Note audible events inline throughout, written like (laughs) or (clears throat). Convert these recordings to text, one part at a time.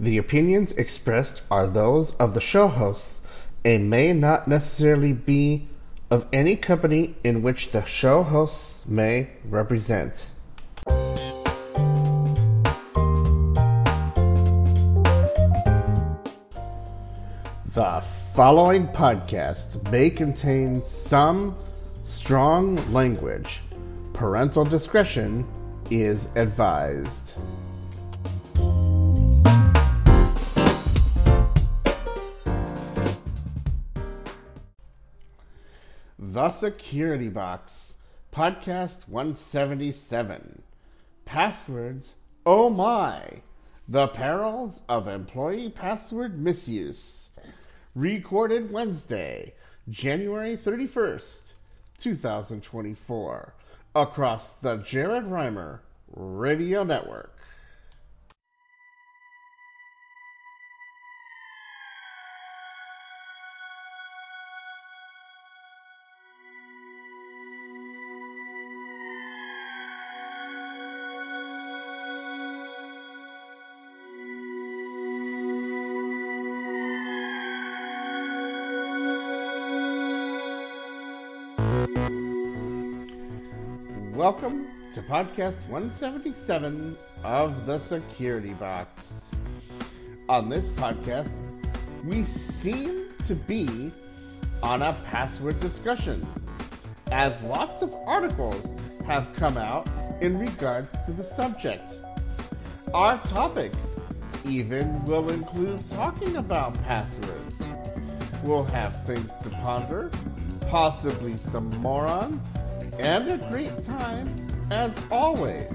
The opinions expressed are those of the show hosts and may not necessarily be of any company in which the show hosts may represent. The following podcast may contain some strong language. Parental discretion is advised. The Security Box, Podcast 177. Passwords, oh my! The Perils of Employee Password Misuse. Recorded Wednesday, January 31st, 2024, across the Jared Rimer Radio Network. Podcast 177 of The Security Box. On this podcast, we seem to be on a password discussion, as lots of articles have come out in regards to the subject. Our topic even will include talking about passwords. We'll have things to ponder, possibly some morons, and a great time as always.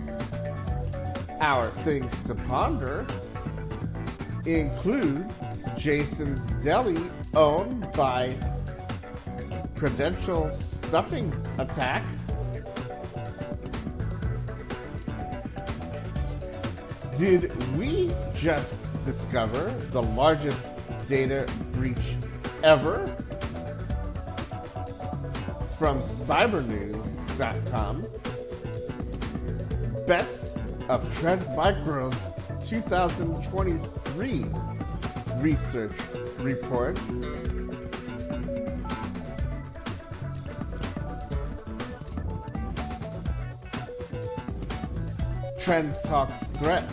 Our things to ponder include Jason's Deli, owned by Credential Stuffing Attack. Did we just discover the largest data breach ever? From cybernews.com, Best of Trend Micro's 2023 research reports. Trend Talk Threats.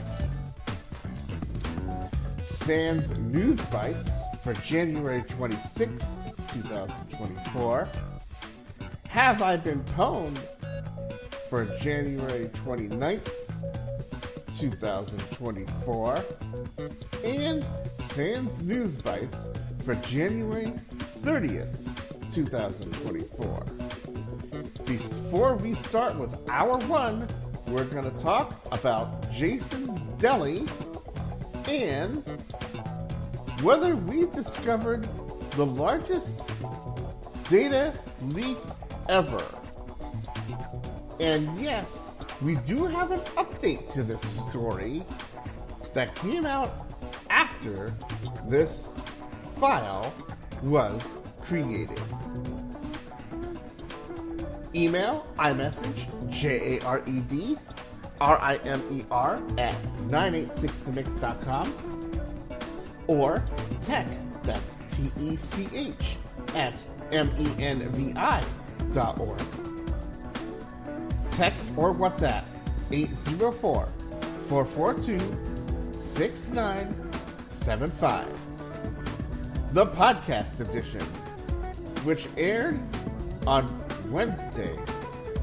Sans News Bites for January 26, 2024. Have I Been Pwned for January 29th, 2024. And Sans News Bites for January 30th, 2024. Before we start with hour one, we're going to talk about Jason's Deli and whether we've discovered the largest data leak ever. And yes, we do have an update to this story that came out after this file was created. Email, iMessage, J A R E D, R I M E R at 986themix.com or tech, that's T E C H, at M E N V I dot org. Text or WhatsApp 804 442 6975. The podcast edition, which aired on Wednesday,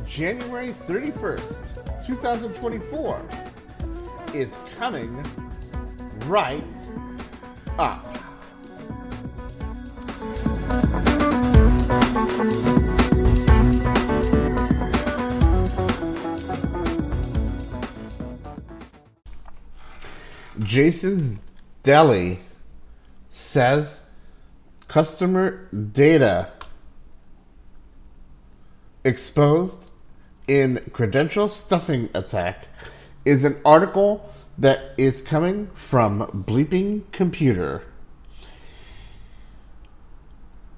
January 31st, 2024, is coming right up. Jason's Deli says customer data exposed in credential stuffing attack is an article that is coming from Bleeping Computer.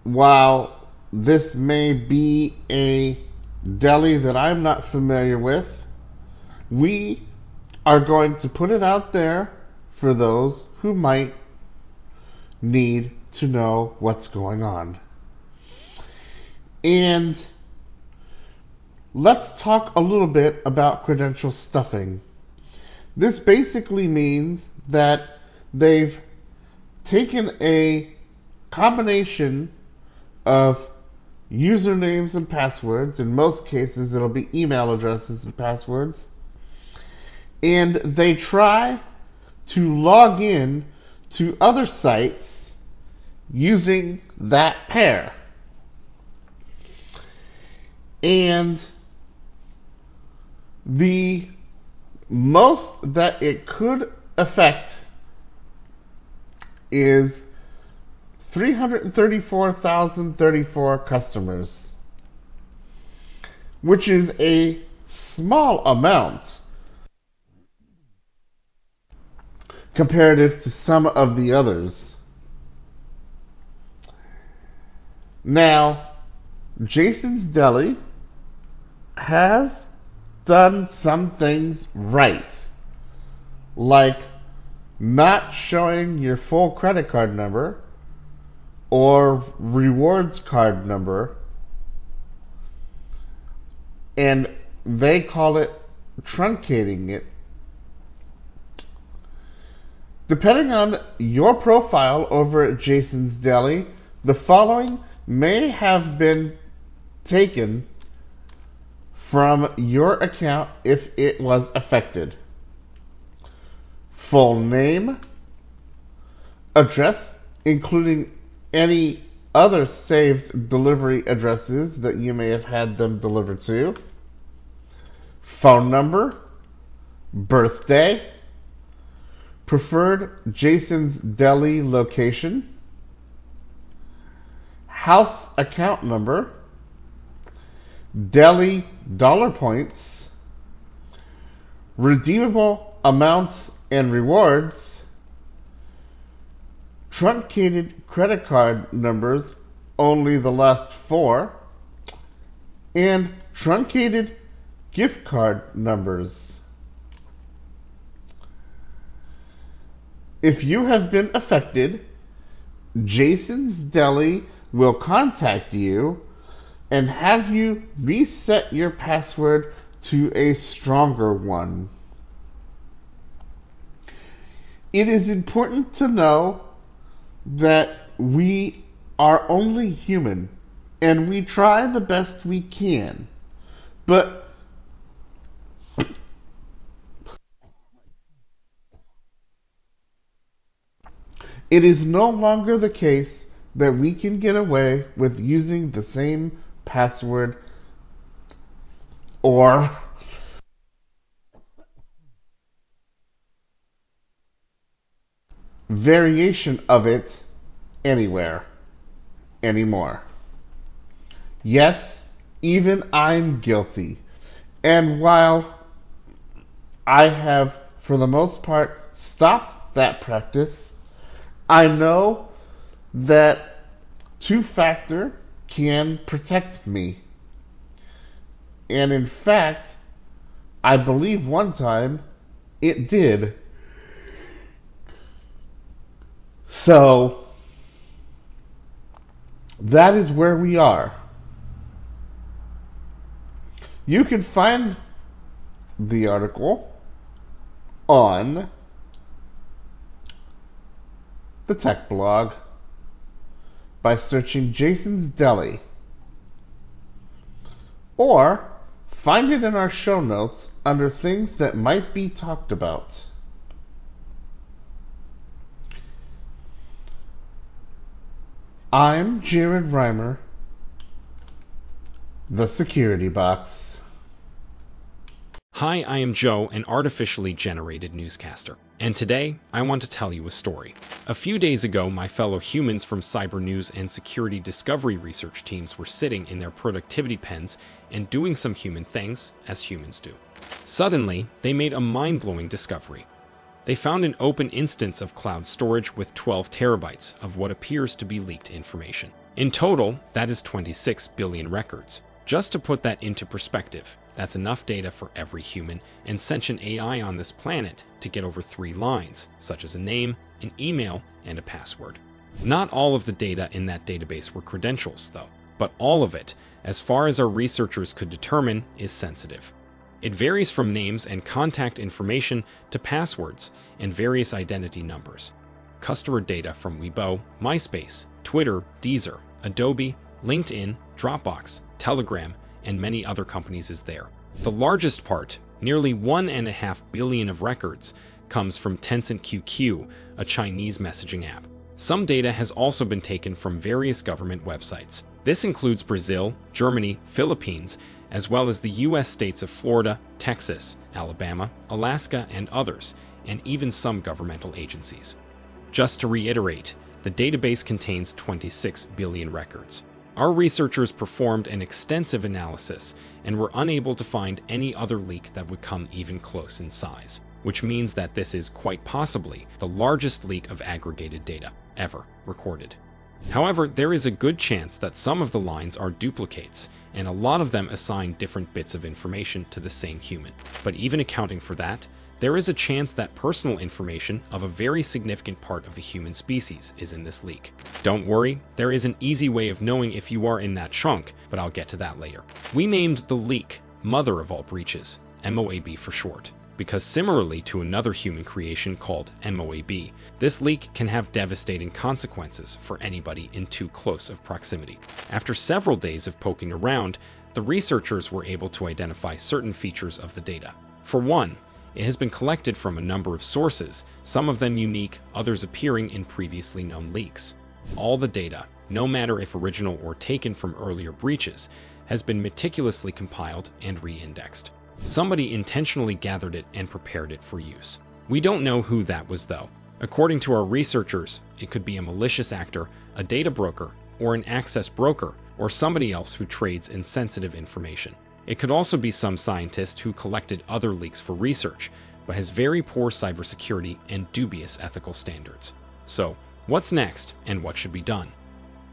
While this may be a deli that I'm not familiar with, we are going to put it out there for those who might need to know what's going on. And let's talk a little bit about credential stuffing. This basically means that they've taken a combination of usernames and passwords. In most cases, it'll be email addresses and passwords. And they try to log in to other sites using that pair. And the most that it could affect is 334,034 customers, which is a small amount comparative to some of the others. Now, Jason's Deli has done some things right, like not showing your full credit card number or rewards card number, and they call it truncating it. Depending on your profile over at Jason's Deli, the following may have been taken from your account if it was affected. Full name, address, including any other saved delivery addresses that you may have had them delivered to, phone number, birthday, preferred Jason's Deli location, house account number, deli dollar points, redeemable amounts and rewards, truncated credit card numbers, only the last four, and truncated gift card numbers. If you have been affected, Jason's Deli will contact you and have you reset your password to a stronger one. It is important to know that we are only human and we try the best we can. But it is no longer the case that we can get away with using the same password or variation of it anywhere anymore. Yes, even I'm guilty. And while I have, for the most part, stopped that practice, I know that two factor can protect me. And in fact, I believe one time it did. So, that is where we are. You can find the article on the tech blog by searching Jason's Deli or find it in our show notes under things that might be talked about. I'm Jared Rimer, the security box. Hi, I am Joe, an artificially generated newscaster, and today I want to tell you a story. A few days ago, my fellow humans from cyber news and security discovery research teams were sitting in their productivity pens and doing some human things, as humans do. Suddenly, they made a mind blowing discovery. They found an open instance of cloud storage with 12 terabytes of what appears to be leaked information. In total, that is 26 billion records. Just to put that into perspective, That's enough data for every human and sentient AI on this planet to get over three lines, such as a name, an email, and a password. Not all of the data in that database were credentials, though, but all of it, as far as our researchers could determine, is sensitive. It varies from names and contact information to passwords and various identity numbers. Customer data from Weibo, MySpace, Twitter, Deezer, Adobe, LinkedIn, Dropbox, Telegram, and many other companies is there. The largest part, nearly 1.5 billion of records, comes from Tencent QQ, a Chinese messaging app. Some data has also been taken from various government websites. This includes Brazil, Germany, Philippines, as well as the U.S. states of Florida, Texas, Alabama, Alaska, and others, and even some governmental agencies. Just to reiterate, the database contains 26 billion records. Our researchers performed an extensive analysis and were unable to find any other leak that would come even close in size, which means that this is quite possibly the largest leak of aggregated data ever recorded. However, there is a good chance that some of the lines are duplicates, and a lot of them assign different bits of information to the same human. But even accounting for that, there is a chance that personal information of a very significant part of the human species is in this leak. Don't worry, there is an easy way of knowing if you are in that chunk, but I'll get to that later. We named the leak Mother of All Breaches, MOAB for short, because similarly to another human creation called MOAB, this leak can have devastating consequences for anybody in too close of proximity. After several days of poking around, the researchers were able to identify certain features of the data. For one, it has been collected from a number of sources, some of them unique, others appearing in previously known leaks. All the data, no matter if original or taken from earlier breaches, has been meticulously compiled and re-indexed. Somebody intentionally gathered it and prepared it for use. We don't know who that was though. According to our researchers, it could be a malicious actor, a data broker, or an access broker, or somebody else who trades in sensitive information. It could also be some scientist who collected other leaks for research, but has very poor cybersecurity and dubious ethical standards. So, what's next and what should be done?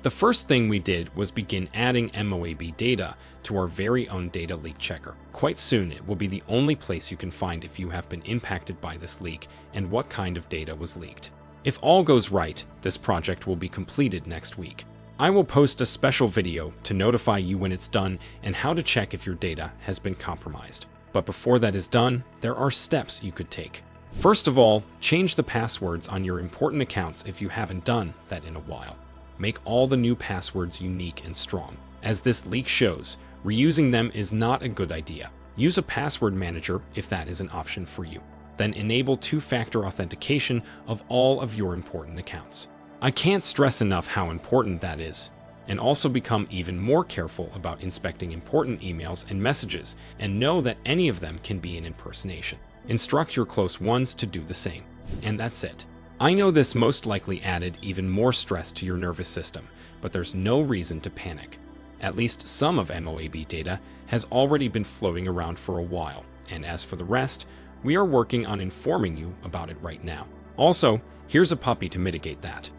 The first thing we did was begin adding MOAB data to our very own data leak checker. Quite soon it will be the only place you can find if you have been impacted by this leak and what kind of data was leaked. If all goes right, this project will be completed next week. I will post a special video to notify you when it's done and how to check if your data has been compromised. But before that is done, there are steps you could take. First of all, change the passwords on your important accounts if you haven't done that in a while. Make all the new passwords unique and strong. As this leak shows, reusing them is not a good idea. Use a password manager if that is an option for you. Then enable two-factor authentication of all of your important accounts. I can't stress enough how important that is, and also become even more careful about inspecting important emails and messages, and know that any of them can be an impersonation. Instruct your close ones to do the same. And that's it. I know this most likely added even more stress to your nervous system, but there's no reason to panic. At least some of MOAB data has already been floating around for a while, and as for the rest, we are working on informing you about it right now. Also, here's a puppy to mitigate that.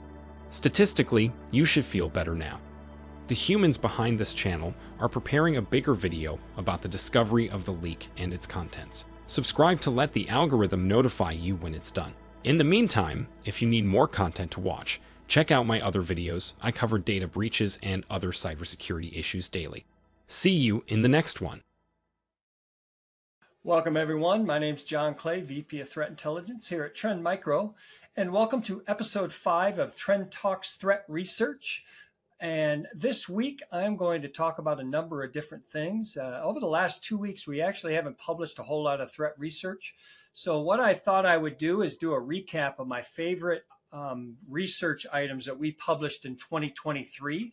Statistically, you should feel better now. The humans behind this channel are preparing a bigger video about the discovery of the leak and its contents. Subscribe to let the algorithm notify you when it's done. In the meantime, if you need more content to watch, check out my other videos. I cover data breaches and other cybersecurity issues daily. See you in the next one. Welcome everyone. My name is Jon Clay, VP of Threat Intelligence here at Trend Micro, and welcome to episode five of Trend Talks Threat Research. And this week I'm going to talk about a number of different things. Uh, over the last two weeks, we actually haven't published a whole lot of threat research. So what I thought I would do is do a recap of my favorite um, research items that we published in 2023.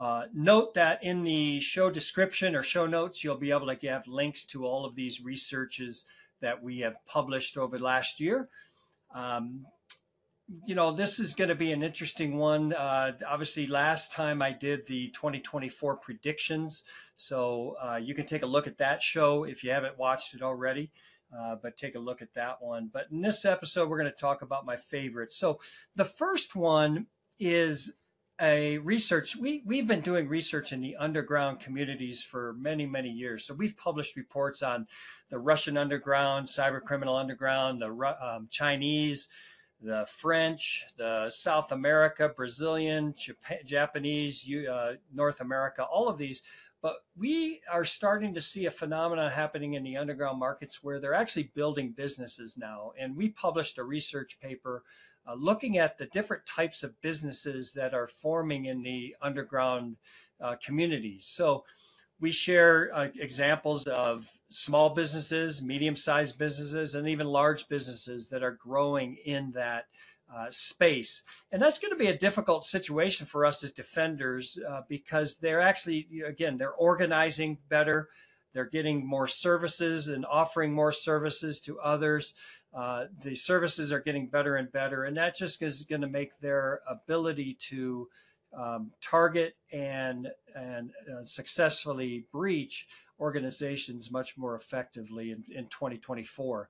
Uh, note that in the show description or show notes, you'll be able to have links to all of these researches that we have published over last year. Um, you know, this is going to be an interesting one. Uh, obviously, last time I did the 2024 predictions, so uh, you can take a look at that show if you haven't watched it already. Uh, but take a look at that one. But in this episode, we're going to talk about my favorites. So the first one is a research, we, we've been doing research in the underground communities for many, many years. So we've published reports on the Russian underground, cyber criminal underground, the um, Chinese, the French, the South America, Brazilian, Japan, Japanese, uh, North America, all of these. But we are starting to see a phenomenon happening in the underground markets where they're actually building businesses now. And we published a research paper uh, looking at the different types of businesses that are forming in the underground uh, communities. So we share uh, examples of small businesses, medium-sized businesses, and even large businesses that are growing in that uh, space. And that's going to be a difficult situation for us as defenders uh, because they're actually, again, they're organizing better. They're getting more services and offering more services to others. Uh, the services are getting better and better, and that just is going to make their ability to um, target and and uh, successfully breach organizations much more effectively in, in 2024.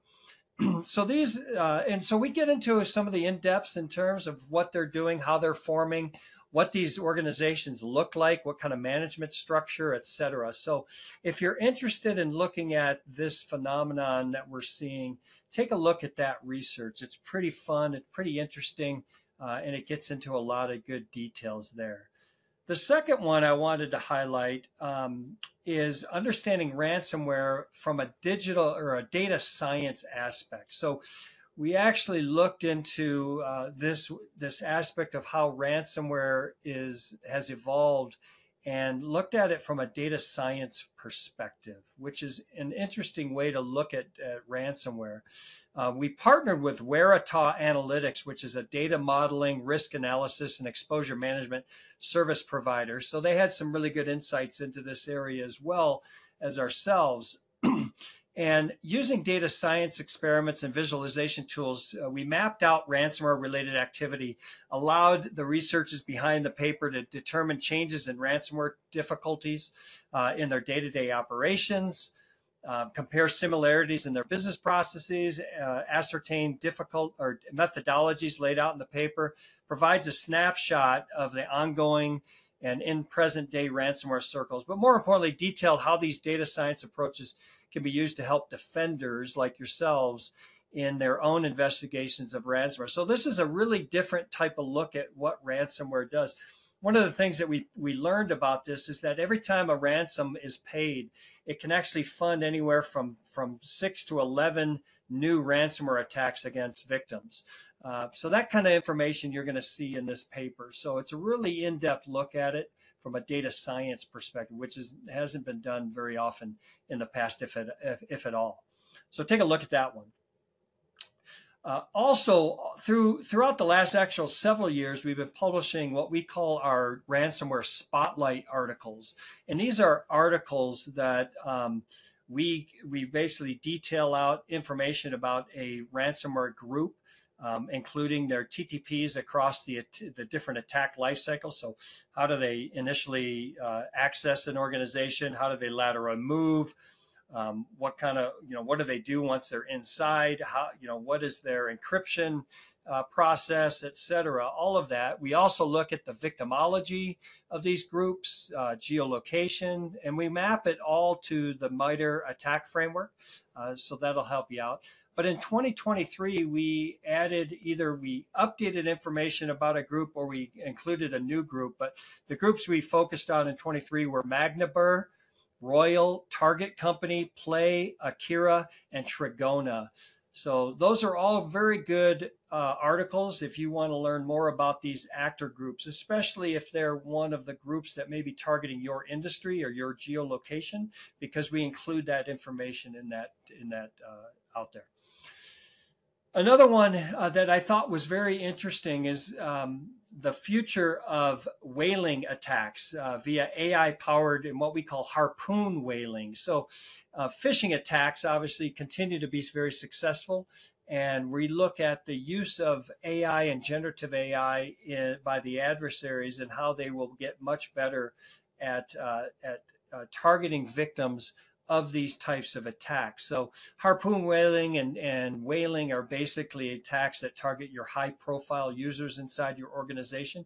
(clears throat) so these uh, and so we get into some of the in-depths in terms of what they're doing, how they're forming, what these organizations look like, what kind of management structure, et cetera. So if you're interested in looking at this phenomenon that we're seeing, take a look at that research. It's pretty fun, it's pretty interesting, uh, and it gets into a lot of good details there. The second one I wanted to highlight um, is understanding ransomware from a digital or a data science aspect. So we actually looked into uh, this this aspect of how ransomware is has evolved and looked at it from a data science perspective, which is an interesting way to look at, at ransomware. Uh, we partnered with Waratah Analytics, which is a data modeling, risk analysis, and exposure management service provider. So they had some really good insights into this area as well as ourselves. And using data science experiments and visualization tools, uh, we mapped out ransomware related activity, allowed the researchers behind the paper to determine changes in ransomware difficulties uh, in their day to day operations, uh, compare similarities in their business processes, uh, ascertain difficult or methodologies laid out in the paper, provides a snapshot of the ongoing and in present day ransomware circles, but more importantly, detailed how these data science approaches can be used to help defenders like yourselves in their own investigations of ransomware. So this is a really different type of look at what ransomware does. One of the things that we, we learned about this is that every time a ransom is paid, it can actually fund anywhere from, from six to 11 new ransomware attacks against victims. Uh, so that kind of information you're going to see in this paper. So it's a really in-depth look at it from a data science perspective, which is, hasn't been done very often in the past, if, it, if, if at all. So take a look at that one. Uh, also, through throughout the last actual several years, we've been publishing what we call our ransomware spotlight articles, and these are articles that um, we we basically detail out information about a ransomware group um, including their TTPs across the, the different attack life cycles. So how do they initially uh, access an organization? How do they lateral move? Um, what kind of, you know, what do they do once they're inside? How, you know, what is their encryption uh, process, et cetera, all of that. We also look at the victimology of these groups, uh, geolocation, and we map it all to the MITRE ATT&CK framework. Uh, so that'll help you out. But in 2023, we added either we updated information about a group or we included a new group. But the groups we focused on in 23 were Magniber, Royal, Target Company, Play, Akira, and Trigona. So those are all very good uh, articles if you want to learn more about these actor groups, especially if they're one of the groups that may be targeting your industry or your geolocation, because we include that information in that in that uh, out there. Another one uh, that I thought was very interesting is um, the future of whaling attacks uh, via AI powered and what we call harpoon whaling. So, uh, phishing attacks obviously continue to be very successful. And we look at the use of AI and generative AI in, by the adversaries and how they will get much better at, uh, at uh, targeting victims of these types of attacks. So harpoon whaling and, and whaling are basically attacks that target your high profile users inside your organization.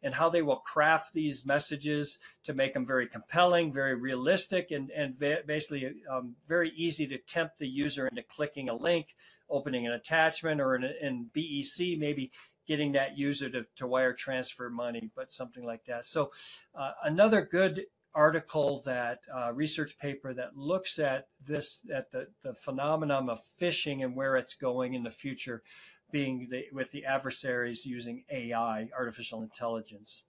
and how they will craft these messages to make them very compelling, very realistic, and, and basically um, very easy to tempt the user into clicking a link, opening an attachment, or in, in BEC, maybe getting that user to, to wire transfer money, but something like that. So uh, another good article that uh, research paper that looks at this at the, the phenomenon of phishing and where it's going in the future being the, with the adversaries using AI, artificial intelligence.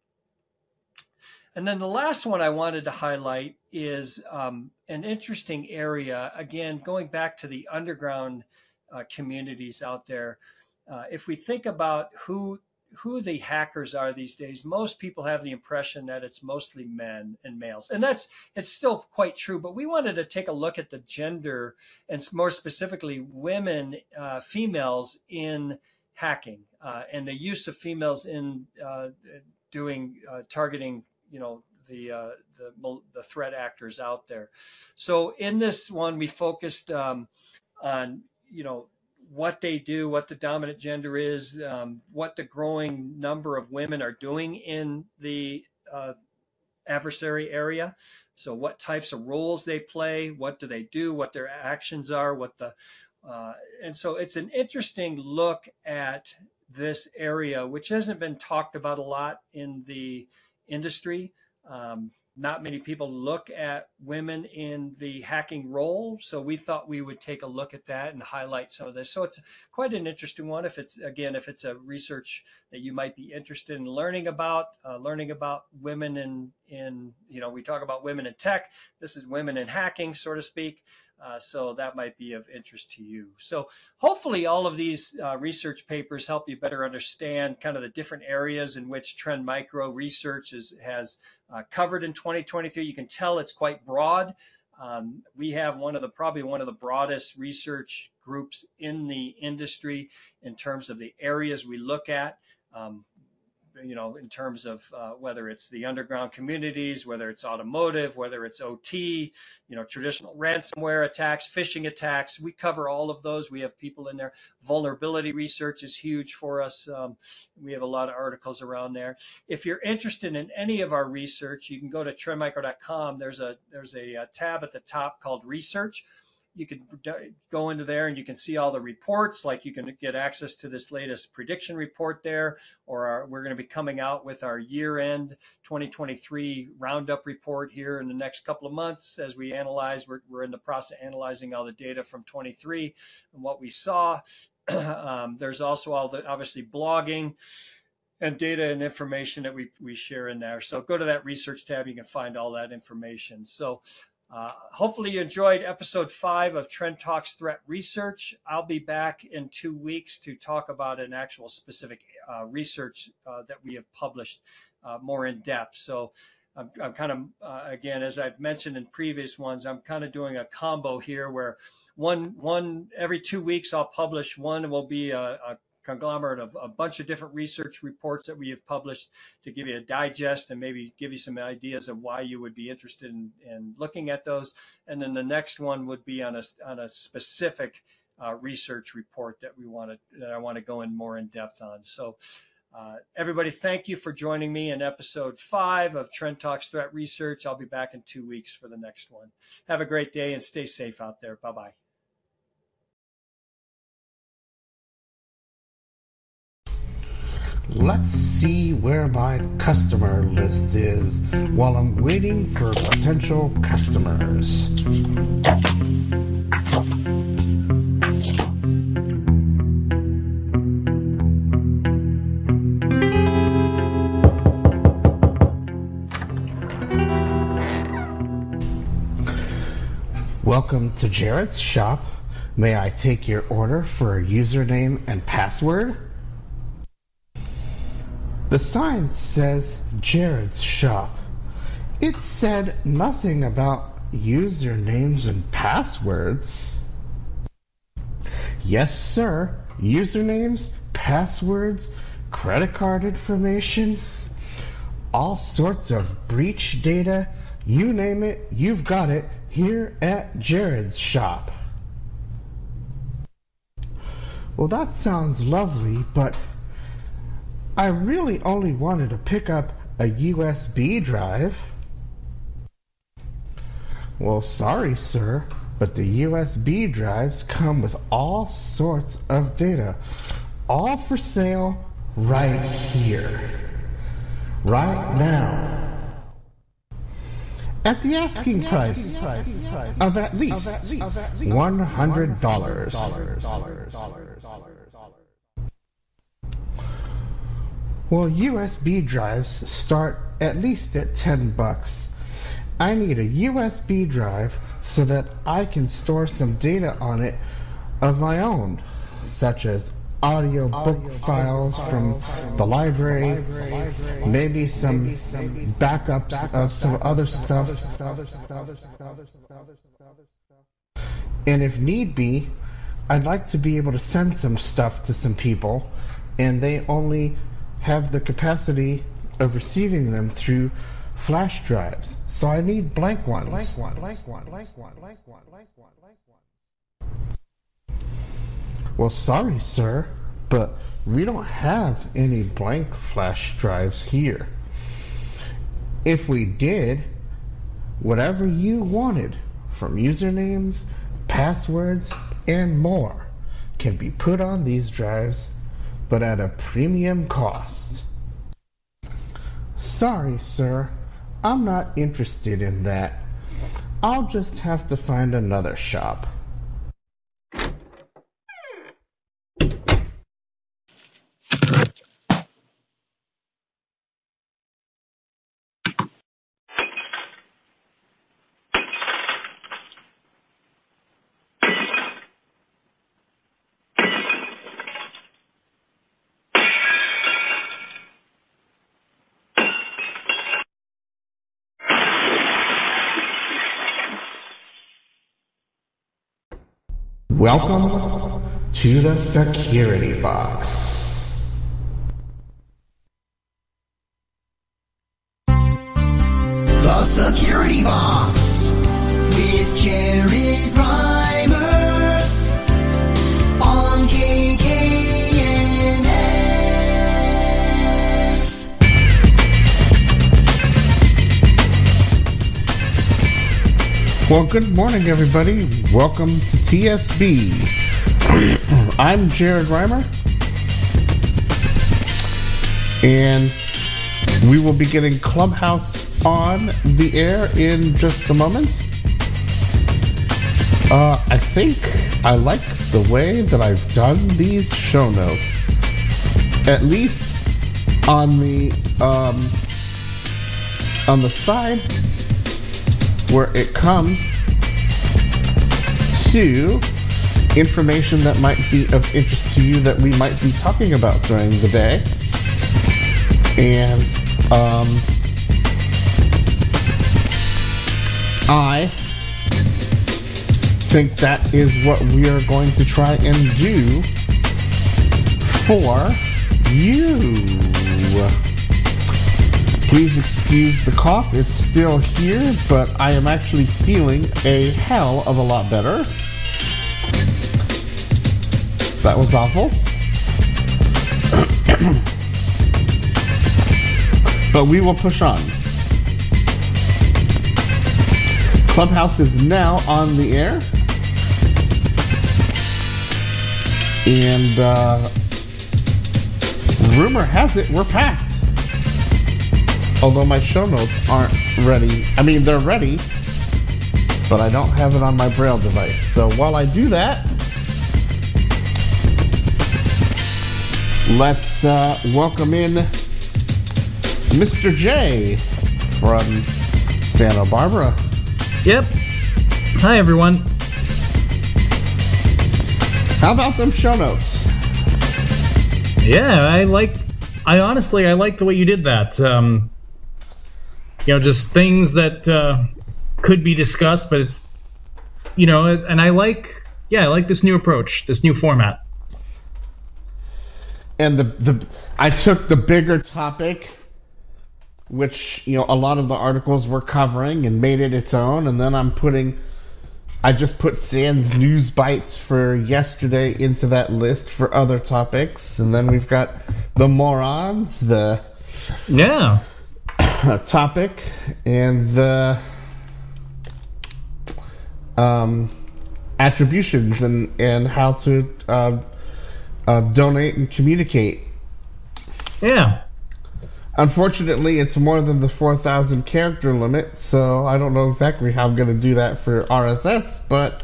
And then the last one I wanted to highlight is um, an interesting area. Again, going back to the underground uh, communities out there. Uh, if we think about who who the hackers are these days, most people have the impression that it's mostly men and males, and that's it's still quite true. But we wanted to take a look at the gender and more specifically women, uh, females in hacking uh, and the use of females in uh, doing uh, targeting, you know, the, uh, the the threat actors out there. So in this one, we focused um, on you know what they do, what the dominant gender is, um, what the growing number of women are doing in the uh, adversary area. So what types of roles they play, what do they do, what their actions are, what the uh, and so it's an interesting look at this area, which hasn't been talked about a lot in the industry. Um, not many people look at women in the hacking role, so we thought we would take a look at that and highlight some of this. So it's quite an interesting one. If it's again, if it's a research that you might be interested in learning about, uh, learning about women in in you know we talk about women in tech. This is women in hacking, so to speak. Uh, so that might be of interest to you. So hopefully all of these uh, research papers help you better understand kind of the different areas in which Trend Micro research is, has uh, covered in 2023. You can tell it's quite broad. Um, we have one of the probably one of the broadest research groups in the industry in terms of the areas we look at. Um, you know, in terms of uh, whether it's the underground communities, whether it's automotive, whether it's OT, you know, traditional ransomware attacks, phishing attacks. We cover all of those. We have people in there. Vulnerability research is huge for us. Um, we have a lot of articles around there. If you're interested in any of our research, you can go to trendmicro.com. There's a there's a, a tab at the top called Research you can go into there and you can see all the reports, like you can get access to this latest prediction report there, or our, we're going to be coming out with our year-end 2023 roundup report here in the next couple of months as we analyze. We're, we're in the process of analyzing all the data from 23 and what we saw. (clears throat) um, there's also all the obviously blogging and data and information that we, we share in there. So go to that research tab, you can find all that information. So uh, hopefully you enjoyed episode five of Trend Talks Threat Research. I'll be back in two weeks to talk about an actual specific uh, research uh, that we have published uh, more in depth. So I'm, I'm kind of, uh, again, as I've mentioned in previous ones, I'm kind of doing a combo here where one, one every two weeks I'll publish one will be a, a conglomerate of a bunch of different research reports that we have published to give you a digest and maybe give you some ideas of why you would be interested in, in looking at those. And then the next one would be on a, on a specific uh, research report that we want to that I want to go in more in depth on. So. Uh, everybody, thank you for joining me in episode five of Trend Talks Threat Research. I'll be back in two weeks for the next one. Have a great day and stay safe out there. Bye bye. Let's see where my customer list is while I'm waiting for potential customers. Welcome to Jared's shop. May I take your order for a username and password? The sign says Jared's shop. It said nothing about usernames and passwords. Yes, sir. Usernames, passwords, credit card information, all sorts of breach data. You name it, you've got it here at Jared's shop. Well, that sounds lovely, but I really only wanted to pick up a USB drive. Well, sorry, sir, but the USB drives come with all sorts of data, all for sale right here, right now. At the asking price of at least $100. Well, USB drives start at least at 10 bucks. I need a USB drive so that I can store some data on it of my own, such as audio book files from the library, maybe some backups of some other stuff. And if need be, I'd like to be able to send some stuff to some people, and they only have the capacity of receiving them through flash drives. So I need blank ones. Blank ones. Well, sorry, sir, but we don't have any blank flash drives here. If we did, whatever you wanted, from usernames, passwords, and more, can be put on these drives, but at a premium cost. Sorry, sir, I'm not interested in that. I'll just have to find another shop. Welcome to the security box. Good morning, everybody. Welcome to TSB. (clears throat) I'm Jared Rimer, and we will be getting Clubhouse on the air in just a moment. Uh, I think I like the way that I've done these show notes, at least on the um, on the side where it comes to information that might be of interest to you that we might be talking about during the day. And um, I think that is what we are going to try and do for you. Please excuse the cough, it's still here, but I am actually feeling a hell of a lot better. That was awful. (coughs) but we will push on. Clubhouse is now on the air. And uh, rumor has it we're packed although my show notes aren't ready. I mean, they're ready, but I don't have it on my Braille device. So while I do that, let's uh, welcome in Mr. J from Santa Barbara. Yep. Hi, everyone. How about them show notes? Yeah, I like. I honestly, I like the way you did that. Um, you know, just things that uh, could be discussed, but it's, you know, and I like, yeah, I like this new approach, this new format. And the the I took the bigger topic, which you know a lot of the articles were covering, and made it its own, and then I'm putting I just put Sans News Bites for yesterday into that list for other topics, and then we've got the morons, the Yeah. (coughs) topic, and the um, attributions and and how to uh, uh, donate and communicate. Yeah. Unfortunately, it's more than the 4,000 character limit, so I don't know exactly how I'm going to do that for RSS, but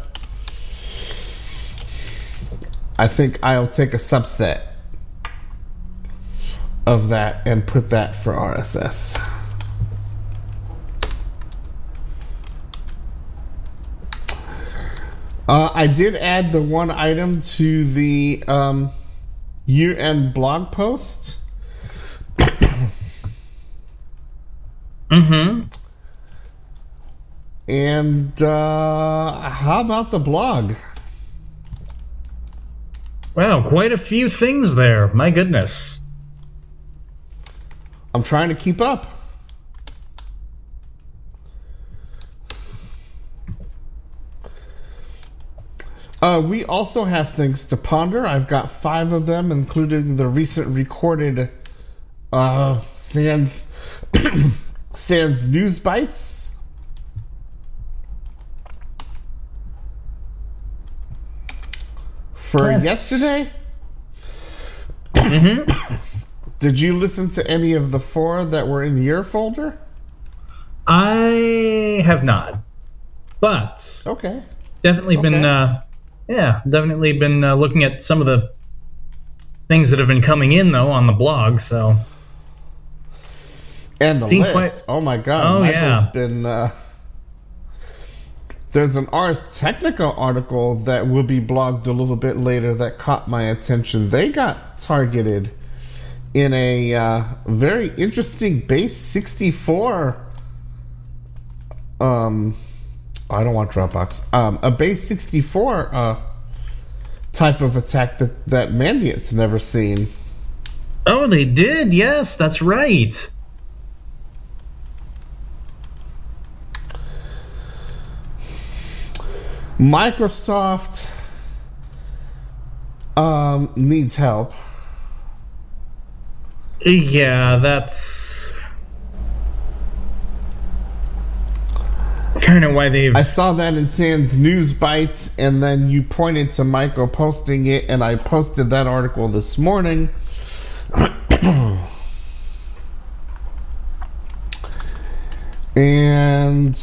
I think I'll take a subset of that and put that for RSS. Uh, I did add the one item to the um, year-end blog post. Mm-hmm. And uh, how about the blog? Wow, quite a few things there. My goodness. I'm trying to keep up. Uh, we also have things to ponder. I've got five of them, including the recent recorded uh, Sans (coughs) Sans News Bites. For That's- yesterday, Mm-hmm. (coughs) (coughs) did you listen to any of the four that were in your folder? I have not, but Okay. definitely been, uh, yeah, definitely been uh, looking at some of the things that have been coming in though on the blog. So And the Seen list. quite- Oh my god. Oh, Michael's yeah. been uh, there's an Ars Technica article that will be blogged a little bit later that caught my attention. They got targeted in a uh, very interesting base 64 um I don't want Dropbox. Um, a base 64 uh, type of attack that that Mandiant's never seen. oh, they did. Yes, that's right. Microsoft um, needs help. Yeah, that's kind of why they've. I saw that in Sans News Bites, and then you pointed to Michael posting it, and I posted that article this morning. (clears throat) and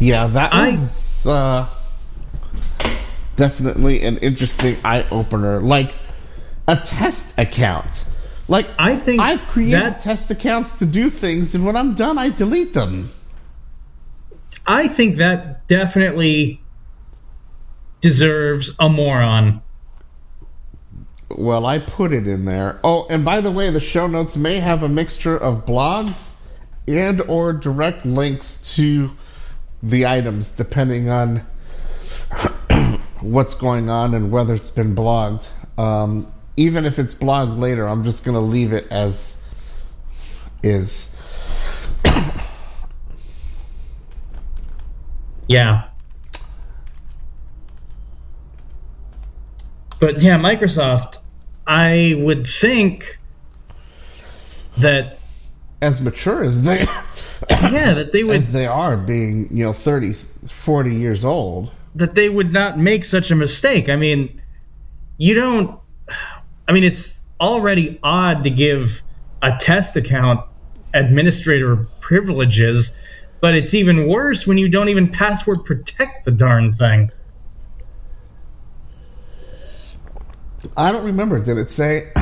yeah, that I- was uh, definitely an interesting eye opener. Like a test account. Like I think I've created that test accounts to do things, and when I'm done, I delete them. I think that definitely deserves a moron. Well, I put it in there. Oh, and by the way, the show notes may have a mixture of blogs and or direct links to the items depending on (coughs) what's going on and whether it's been blogged. Um, even if it's blogged later, I'm just going to leave it as is. Yeah. But yeah, Microsoft, I would think that As mature as they yeah, that they (coughs) would as they are being, you know, 30, 40 years old. that they would not make such a mistake. I mean, you don't I mean, it's already odd to give a test account administrator privileges, but it's even worse when you don't even password protect the darn thing. I don't remember. Did it say (coughs)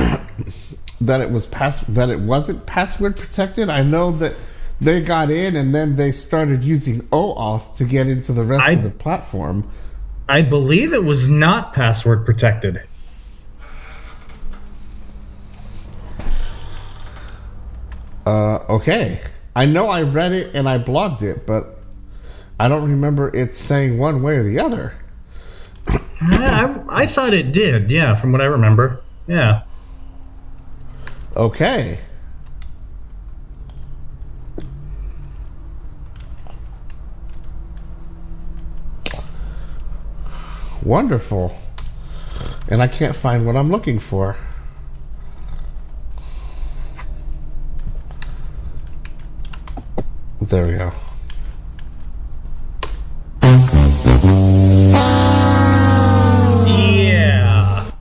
that it was pass that it wasn't password protected? I know that they got in and then they started using OAuth to get into the rest I- of the platform. I believe it was not password protected. Uh, okay. I know I read it and I blogged it, but I don't remember it saying one way or the other. Yeah, I, I thought it did. Yeah, from what I remember. Yeah. Okay. wonderful. And I can't find what I'm looking for. There we go. Yeah.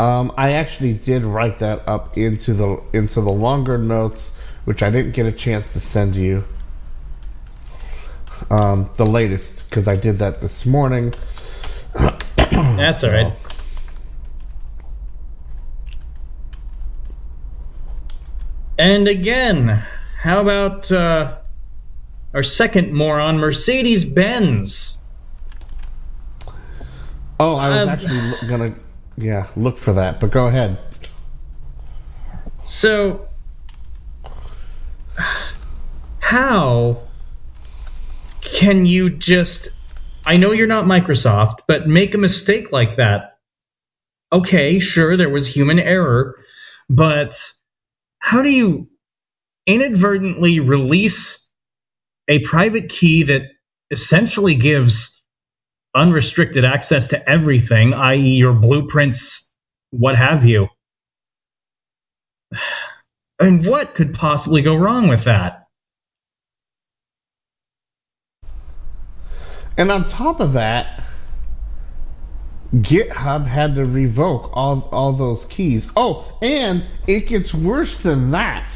Um, I actually did write that up into the into the longer notes, which I didn't get a chance to send you. Um, the latest because I did that this morning. That's all right. And again, how about uh, our second moron, Mercedes Benz? Oh, I was Um, actually gonna, yeah, look for that. But go ahead. So, how can you just. I know you're not Microsoft, but make a mistake like that? Okay, sure, there was human error, but how do you inadvertently release a private key that essentially gives unrestricted access to everything, i.e., your blueprints, what have you? (sighs) And what could possibly go wrong with that? And on top of that, GitHub had to revoke all all those keys. Oh, and it gets worse than that.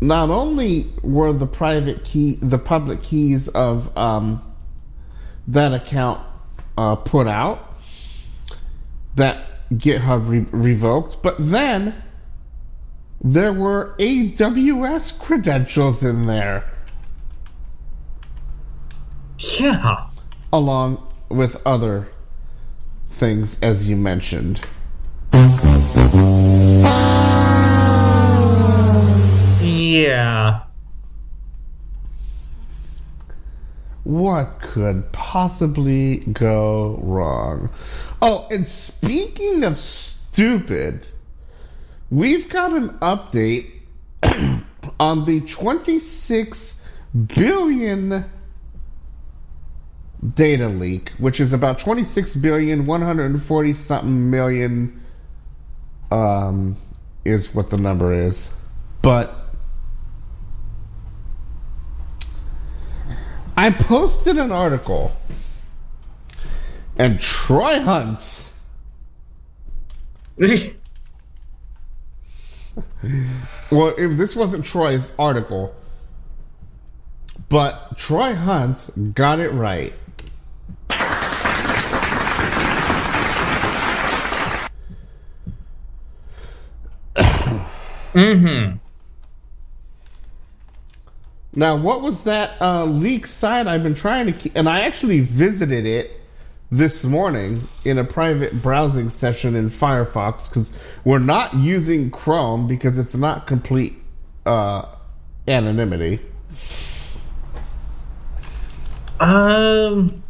Not only were the private key, the public keys of um, that account uh, put out, that GitHub re- revoked, but then there were AWS credentials in there. Yeah. along with other things as you mentioned. Yeah. What could possibly go wrong? Oh, and speaking of stupid, we've got an update (clears throat) on the 26 billion data leak, which is about 26 billion 140 something million um is what the number is. But I posted an article and Troy Hunt (laughs) well if this wasn't Troy's article but Troy Hunt got it right. Mm-hmm. Now, what was that uh, leak site? I've been trying to keep, and I actually visited it this morning in a private browsing session in Firefox because we're not using Chrome because it's not complete uh, anonymity. Um.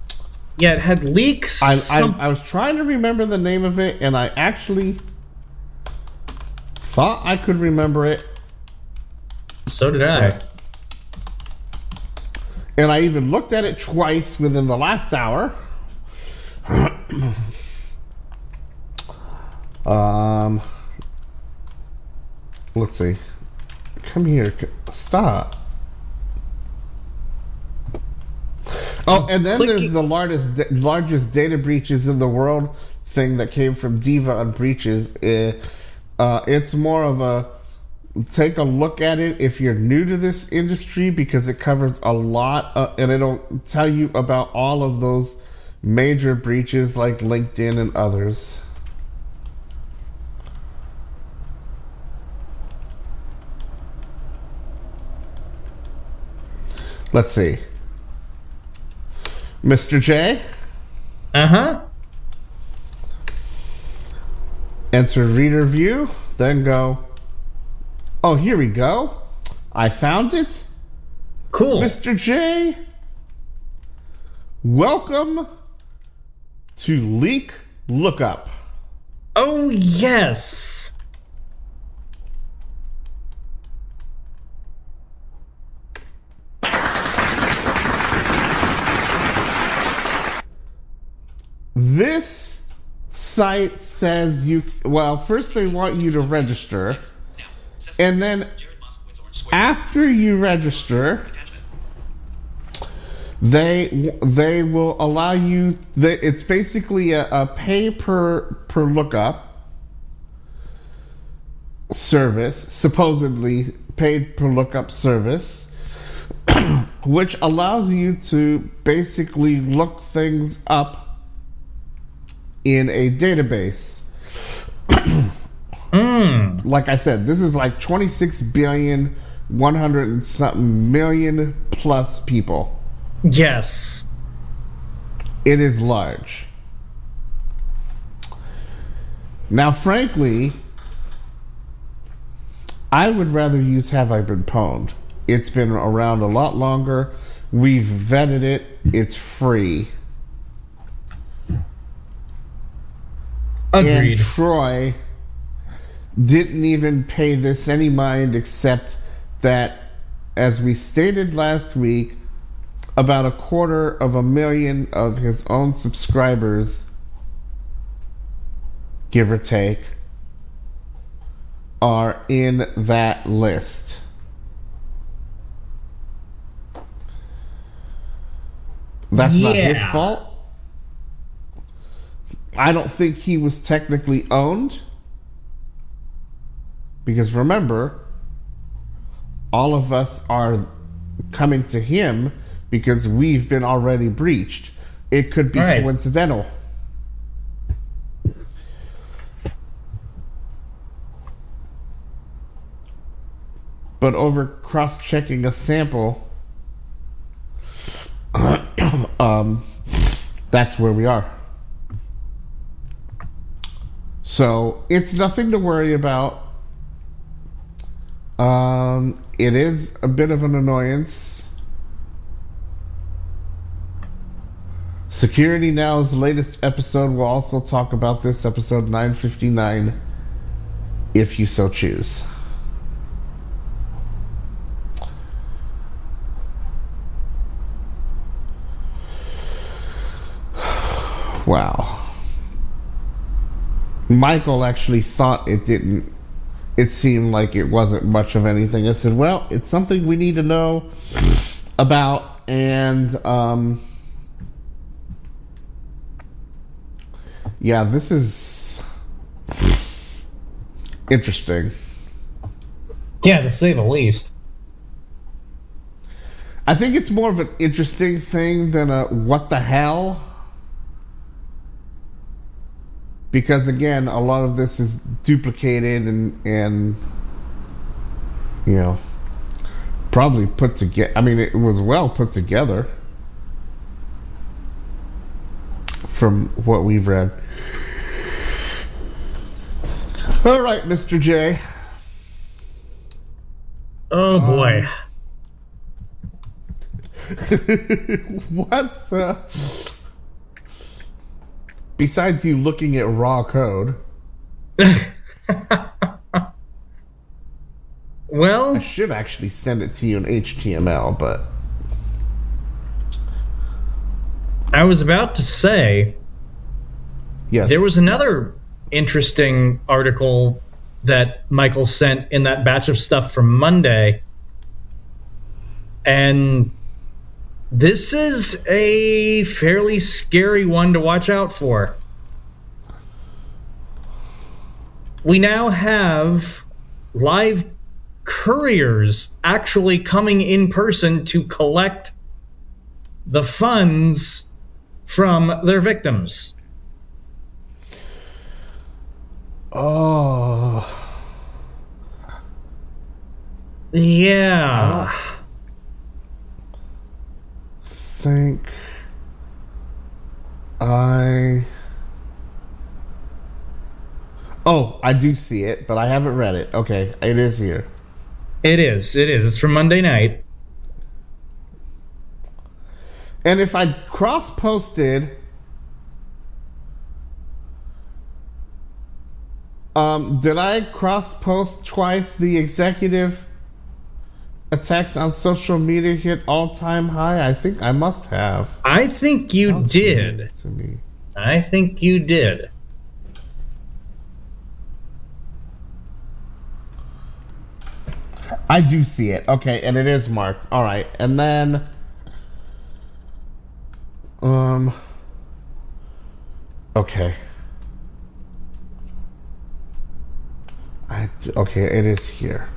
Yeah, it had leaks. I, I, I was trying to remember the name of it, and I actually thought I could remember it, so did I. and I even looked at it twice within the last hour. (clears throat) um, let's see. Come here. Stop. Oh, and then there's the largest largest data breaches in the world thing that came from Diva on breaches. Uh, uh, it's more of a take a look at it if you're new to this industry because it covers a lot uh, and it'll tell you about all of those major breaches like LinkedIn and others. Let's see. Mr. J, Uh huh. Enter reader view, then go. Oh, here we go. I found it. Cool. Mr. J, welcome to Leak Lookup. Oh yes. This site says you. Well, first they want you to register, and then after you register, they they will allow you. They, it's basically a, a pay per per lookup service, supposedly paid per lookup service, (clears throat) which allows you to basically look things up in a database. (clears throat) Mm. Like I said, this is like 26 billion, 100 and something million plus people. Yes. It is large. Now, frankly, I would rather use Have I Been Pwned. It's been around a lot longer. We've vetted it. It's free. And Troy didn't even pay this any mind except that, as we stated last week, about a quarter of a million of his own subscribers, give or take, are in that list. That's not his fault. I don't think he was technically owned. Because remember, all of us are coming to him because we've been already breached. It could be Right. coincidental. But over cross checking a sample, (coughs) um, that's where we are. So it's nothing to worry about. Um, it is a bit of an annoyance. Security Now's latest episode will also talk about this, episode 959, if you so choose. Wow. Michael actually thought it didn't. It seemed like it wasn't much of anything. I said, "Well, it's something we need to know about," and um, yeah, this is interesting. Yeah, to say the least. I think it's more of an interesting thing than a what the hell. Because again, a lot of this is duplicated and and you know probably put together. I mean, it was well put together from what we've read. All right, Mr. J. Oh boy. (laughs) what? Uh, besides you looking at raw code, (laughs) well, I should actually send it to you in HTML, but. I was about to say yes, there was another interesting article that Michael sent in that batch of stuff from Monday. And this is a fairly scary one to watch out for. We now have live couriers actually coming in person to collect the funds from their victims. Oh, Yeah. Think I. Oh, I do see it, but I haven't read it. Okay, it is here. It is. It is. It's from Monday night. And if I cross posted, um, did I cross post twice the executive attacks on social media hit all time high? I think I must have. I think you Sounds did. To me. I think you did. I do see it. Okay, and it is marked. All right, and then, um, okay. I okay, it is here.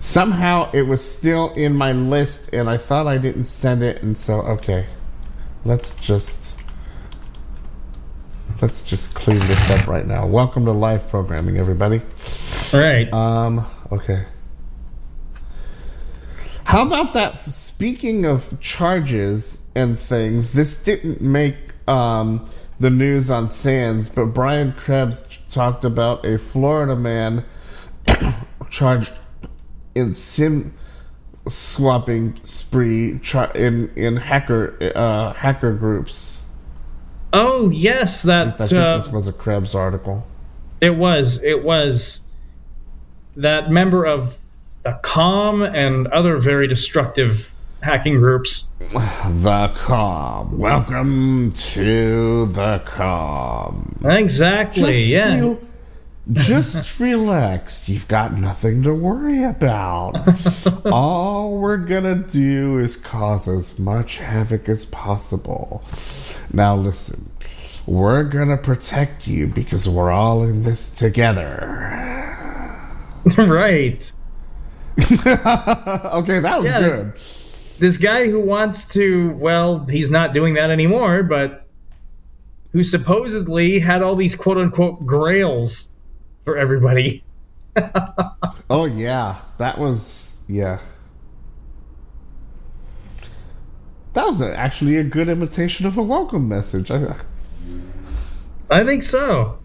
Somehow it was still in my list, and I thought I didn't send it, and so okay. Let's just let's just clean this up right now. Welcome to live programming, everybody. All right. Um, okay. How about that? Speaking of charges and things, this didn't make um, the news on SANS, but Brian Krebs talked about a Florida man (coughs) charged in sim swapping spree tra- in in hacker uh, hacker groups. oh yes, I that think uh, this was a Krebs article. it was. It was that member of the Com and other very destructive hacking groups. (sighs) The calm. Welcome to the calm. Exactly. yeah. rel- just relax. You've got nothing to worry about. (laughs) All we're gonna do is cause as much havoc as possible. Now listen. We're gonna protect you because we're all in this together. (laughs) right. (laughs) okay, that was Yeah, good. This guy who wants to, well, he's not doing that anymore, but who supposedly had all these quote unquote grails for everybody. (laughs) Oh yeah, that was yeah. That was a, actually a good imitation of a welcome message. I, I think so.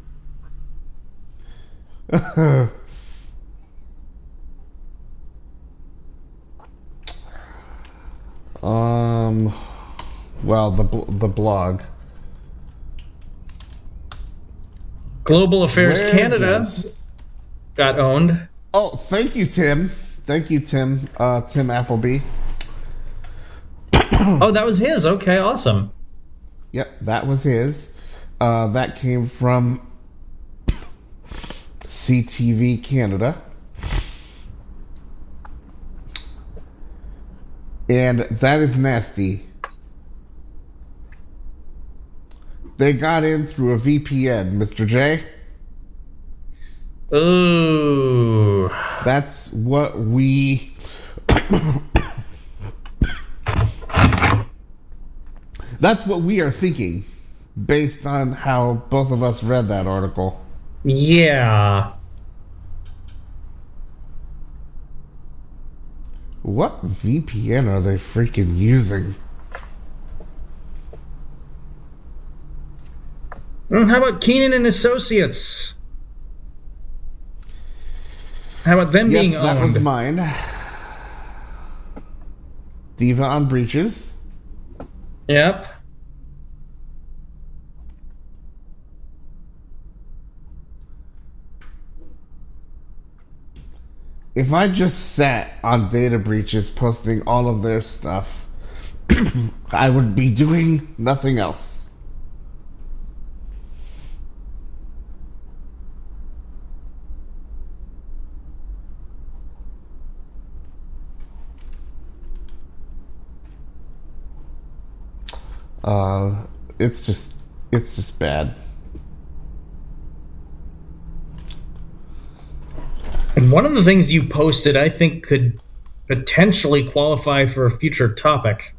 (laughs) um, well, the the blog. Global Affairs Where Canada does- got owned. Oh, thank you, Tim. Thank you, Tim. Uh, Tim Appleby. (coughs) Oh, that was his. Okay, awesome. Yep, that was his. Uh, that came from CTV Canada. And that is nasty. They got in through a VPN, Mr. J. Ooh. That's what we. (coughs) That's what we are thinking, based on how both of us read that article. Yeah. What VPN are they freaking using? Mm, how about Keenan and Associates? How about them being yes, that owned? was mine. Diva on breaches. Yep. If I just sat on data breaches posting all of their stuff, (clears throat) I would be doing nothing else. Uh, it's just, it's just bad. And one of the things you posted, I think, could potentially qualify for a future topic.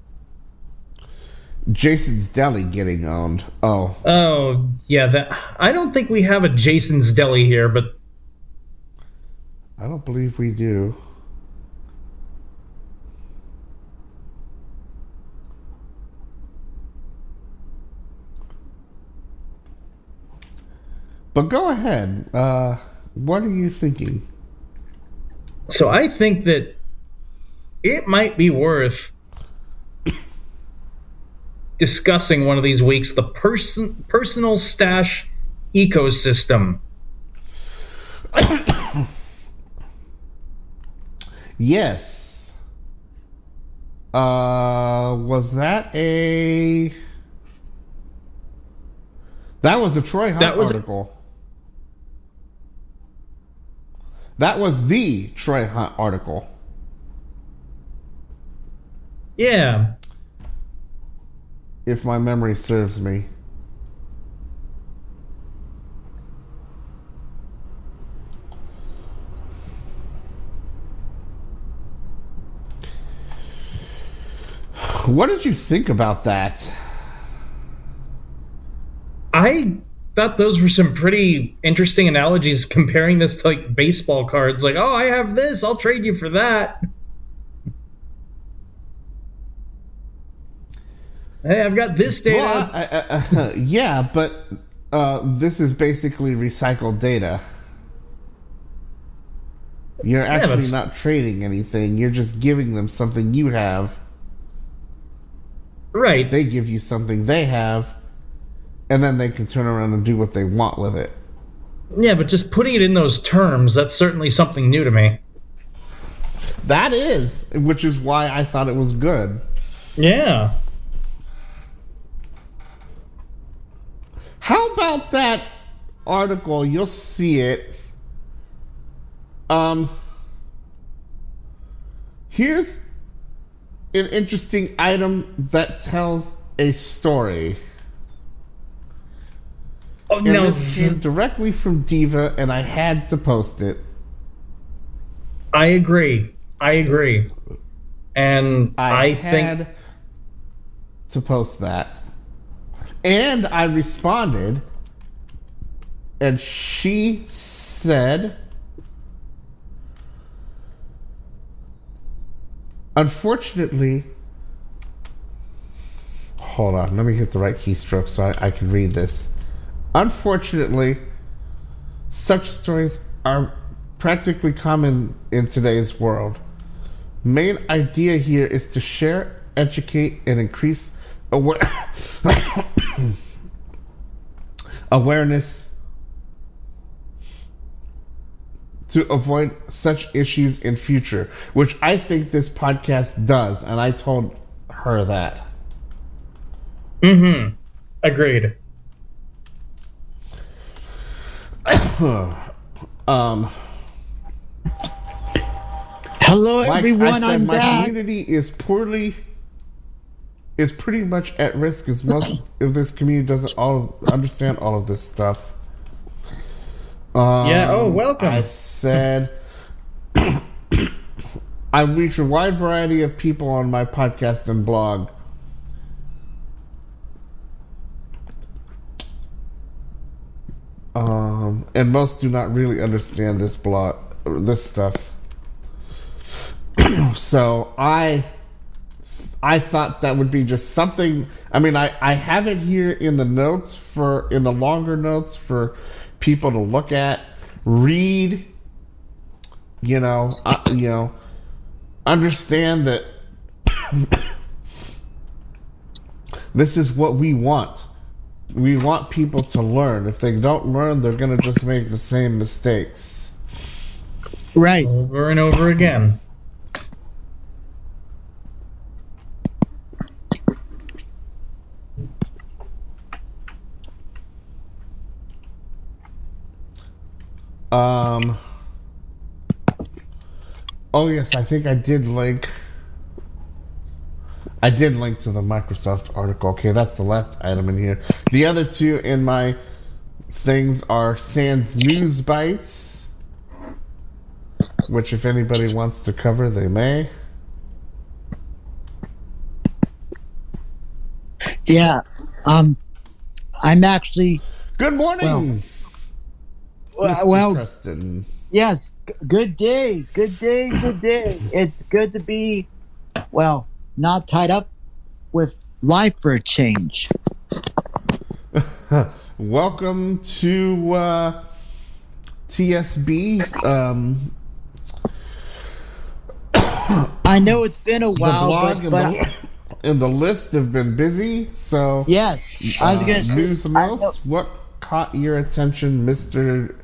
Jason's Deli getting owned. Oh, Oh, yeah, that I don't think we have a Jason's Deli here, but I don't believe we do. But go ahead. Uh, what are you thinking? so I think that it might be worth discussing one of these weeks the person personal stash ecosystem. (coughs) Yes. Uh, was that a? That was a Troy Hunt That was- article. That was the Troy Hunt article. Yeah. if my memory serves me. What did you think about that? I thought those were some pretty interesting analogies comparing this to like baseball cards. Like, oh, I have this, I'll trade you for that. Hey, I've got this data. Well, I- I- I- (laughs) yeah, but uh, this is basically recycled data. You're actually not trading anything. You're just giving them something you have. right. They give you something they have, and then they can turn around and do what they want with it. yeah, but just putting it in those terms, that's certainly something new to me. That is, which is why I thought it was good. Yeah. How about that article? You'll see it. Um, here's an interesting item that tells a story. Oh, And no. this came directly from Diva, and I had to post it. I agree. I agree. And I, I, think had to post that. And I responded, and she said, Unfortunately, hold on, let me hit the right keystroke so I, I can read this. Unfortunately, such stories are practically common in today's world. Main idea here is to share, educate, and increase aware- (coughs) awareness to avoid such issues in future, which I think this podcast does, and I told her that. Mm-hmm. Agreed. (coughs) um, Hello, like everyone. I said, I'm my back. community is poorly is pretty much at risk as most (coughs) if this community doesn't all understand all of this stuff. Um, Yeah, oh, welcome. I said (coughs) I reach a wide variety of people on my podcast and blog. Um, and most do not really understand this blog, this stuff. (clears throat) so I I thought that would be just something. I mean, I, I have it here in the notes for in the longer notes for people to look at, read. You know, uh, you know, understand that (coughs) this is what we want. We want people to learn. If they don't learn, they're gonna just make the same mistakes. Right. Over and over again. Um. Oh yes, I think I did link. I did link to the Microsoft article. Okay, that's the last item in here. The other two in my things are Sans News Bites, which if anybody wants to cover, they may. Yeah. Um, I'm actually Good morning, well. Well Preston. yes. g- Good day. Good day. Good day. It's good to be, well, not tied up with life for a change. (laughs) Welcome to uh, TSB. Um, I know it's been a while, but, and, but the, and the list have been busy. So yes, I was uh, gonna say. news I notes. What caught your attention, Mister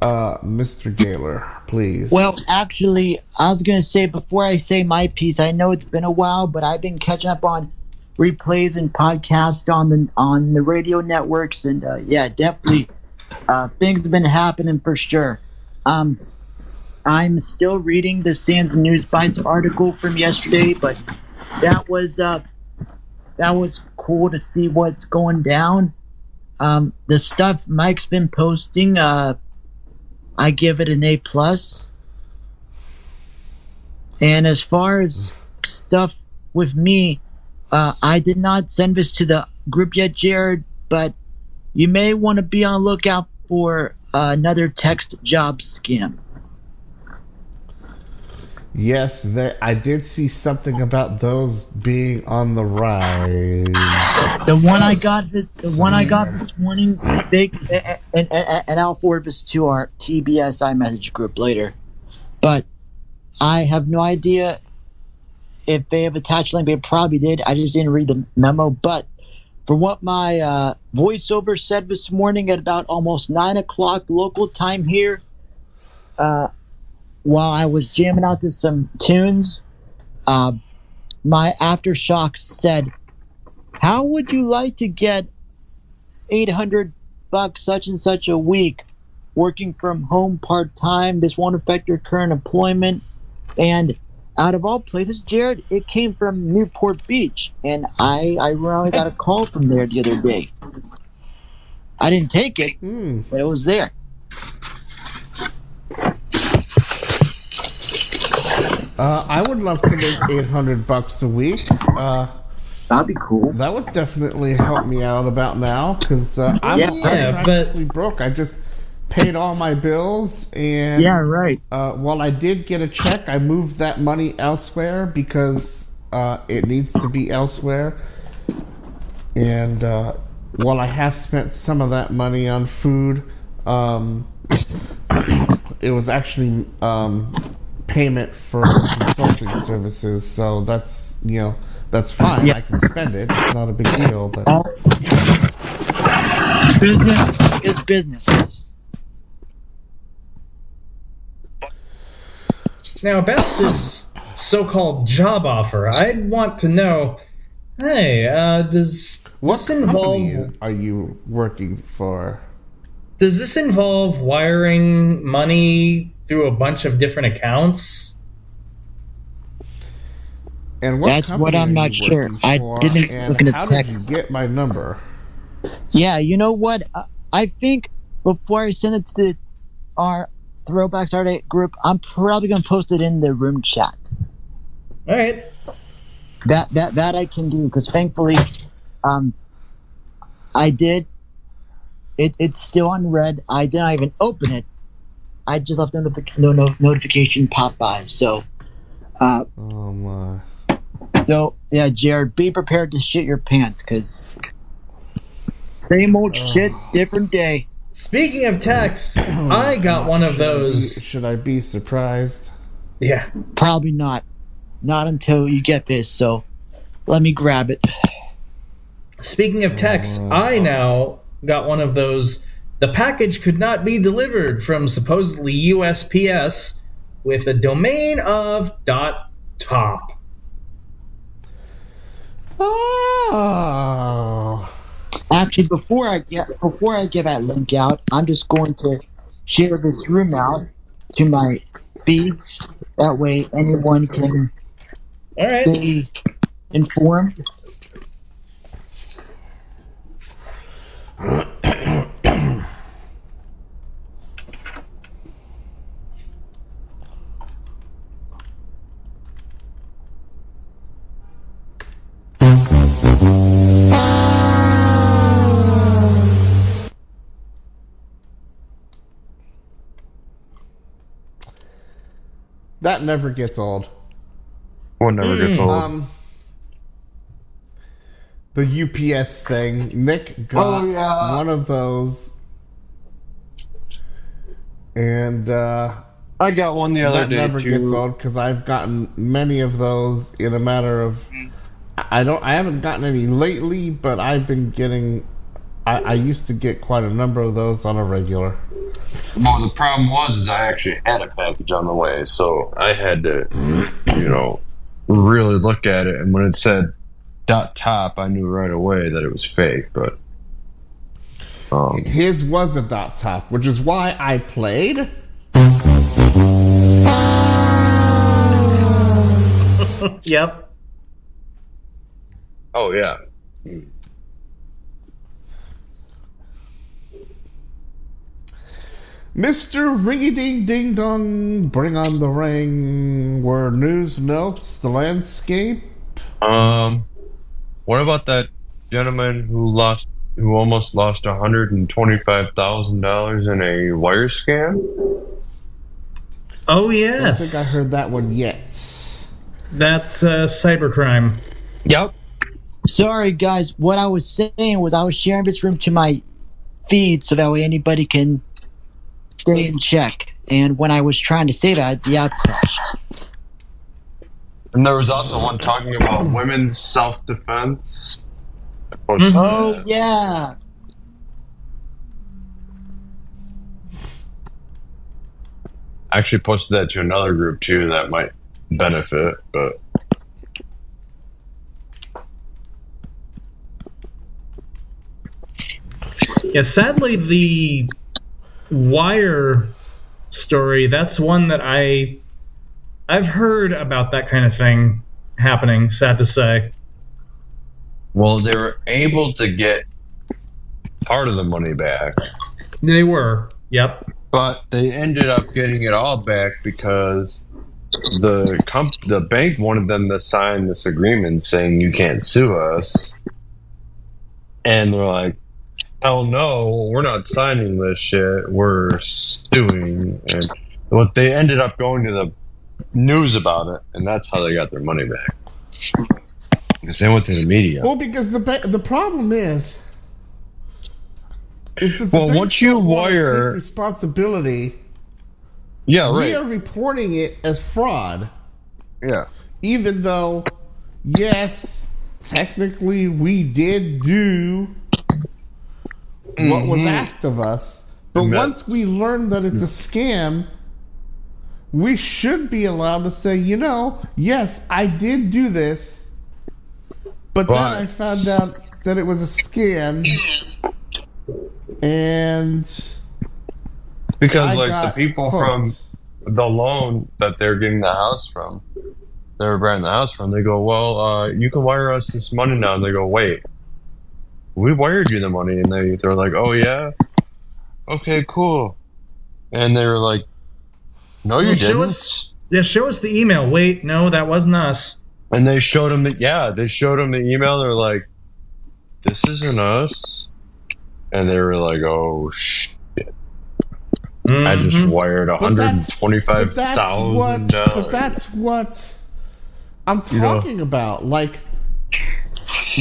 uh, Mister Gaylor? Please. Well, actually, I was gonna say before I say my piece, I know it's been a while, but I've been catching up on replays and podcasts on the on the radio networks, and uh, yeah, definitely uh, things have been happening for sure. Um, I'm still reading the SANS News Bites article from yesterday, but that was uh, that was cool to see what's going down. Um, the stuff Mike's been posting, uh, I give it an A plus. And as far as stuff with me, uh, I did not send this to the group yet, Jared, but you may want to be on lookout for uh, another text job scam. Yes, that I did see something about those being on the rise. The one I got, the, the one I got this morning, they and, and, and I'll forward this to our TBS iMessage group later. But I have no idea if they have attached link. They probably did. I just didn't read the memo. But for what my uh, voiceover said this morning at about almost nine o'clock local time here, uh, while I was jamming out to some tunes, uh, my AfterShokz said, "How would you like to get 800 bucks such and such a week working from home part time? This won't affect your current employment." And out of all places, Jared, it came from Newport Beach, and I I really got a call from there the other day. I didn't take it, (laughs) Hmm. but it was there. Uh, I would love to make (laughs) 800 bucks a week. Uh, That'd be cool. that would definitely help me out about now because uh, I'm, Yeah. I'm Yeah, but- broke. I just paid all my bills and Yeah, right. uh, while I did get a check, I moved that money elsewhere because uh, it needs to be elsewhere. And uh, while I have spent some of that money on food, um, (coughs) it was actually um, payment for consulting services. So that's you know that's fine. Yeah. I can spend it. It's not a big deal. But business is business. Now, about this so-called job offer, I'd want to know. Hey, uh, does what this involve are you working for? does this involve wiring money through a bunch of different accounts? And what That's what I'm not sure. I didn't and look in his how text. did you get my number? Yeah, you know what? I- I think before I send it to the, our Throwback Saturday group, I'm probably gonna post it in the room chat. All right. That that that I can do because thankfully, um, I did. It it's still on red. I didn't even open it. I just left notific- no, no notification pop by. So, uh, Oh my. so yeah, Jared, be prepared to shit your pants because same old shit, different day. Speaking of text, I got one of Should I be- those. should I be surprised? Yeah. Probably not. Not until you get this. So, let me grab it. Speaking of texts, wow. I now got one of those. The package could not be delivered from supposedly USPS with a domain of dot top. Oh. Actually, before I get before I get that link out, I'm just going to share this room out to my feeds. That way, anyone can All right. stay informed. That never gets old. One never gets Mm. old. Um. The UPS thing. Nick got Oh, yeah. one of those. And uh, I got one the other that day never too. gets old because I've gotten many of those in a matter of. I don't. I haven't gotten any lately, but I've been getting. I, I used to get quite a number of those on a regular. Well, the problem was is I actually had a package on the way, so I had to, you know, really look at it. And when it said dot top, I knew right away that it was fake. But um, His was a dot top, which is why I played. Yep. oh yeah, Mr. Ringy Ding Ding Dong, bring on the ring. Where news notes the landscape. Um, what about that gentleman who lost, who almost lost one hundred and twenty-five thousand dollars in a wire scam? Oh yes, I don't think I heard that one yet. That's uh, cybercrime. Yep. Sorry, guys. What I was saying was I was sharing this room to my feed so that way anybody can stay in check. And when I was trying to say that, the app crashed. And there was also one talking about women's self-defense. Mhm. Oh yeah. I actually posted that to another group too that might benefit, but Yeah, sadly, the wire story, that's one that I I've heard about that kind of thing happening, sad to say. well, they were able to get part of the money back, They were. Yep. but they ended up getting it all back because the comp- the bank wanted them to sign this agreement saying you can't sue us, and they're like, "Hell no, we're not signing this shit. We're suing." And what they ended up going to the news about it, and that's how they got their money back. Because they went to the media. Well, because the the problem is, is that the Well, once you wire- responsibility, Yeah, right. we are reporting it as fraud, Yeah. even though, yes, technically we did do what was Mhm. asked of us, but once we learn that it's a scam. We should be allowed to say, you know, yes, I did do this, but, then I found out that it was a scam, and Because I like the people from the loan that they're getting the house from, they were buying the house from. They go, well, uh, you can wire us this money now. And they go, wait, we wired you the money, and they they're like, oh yeah, okay, cool. And they were like, no, you Well, didn't. us- Yeah, show us the email. Wait, no, that wasn't us. And they showed him the yeah, they showed him the email. They're like, this isn't us. And they were like, oh shit, I just Mhm. wired But hundred that's- and twenty-five But that's what. dollars. But that's what I'm You know. talking about. Like,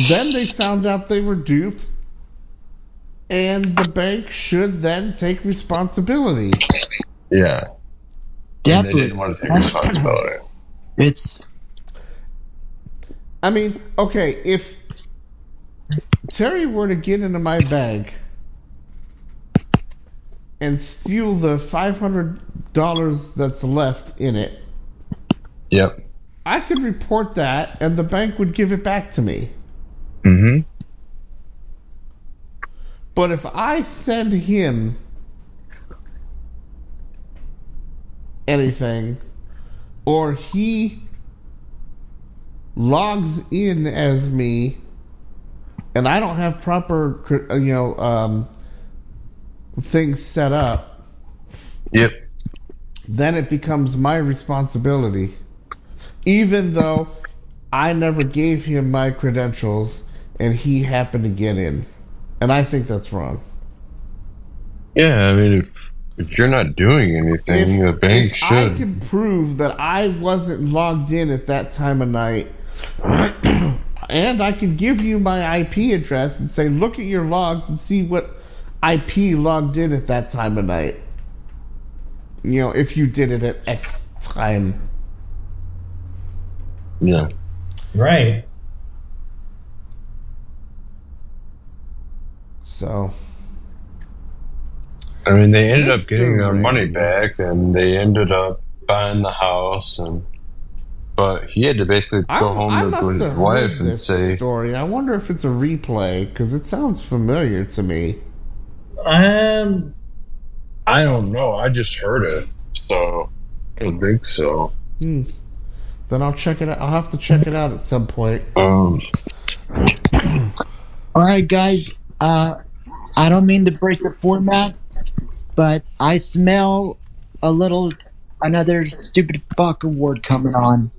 then they found out they were duped, and the bank should then take responsibility. Yeah. And they didn't want to take responsibility. It's I mean, okay, if Terry were to get into my bank and steal the five hundred dollars that's left in it, Yep. I could report that, and the bank would give it back to me. Mm-hmm. But if I send him anything, or he logs in as me, and I don't have proper, you know, um, things set up, Yep. then it becomes my responsibility. Even though I never gave him my credentials and he happened to get in. And I think that's wrong. Yeah, I mean, if, if you're not doing anything, the bank if should. I can prove that I wasn't logged in at that time of night, (clears throat) and I can give you my IP address and say, look at your logs and see what IP logged in at that time of night. You know, if you did it at X time. yeah. Right. So, I mean, they ended up getting their money back, and they ended up buying the house, and but he had to basically I, go home I to with his wife and this say, story. I wonder if it's a replay because it sounds familiar to me. Um, "I don't know, I just heard it, so I don't think so." Hmm. Then I'll check it out. I'll have to check it out at some point. Um, (clears throat) All right, guys. Uh, I don't mean to break the format, but I smell a little another stupid fuck award coming on.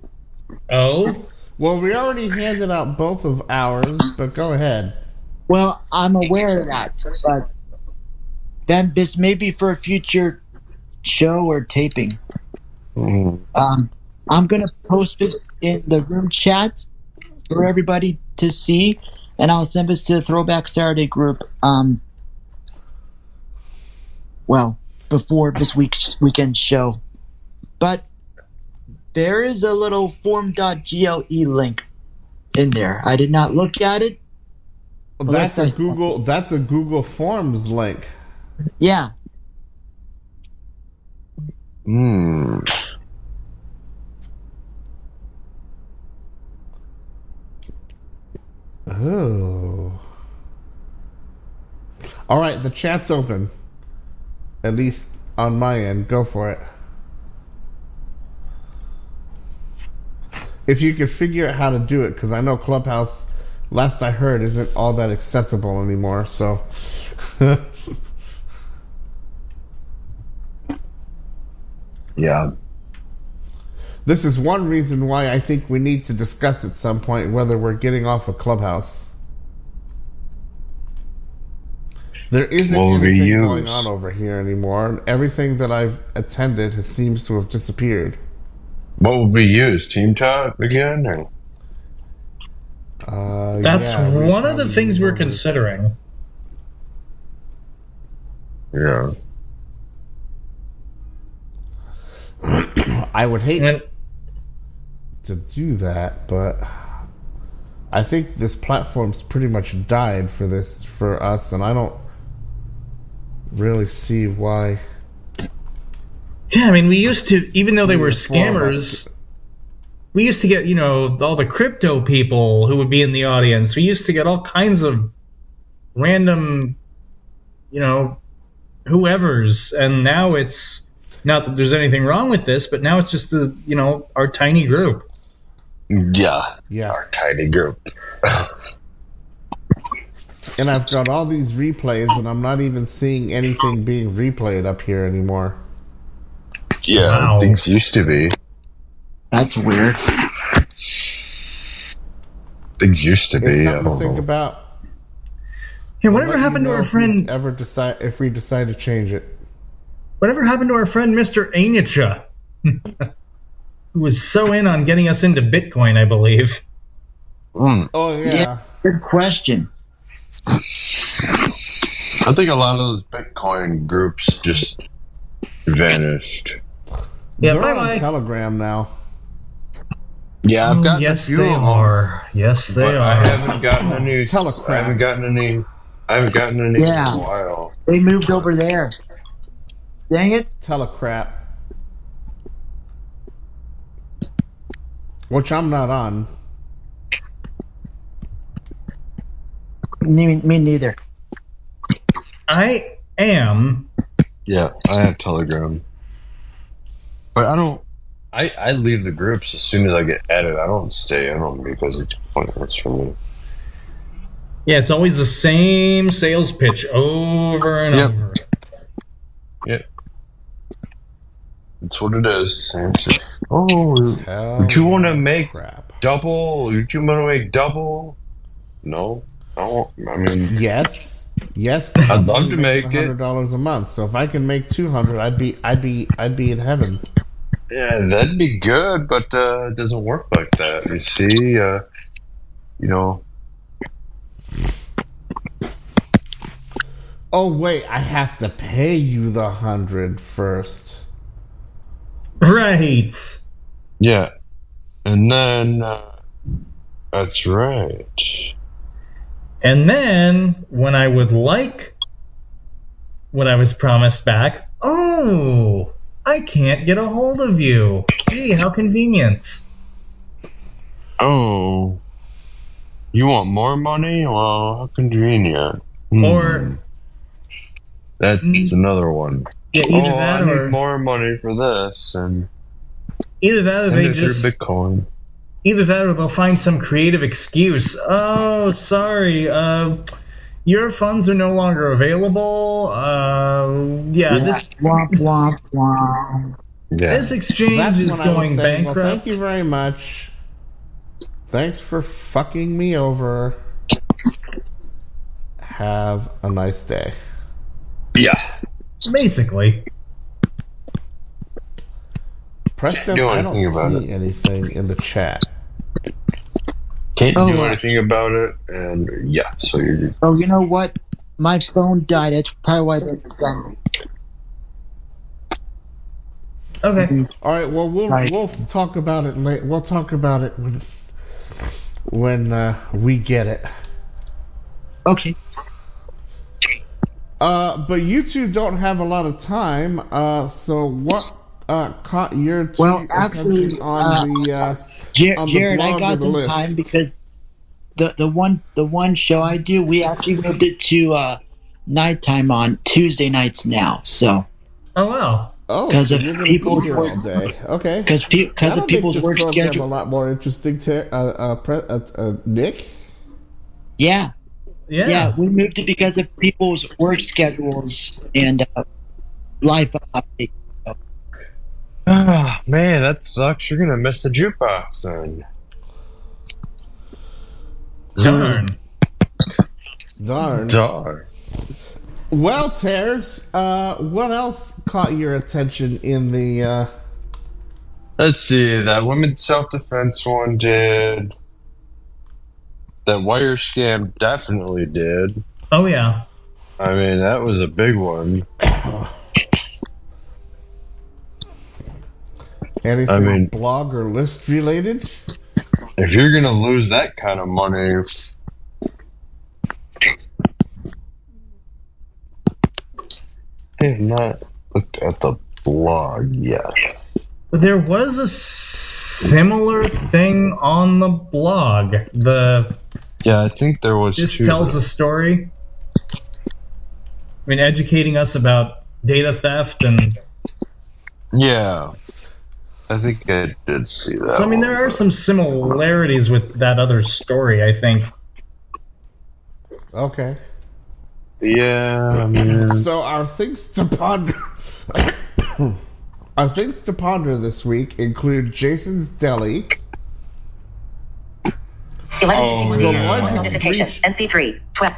oh, Well, we already handed out both of ours, but go ahead. Well, I'm aware of that, but then this may be for a future show or taping. mm, Um, I'm gonna post this in the room chat for everybody to see, and I'll send this to the Throwback Saturday group. Um, well, before this week's weekend show, but there is a little form.gle link in there. I did not look at it. Well, that's a. Google. That's a Google Forms link. Yeah, mm. Oh. All right, the chat's open. At least on my end. Go for it. If you could figure out how to do it, because I know Clubhouse, last I heard, isn't all that accessible anymore. So. (laughs) yeah, This is one reason why I think we need to discuss at some point whether we're getting off of Clubhouse. There isn't Will we anything going on over here anymore. Everything that I've attended has, seems to have disappeared. what would be used? Team Talk again? Or? Uh, that's yeah, one of the things we're considering. Yeah, (clears throat) I would hate And to do that, but I think this platform's pretty much died for this for us, and I don't really see why. yeah, I mean, we used to, even though they were scammers, we used to get, you know, all the crypto people who would be in the audience. We used to get all kinds of random, you know, whoever's, and now it's not that there's anything wrong with this, but now it's just the, you know, our tiny group. Yeah, Yeah. our tiny group. And I've got all these replays, and I'm not even seeing anything being replayed up here anymore. yeah, Wow. things used to be. that's weird. Things used to It's be. I something to don't think know. about. Hey, We'll whatever happened to our friend? Ever decide if we decide to change it? Whatever happened to our friend Mr. Anicha? (laughs) Who was so in on getting us into Bitcoin, I believe. Mm. Oh yeah. Yeah. Good question. I think a lot of those Bitcoin groups just vanished. Yeah, They're bye-bye. on Telegram now. Yeah, I've gotten yes, a few they of them, are. Yes, they but are. (laughs) I haven't gotten any. Telegram. I haven't gotten any. I haven't gotten any Yeah. in a while. They moved over there. Dang it. Telecrap. Which I'm not on. Me, me neither. I am. Yeah, I have Telegram, but I don't. I, I leave the groups as soon as I get added. I don't stay in them because it's pointless for me. Yeah, it's always the same sales pitch over and Yep. over. That's what it is. Same shit. Oh, Hell would you want to make crap? double? Would you want to make double? No, I won't. I mean, Yes. yes. I'd love to make it. hundred dollars a month. So if I can make two hundred, I'd be, I'd be, I'd be in heaven. yeah, that'd be good, but uh, it doesn't work like that. You see, uh, you know, Oh wait, I have to pay you the hundred first. Right. yeah, and then uh, that's right. And then, when I would like what I was promised back, oh, I can't get a hold of you. Gee, how convenient. Oh. You want more money? Well, how convenient. Hmm. Or- That's another one. Yeah, either oh, that I or need more money for this, and either that or they just Bitcoin. Either that or they'll find some creative excuse. Oh, sorry. Uh, your funds are no longer available. Uh, yeah, this Womp womp womp. Yeah. this exchange That's is when I would going say, bankrupt. Well, thank you very much. Thanks for fucking me over. Have a nice day. yeah. Basically, Preston, do I don't anything about see anything in the chat. Can't Oh, do uh, anything about it, and yeah, so you're Oh, you know what? My phone died. That's probably why they sent. okay. All right. Well, we'll Right. we'll talk about it later. We'll talk about it when when uh, we get it. Okay. Uh, but you two don't have a lot of time. Uh, so what uh, caught your two Well, attention actually, on uh, the uh, Jer- on the Jared, I blog or got the some list? time because the the one the one show I do, we actually moved it to uh, nighttime on Tuesday nights now. So Oh wow. oh, 'Cause so of you're people's be work- all day. Okay. because pe- because of people's work program schedule. a lot more interesting. To uh, uh, pre- uh, uh, Nick. Yeah, Yeah. yeah, we moved it because of people's work schedules and uh, life updates. Ah, man, that sucks. You're gonna miss the jukebox then. Darn. Darn. Darn. Well, Tears, uh, what else caught your attention in the? Uh, Let's see. That women's self defense one did. That wire scam definitely did. Oh yeah. I mean, that was a big one. anything I mean- blog or list related? If you're gonna lose that kind of money, I have not looked at the blog yet. There was a similar thing on the blog. The Yeah, I think there was just two. tells a story. I mean, educating us about data theft and yeah, I think I did see that. so. I mean, there one, are but- some similarities with that other story. I think. Okay. Yeah, I mean, (laughs) So our things to ponder. (coughs) our things to ponder this week include Jason's Deli, 11 Oh, the yeah. largest Notification. breach, NC3. 12.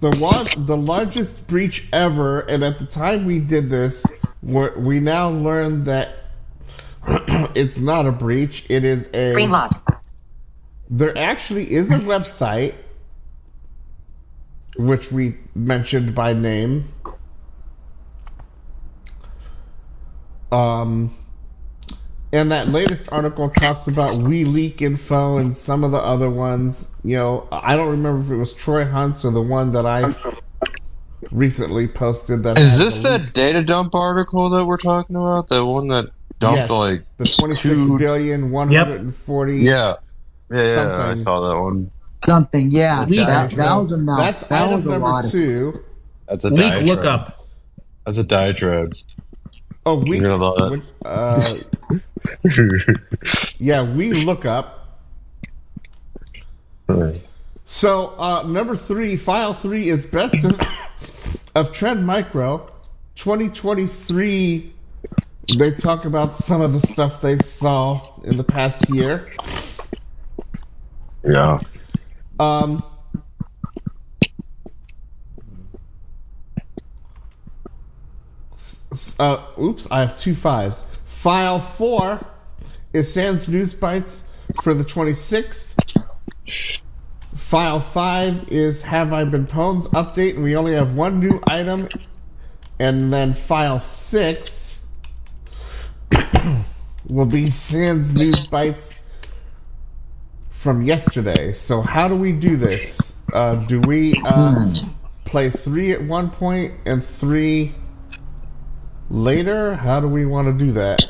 the one, the largest breach ever, and at the time we did this, we now learned that (clears throat) it's not a breach. It is a. Screen locked. There actually is a website which we mentioned by name. Um, and that latest article talks about We Leak Info and some of the other ones. You know, I don't remember if it was Troy Hunt's or the one that I recently posted. That is this the that data dump article that we're talking about? The one that dumped Yes. like the twenty-six two- billion one hundred and forty. yeah, yeah, yeah. I saw that one. Something, yeah. Leak That, that was a no. That's that item was a number lot of. That's a Leak diatribe. lookup. That's a diatribe. Oh, we. Forget about that. which, uh, (laughs) yeah, we look up. So uh, number three, file three is best of, of Trend Micro, 2023. They talk about some of the stuff they saw in the past year. yeah. Um, uh, oops, I have two fives. File four is SANS News Bites for the 26th. File five is Have I Been Pwned update, and we only have one new item. And then file six (coughs) will be SANS News Bites from yesterday. So how do we do this? Uh, do we uh, play three at one point and three later? How do we want to do that?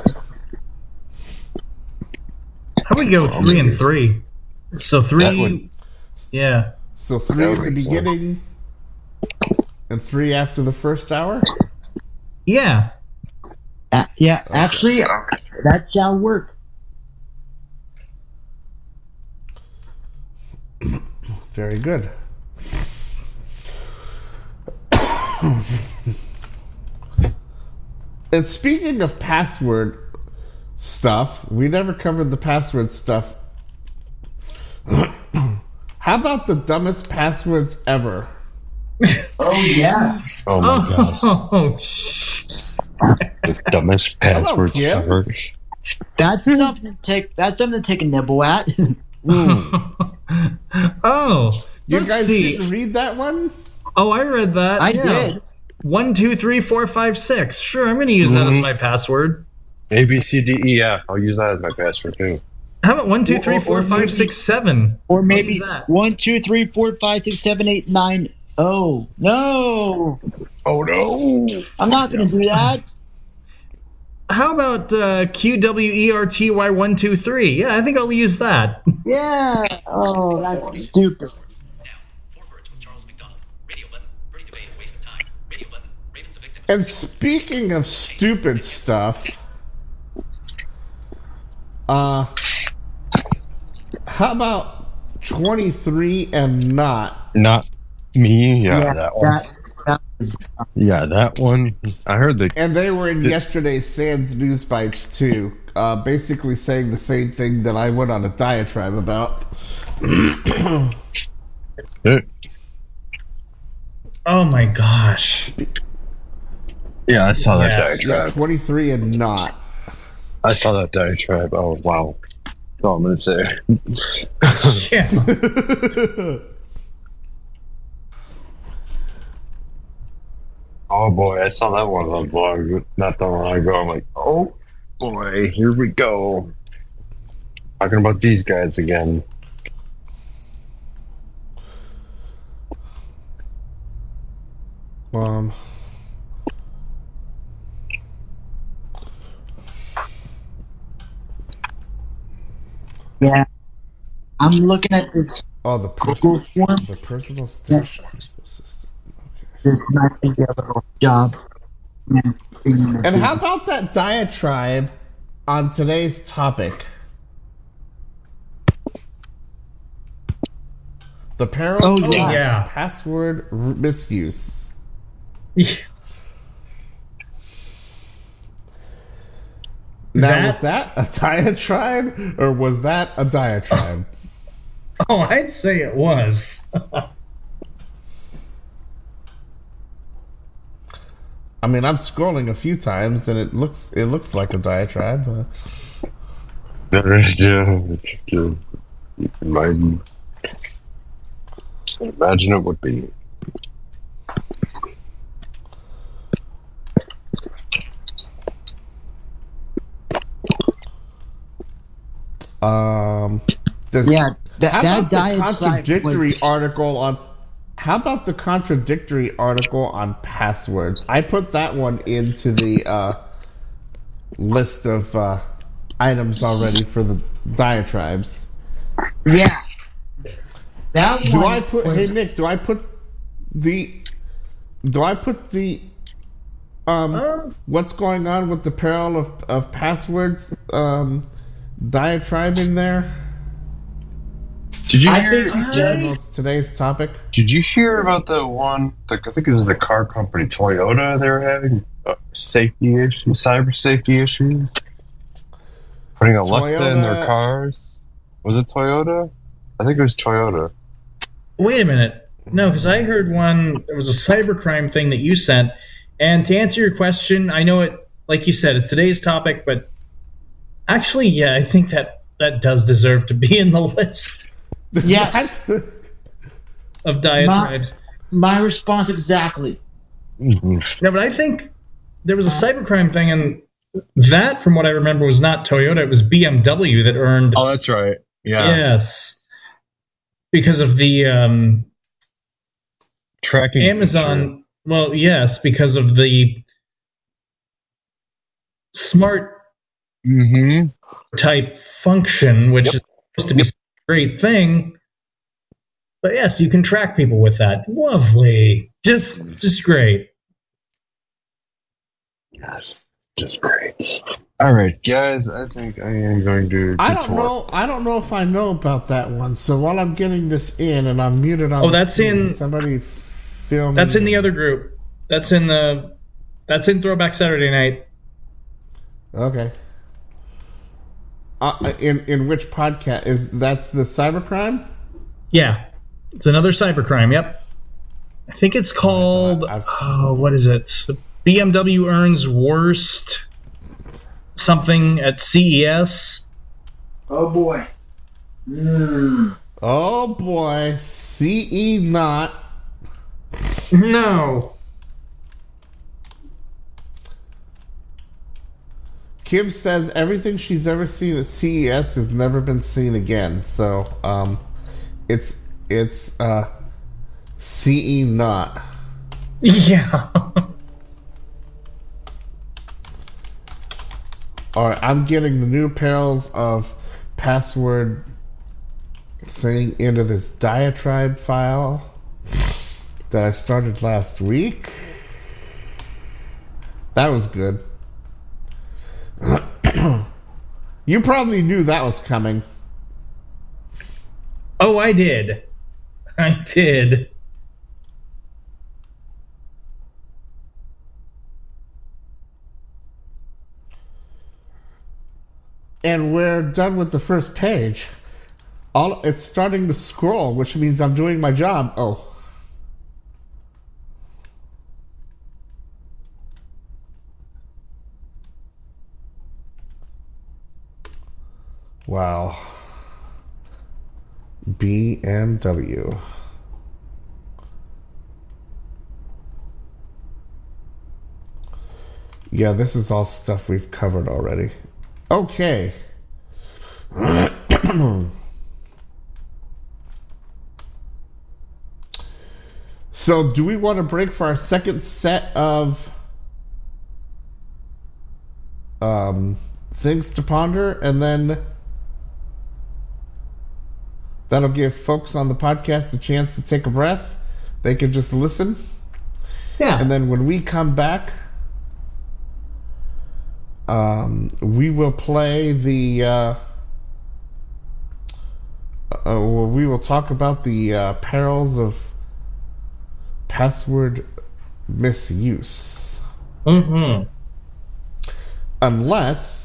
I would go three and three. So three. Would- yeah. So three That at the makes sense. beginning and three after the first hour? Yeah. Uh, yeah, actually, that shall work. Very good. (coughs) and speaking of password stuff, we never covered the password stuff. (clears throat) How about the dumbest passwords ever? Oh yes. Oh my (laughs) gosh. Oh, shh. The dumbest password Kim. ever. That's something to take. That's something to take a nibble at. (laughs) (laughs) oh. You let's guys see. didn't read that one? Oh, I read that. I yeah. did. One, two, three, four, five, six. Sure, I'm going to use that as Mhm. my password. A B C D E F. I'll use that as my password too. How about one, two, three, Or- four, or five, maybe- six, seven? Or What maybe is that? one, two, three, four, five, six, seven, eight, nine. Oh no! Oh no! I'm not gonna do that. How about uh, Q W E R T Y one two three? Yeah, I think I'll use that. Yeah. Oh, that's stupid. Now, four words with Charles McDonald. Radio button. Pretty debate, a waste of time. Radio button. Ravens a victim. And speaking of stupid stuff, uh, how about 23 and not? Not me. Yeah, that one. that, that was Yeah, that one. I heard the. And they were in It's- yesterday's SANS News Bites too, uh, basically saying the same thing that I went on a diatribe about. (clears throat) Oh my gosh. Yeah, I saw that Yes. Yeah, diatribe. 23 and not. I saw that diatribe. Oh wow. That's all I'm gonna say. Yeah. Oh boy, I saw that one on the blog not that long ago. I'm like, oh boy, here we go. Talking about these guys again. um, yeah. I'm looking at this. oh, the personal, form. the personal stash system. This might be a little job. Yeah. And how about that diatribe on today's topic? The perils Oh, yeah. Yeah. password misuse. (laughs) Now, was that a diatribe or was that a diatribe? (laughs) Oh, I'd say it was. (laughs) I mean, I'm scrolling a few times and it looks it looks like a diatribe. Yeah, you can imagine it would be. Um, does, Yeah, that, how that about the contradictory was. article on? How about the contradictory article on passwords? I put that one into the uh, list of uh, items already for the diatribes. Yeah. That Do one I put? was- Hey Nick, do I put the? Do I put the? Um, Um, what's going on with the peril of of passwords? Um, diatribe in there. Did you I hear? think I don't did. know it's today's topic. Did you hear about the one? The, I think it was the car company Toyota. They were having uh, safety issues, cyber safety issues, putting Alexa in their cars. Was it Toyota? I think it was Toyota. wait a minute. No, because I heard one. There was a cybercrime thing that you sent. And to answer your question, I know it, like you said, it's today's topic, but actually, yeah, I think that that does deserve to be in the list Yes. (laughs) Of diatribes. My response exactly. Mhm. No, but I think there was a cybercrime thing, and that, from what I remember, was not Toyota. It was BMW that earned. Oh, that's right. Yeah. Yes. Because of the um, Tracking Amazon. Well, yes, because of the smart Mm-hmm. type function, which Yep. is supposed to be a great thing. But yes, you can track people with that. Lovely. Just just great. Yes, just great. All right, guys, I think I am going to. I don't to know. I don't know if I know about that one. So while I'm getting this in and I'm muted on. Oh, that's screen, in- Somebody film. That's in the other group. That's in the that's in Throwback Saturday Night. Okay. Uh, in in which podcast is that's the cybercrime? Yeah. It's another cybercrime, yep. I think it's called I've- oh, what is it? BMW earns worst something at CES. Oh boy. Mm. Oh boy, CE not. No. Kim says everything she's ever seen at CES has never been seen again. So um, it's it's uh, CE not. (laughs) Yeah. All right, I'm getting the new perils of password thing into this diatribe file that I started last week. That was good. (coughs) you probably knew that was coming. oh, I did. I did. And we're done with the first page. All it's starting to scroll, which means I'm doing my job. Oh. Wow. BMW. Yeah, this is all stuff we've covered already. Okay. (clears throat) so, do we want to break for our second set of um, things to ponder, and then that'll give folks on the podcast a chance to take a breath. They can just listen, Yeah. and then when we come back, um, we will play the. Uh, uh, we will talk about the uh, perils of password misuse. mm-hmm. Unless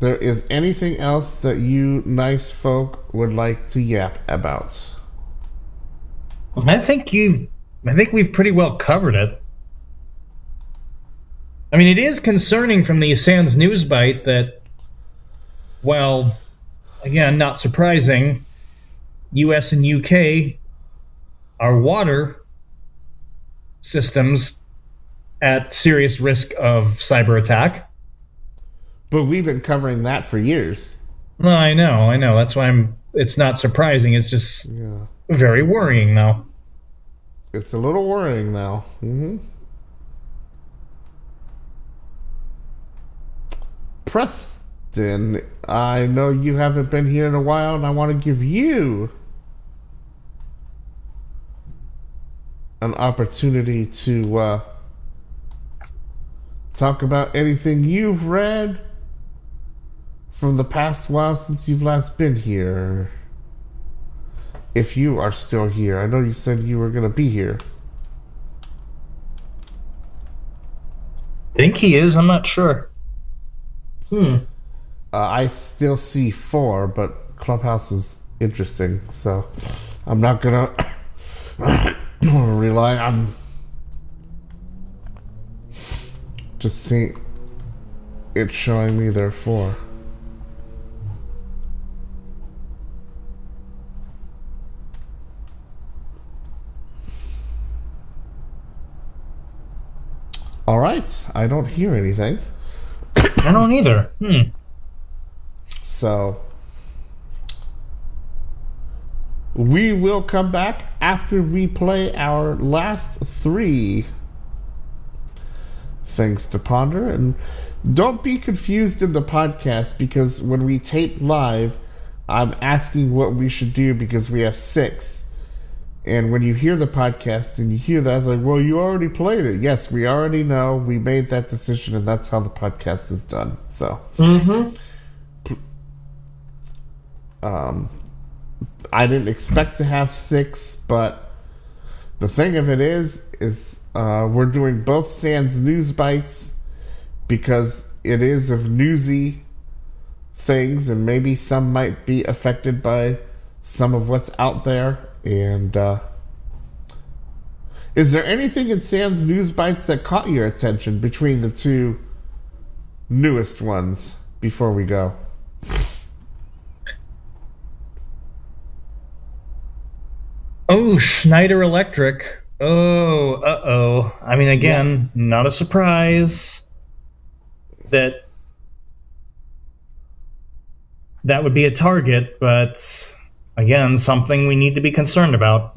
there is anything else that you nice folk would like to yap about. I think you I think we've pretty well covered it. I mean, it is concerning from the SANS News bite that, well, again, not surprising, U.S. and U.K. our water systems at serious risk of cyber attack. But we've been covering that for years. No, I know, I know. That's why I'm. It's not surprising. It's just Yeah. very worrying, though. It's a little worrying now. hmm Preston, I know you haven't been here in a while, and I want to give you an opportunity to uh, talk about anything you've read from the past while since you've last been here. If you are still here, I know you said you were going to be here. think he is. I'm not sure. Hmm. Uh, I still see four, but Clubhouse is interesting, so I'm not gonna (coughs) rely on just seeing it showing me there are four. All right, I don't hear anything. (coughs) I don't either. Hmm. So we will come back after we play our last three things to ponder. And don't be confused in the podcast because when we tape live, I'm asking what we should do because we have six. And when you hear the podcast and you hear that, it's like, well, you already played it. Yes, we already know. We made that decision, and that's how the podcast is done. So, Mm-hmm. um, I didn't expect to have six, but the thing of it is, is uh, we're doing both SANS news bites because it is of newsy things, and maybe some might be affected by some of what's out there. And uh, is there anything in SANS news bites that caught your attention between the two newest ones before we go? Oh, Schneider Electric. Oh, uh oh. I mean, again, not a surprise that that would be a target, but again, something we need to be concerned about.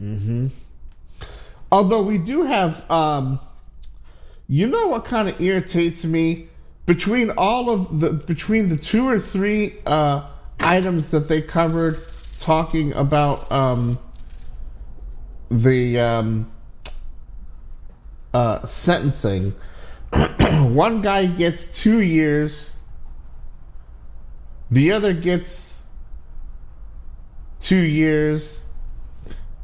Mm-hmm. Although we do have, um, you know what kind of irritates me between all of the between the two or three uh, items that they covered talking about um, the um, uh, sentencing. (clears throat) One guy gets two years. The other gets two years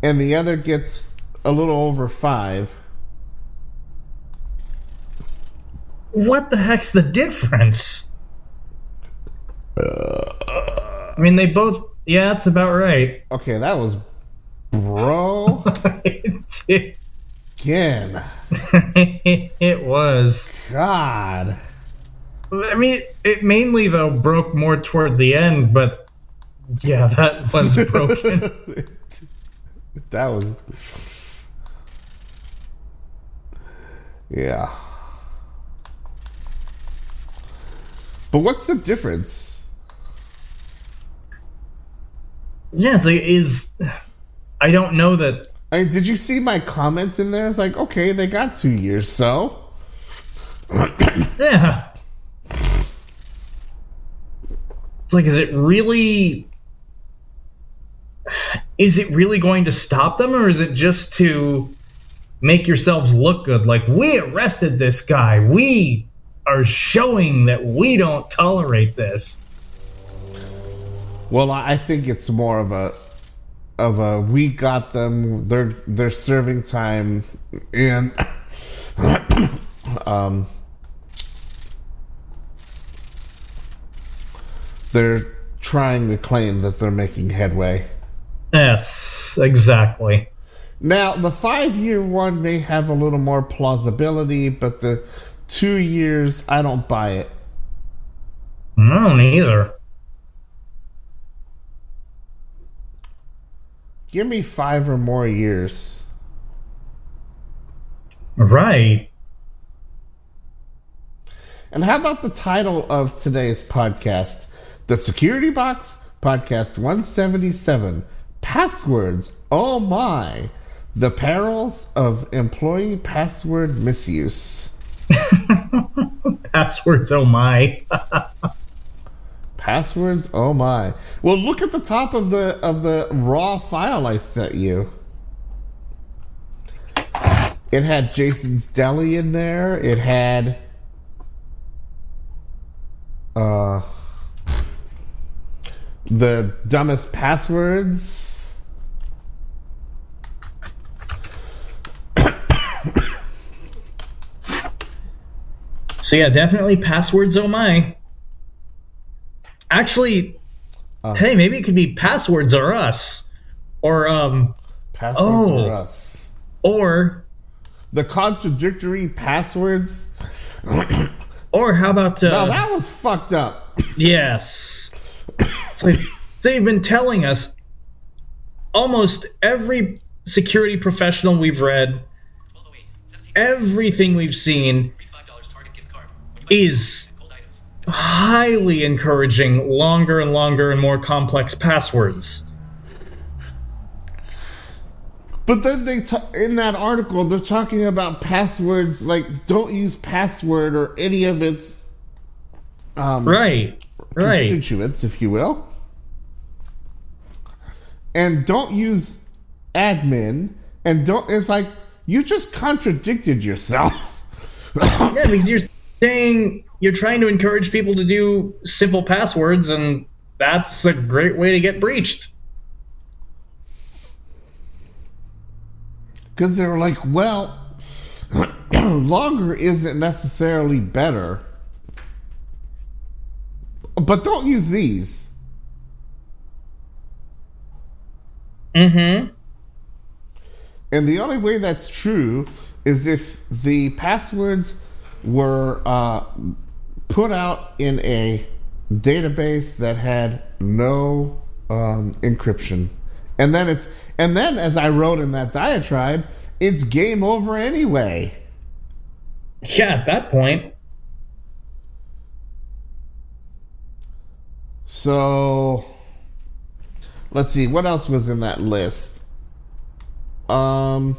and the other gets a little over five. What the heck's the difference? I mean, they both. Yeah, that's about right. Okay, that was bro it, (laughs) again. (laughs) it was. God. I mean, it mainly though broke more toward the end, but yeah, that was broken. (laughs) that was. Yeah. But what's the difference? yeah, so is I don't know that. I mean, did you see my comments in there? It's like, okay, they got two years, so. Yeah. It's like, is it really? Is it really going to stop them, or is it just to make yourselves look good? Like we arrested this guy. We are showing that we don't tolerate this. Well, I think it's more of a of a we got them. They're they're serving time, and (coughs) um, they're trying to claim that they're making headway. Yes, exactly. Now, the five year one may have a little more plausibility, but the two years, I don't buy it. No, neither. Give me five or more years. Right. And how about the title of today's podcast? The Security Box Podcast 177 Passwords. Oh my. The Perils of Employee Password Misuse. (laughs) Passwords, oh my. (laughs) Passwords. Oh my. Well, look at the top of the of the raw file I sent you. It had Jason's Deli in there. It had uh the dumbest passwords. So yeah, definitely passwords, oh my. Actually, Uh, hey, maybe it could be passwords or us. Or um Passwords Oh. for us. or The contradictory passwords. (coughs) or how about uh, now that was fucked up. Yes. It's like they've been telling us almost every security professional we've read, 1208, 17, everything we've seen free $5 Target gift card. When you buy is highly encouraging longer and longer and more complex passwords. But then they ta- in that article they're talking about passwords like don't use password or any of its um, Right. Right. constituents, if you will, and don't use admin and don't. It's like you just contradicted yourself. Yeah, because you're saying you're trying to encourage people to do simple passwords, and that's a great way to get breached. Because they're like, well, (clears throat) longer isn't necessarily better. But don't use these. Mm-hmm. And the only way that's true is if the passwords were uh, put out in a database that had no um, encryption. And then it's and then as I wrote in that diatribe, it's game over anyway. Yeah, at that point. So let's see what else was in that list. Um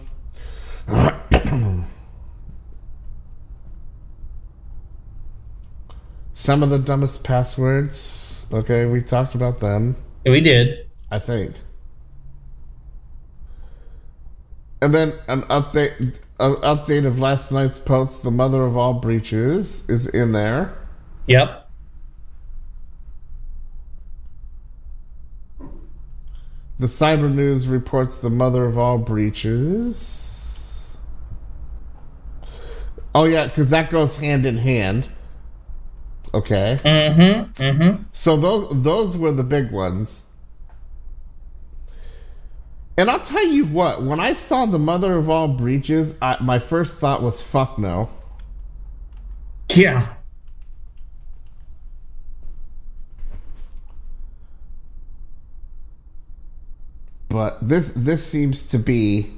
(clears throat) some of the dumbest passwords. Okay, we talked about them, We did. I think. And then an update an update of last night's post, the mother of all breaches is in there. Yep. The Cyber News reports the mother of all breaches. Oh yeah, because that goes hand in hand. Okay, Mm-hmm. Mm-hmm. so those those were the big ones. And I'll tell you what, when I saw the mother of all breaches, I, my first thought was fuck no. Yeah. But this this seems to be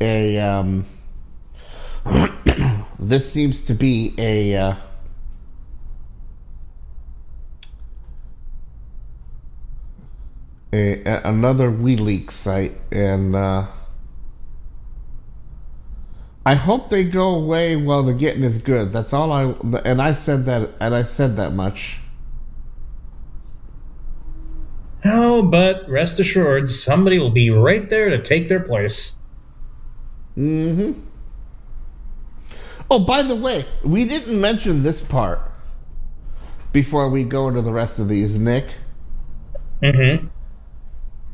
a um, (clears throat) this seems to be a uh, a, another WiiLeaks site, and uh, I hope they go away while the getting is good. That's all I and I said that and I said that much. Oh, but rest assured, somebody will be right there to take their place. Mm-hmm. Oh, by the way, we didn't mention this part before we go into the rest of these, Nick. Mm-hmm.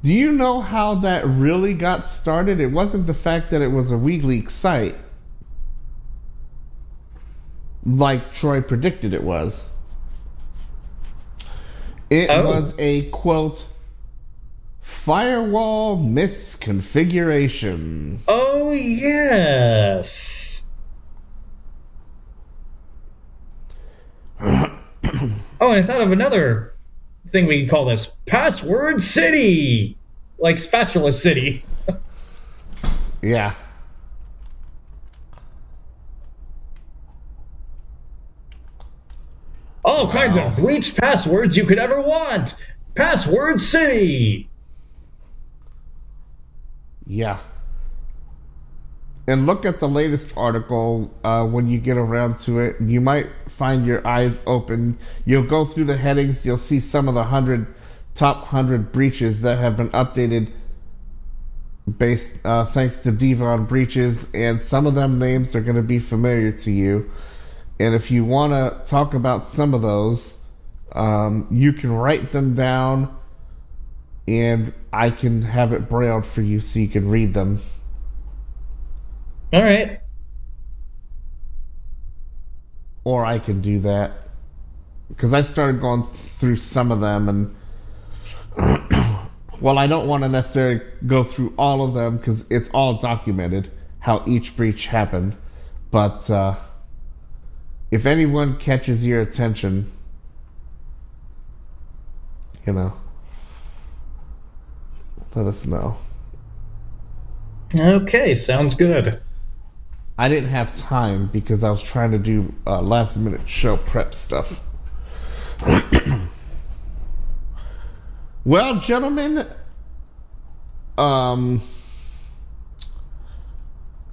Do you know how that really got started? It wasn't the fact that it was a WiiLeaks site, like Troy predicted it was. It Oh. was a quote firewall misconfiguration. Oh, yes. (coughs) Oh, and I thought of another thing we can call this Password City. Like Spatula City. (laughs) Yeah. All kinds Wow. of breached passwords you could ever want. Password City. Yeah. And look at the latest article uh, when you get around to it. You might find your eyes open. You'll go through the headings. You'll see some of the hundred top hundred breaches that have been updated based uh, thanks to Devon breaches, and some of them names are going to be familiar to you. And if you want to talk about some of those, um, you can write them down, and I can have it brailled for you so you can read them. All right. or I can do that because I started going through some of them and (coughs) well I don't want to necessarily go through all of them because it's all documented how each breach happened but uh, if anyone catches your attention you know let us know Okay, sounds good. I didn't have time because I was trying to do uh, last minute show prep stuff. (clears throat) well, gentlemen, um,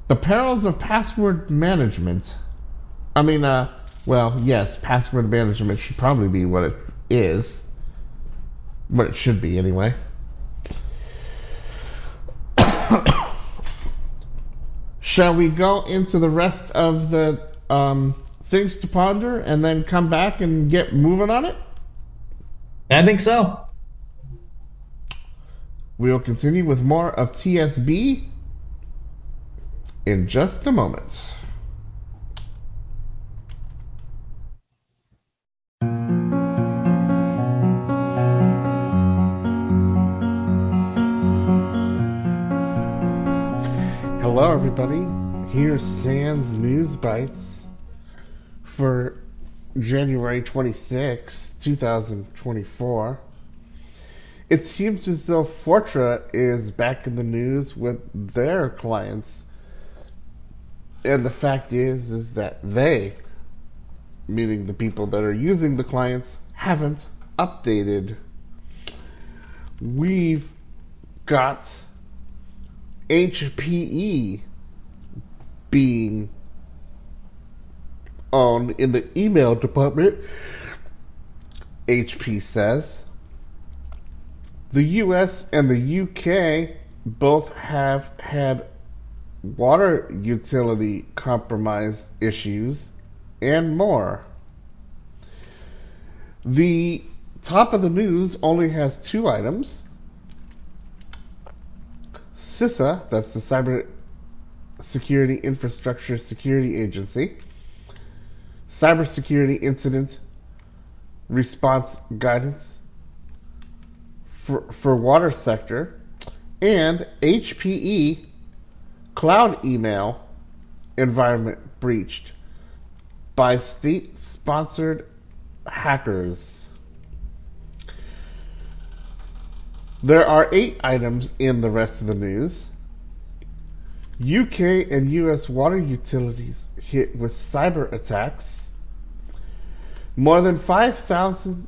The perils of password management. I mean, uh, well, yes, password management should probably be what it is. What it should be, anyway. (coughs) Shall we go into the rest of the um, things to ponder and then come back and get moving on it? I think so. We'll continue with more of TSB in just a moment. Hello, everybody. Here's SANS News Bites for January 26, 2024. It seems as though Fortra is back in the news with their clients. And the fact is is that they, meaning the people that are using the clients, haven't updated. We've got HPE being on in the email department. HP says the US and the UK both have had water utility compromise issues and more. The top of the news only has two items. CISA, that's the Cyber Security Infrastructure Security Agency, Cybersecurity Incident Response Guidance for, for water sector, and HPE cloud email environment breached by state sponsored hackers. There are eight items in the rest of the news. UK and US water utilities hit with cyber attacks. More than 5,000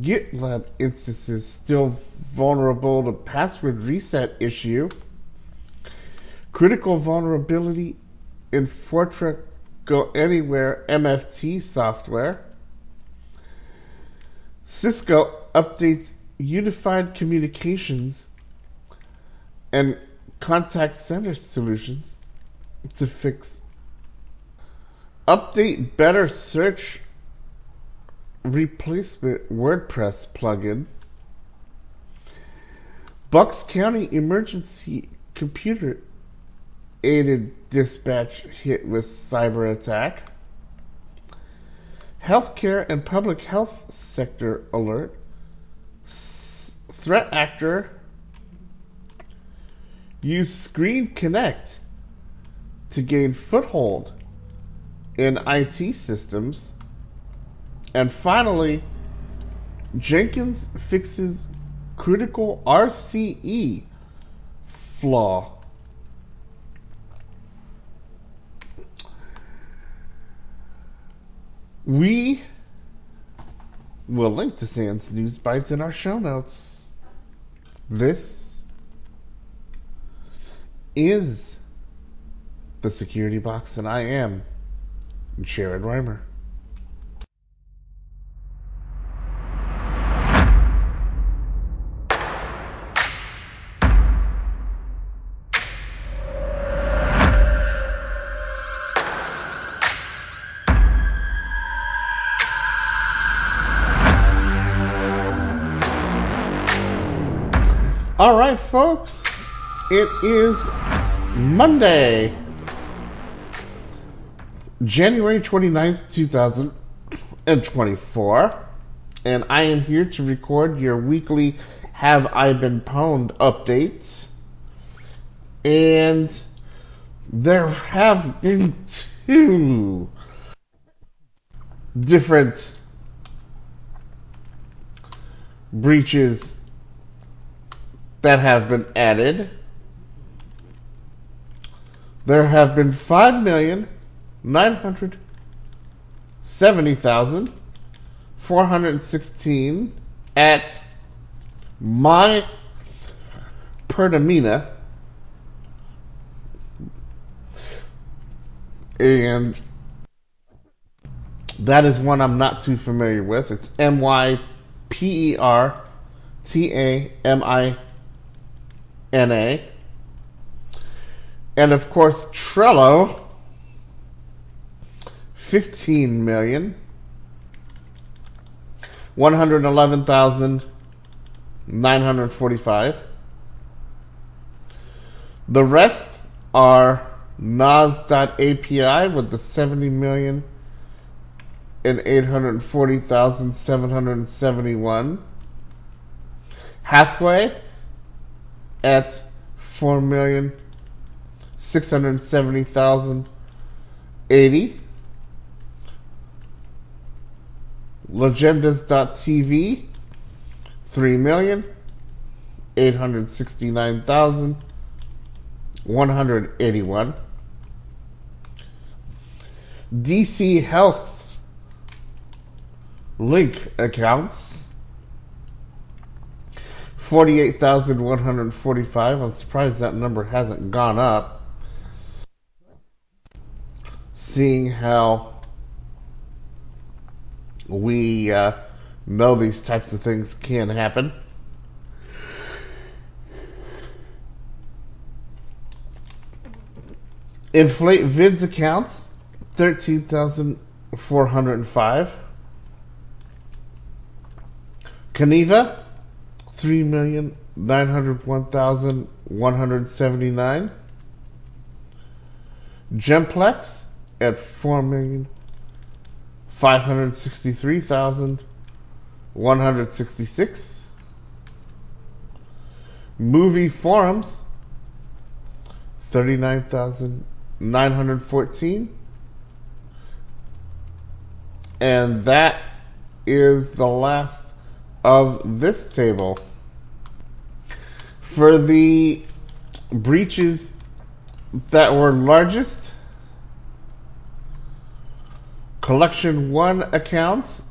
GitLab instances still vulnerable to password reset issue. Critical vulnerability in Fortra Go Anywhere MFT software. Cisco updates unified communications and contact center solutions to fix update better search replacement WordPress plugin Bucks County emergency computer aided dispatch hit with cyber attack healthcare and public health sector alert threat actor use Screen Connect to gain foothold in IT systems. And finally, Jenkins fixes critical RCE flaw. We will link to SANS News Bites in our show notes. This is the security box, and I am Jared Rimer. It is Monday, January 29th, 2024, and I am here to record your weekly Have I Been Pwned updates. And there have been two different breaches that have been added. There have been five million nine hundred seventy thousand four hundred sixteen at my Pertamina. and that is one I'm not too familiar with. It's M Y P E R T A M I N A. And of course, Trello, 15 million. 111,945. The rest are Naz.API with the 70 million and 840,771. Hathway at 4 million 670,080. Legendas.tv, 3 million, 869,181. DC Health link accounts, 48,145. I'm surprised that number hasn't gone up. Seeing how we uh, know these types of things can happen. Inflate Vids accounts, 13,405. Kaneva, 3,901,179. Gemplex at 4 million five hundred sixty-three thousand one hundred sixty-six. Movie forums thirty-nine thousand nine hundred fourteen, and that is the last of this table. For the breaches that were largest, Collection 1 accounts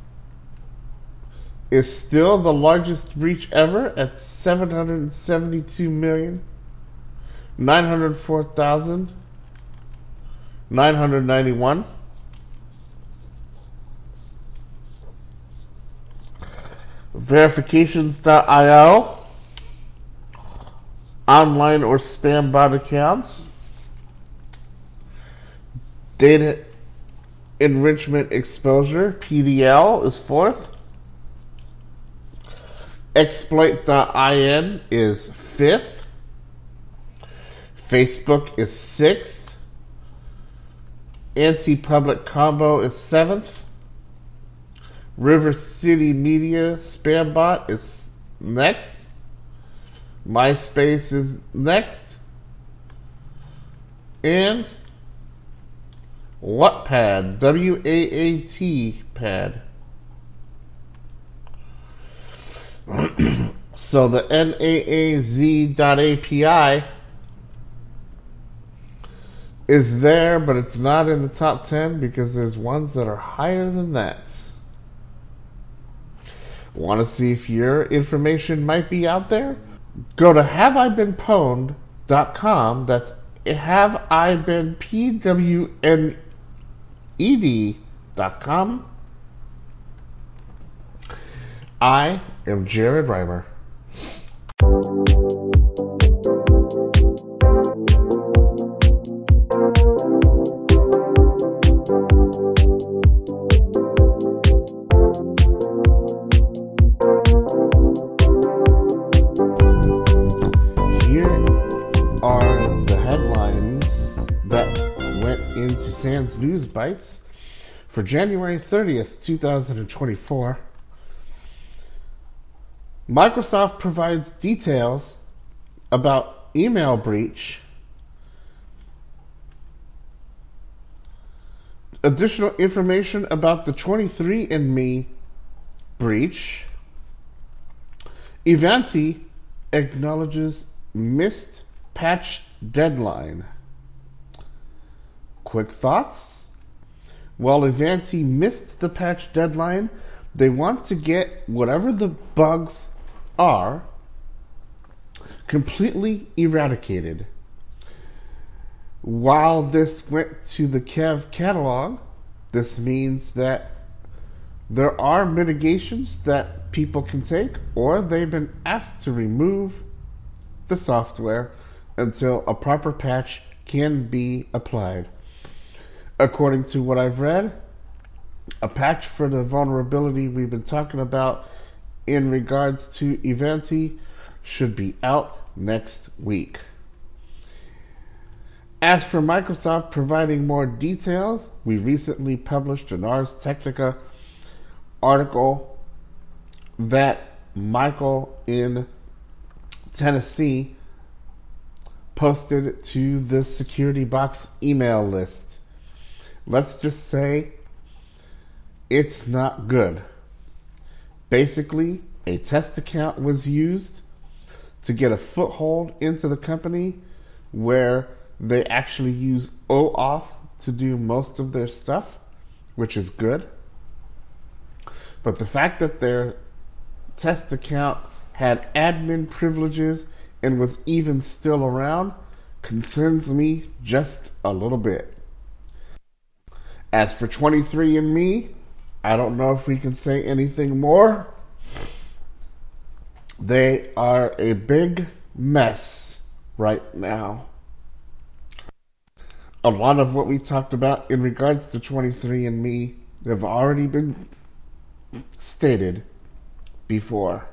is still the largest breach ever at 772 million 904,991. Verifications.io online or spam bot accounts. Data enrichment exposure PDL is fourth. Exploit.in is fifth. Facebook is sixth. Anti-public combo is seventh. River City Media Spambot is next. MySpace is next. And Wattpad, W A A T pad. (clears throat) so the Naz.API is there, but it's not in the top 10 because there's ones that are higher than that. Want to see if your information might be out there? Go to haveibeenpwned.com. That's have I been N ed.com. I am Jared Rimer. News Bites for January 30th, 2024. Microsoft provides details about email breach. Additional information about the 23andMe breach. Ivanti acknowledges missed patch deadline. Quick thoughts? While Ivanti missed the patch deadline, they want to get whatever the bugs are completely eradicated. While this went to the Kev catalog, this means that there are mitigations that people can take, or they've been asked to remove the software until a proper patch can be applied. According to what I've read, a patch for the vulnerability we've been talking about in regards to Ivanti should be out next week. As for Microsoft providing more details, we recently published an Ars Technica article that Michael in Tennessee posted to the security box email list. Let's just say it's not good. Basically, a test account was used to get a foothold into the company where they actually use OAuth to do most of their stuff, which is good. But the fact that their test account had admin privileges and was even still around concerns me just a little bit. As for 23andMe, I don't know if we can say anything more. They are a big mess right now. A lot of what we talked about in regards to 23andMe have already been stated before.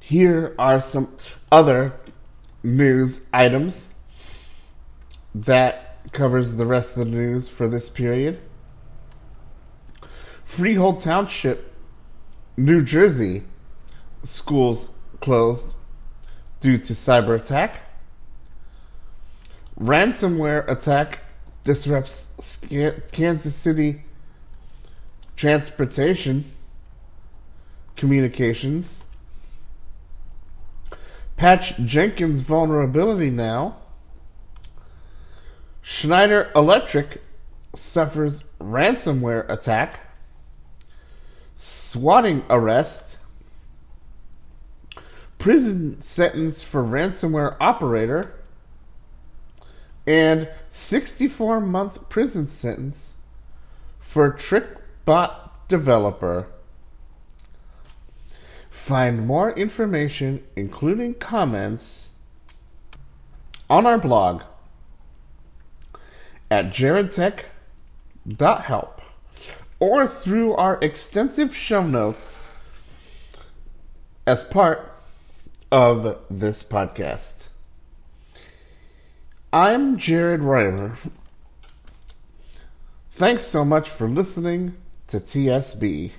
Here are some other news items that covers the rest of the news for this period. Freehold Township, New Jersey, schools closed due to cyber attack. Ransomware attack disrupts Kansas City transportation communications. Patch Jenkins vulnerability now. Schneider Electric suffers ransomware attack. Swatting arrest. Prison sentence for ransomware operator. And 64 month prison sentence for TrickBot developer. Find more information, including comments, on our blog at jaredtech.help or through our extensive show notes as part of this podcast. I'm Jared Rimer. Thanks so much for listening to TSB.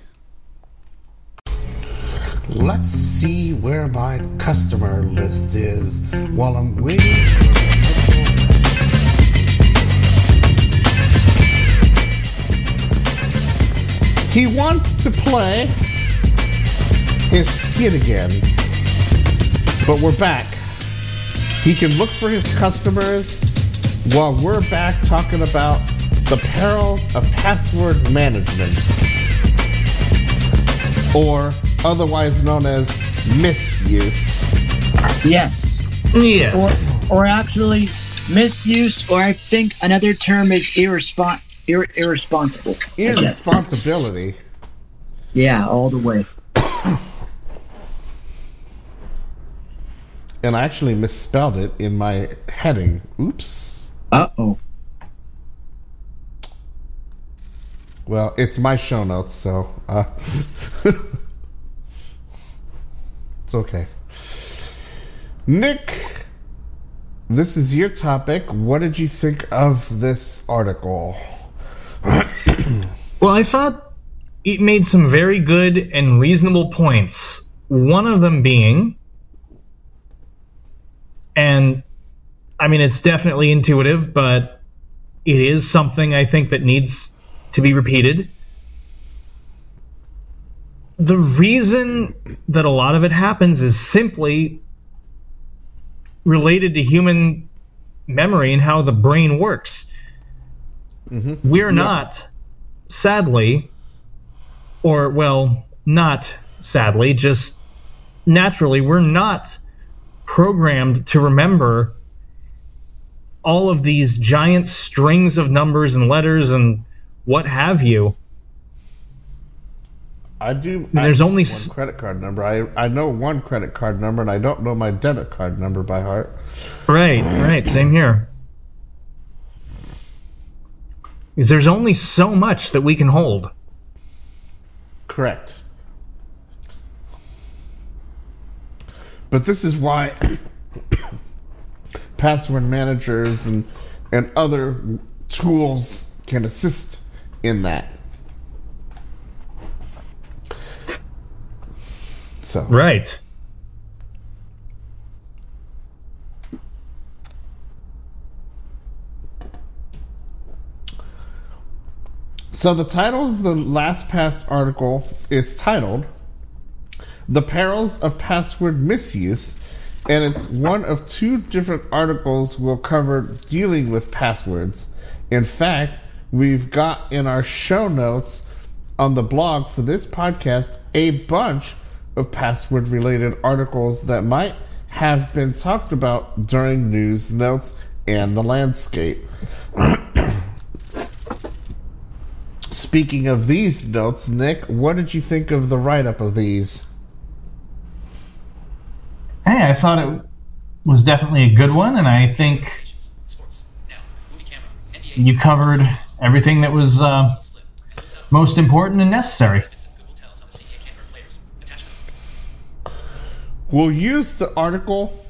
Let's see where my customer list is while I'm waiting He wants to play his skit again, but we're back. He can look for his customers while we're back talking about the perils of password management, or otherwise known as misuse. Yes. Yes. Or, or actually, misuse, or I think another term is irrespon- ir- irresponsible. Irresponsibility. Yeah, all the way. (coughs) And I actually misspelled it in my heading. Oops. Uh oh. Well, it's my show notes, so uh, (laughs) it's okay. Nick, this is your topic. What did you think of this article? (coughs) Well, I thought it made some very good and reasonable points. One of them being, and I mean, it's definitely intuitive, but it is something I think that needs to be repeated. The reason that a lot of it happens is simply related to human memory and how the brain works. Mm-hmm. We're not, sadly, or well, not sadly, just naturally, we're not programmed to remember all of these giant strings of numbers and letters and what have you. I do. And there's only one credit card number. I I know one credit card number, and I don't know my debit card number by heart. Right, right, same here. Is there's only so much that we can hold. Correct. But this is why (coughs) password managers and and other tools can assist in that. So Right. So the title of the LastPass article is titled "The Perils of Password Misuse," and it's one of two different articles we'll cover dealing with passwords. In fact, we've got in our show notes on the blog for this podcast a bunch of password-related articles that might have been talked about during news notes and the landscape. (clears throat) Speaking of these notes, Nick, what did you think of the write up of these? Hey, I thought it was definitely a good one, and I think Sports. Now, movie camera. NBA. you covered everything that was uh, slip. And moves out. most important and necessary. Benefits of Google tells on the CDA camera players. Attachment. We'll use the article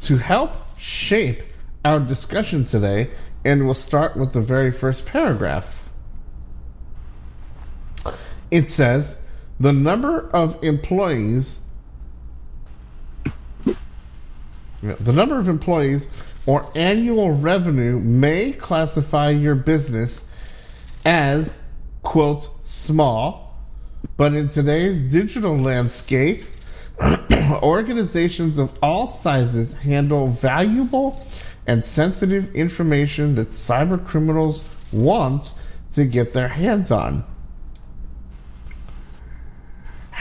to help shape our discussion today, and we'll start with the very first paragraph. It says the number of employees the number of employees or annual revenue may classify your business as quote small but in today's digital landscape (clears throat) organizations of all sizes handle valuable and sensitive information that cyber criminals want to get their hands on.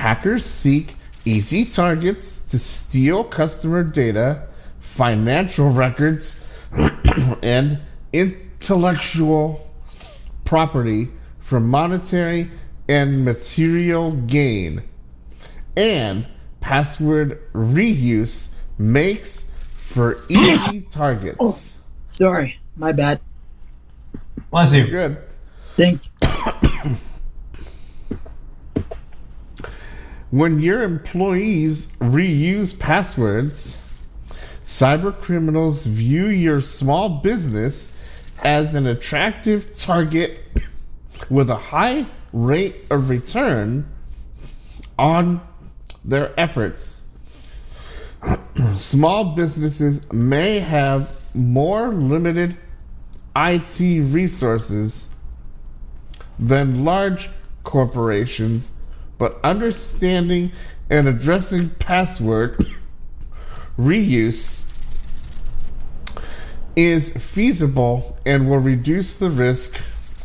Hackers seek easy targets to steal customer data, financial records, (clears throat) and intellectual property for monetary and material gain. And password reuse makes for easy (coughs) targets. Oh, sorry, my bad. Bless you. Good. Thank (coughs) When your employees reuse passwords, cyber criminals view your small business as an attractive target with a high rate of return on their efforts. (clears throat) Small businesses may have more limited IT resources than large corporations, but understanding and addressing password reuse is feasible and will reduce the risk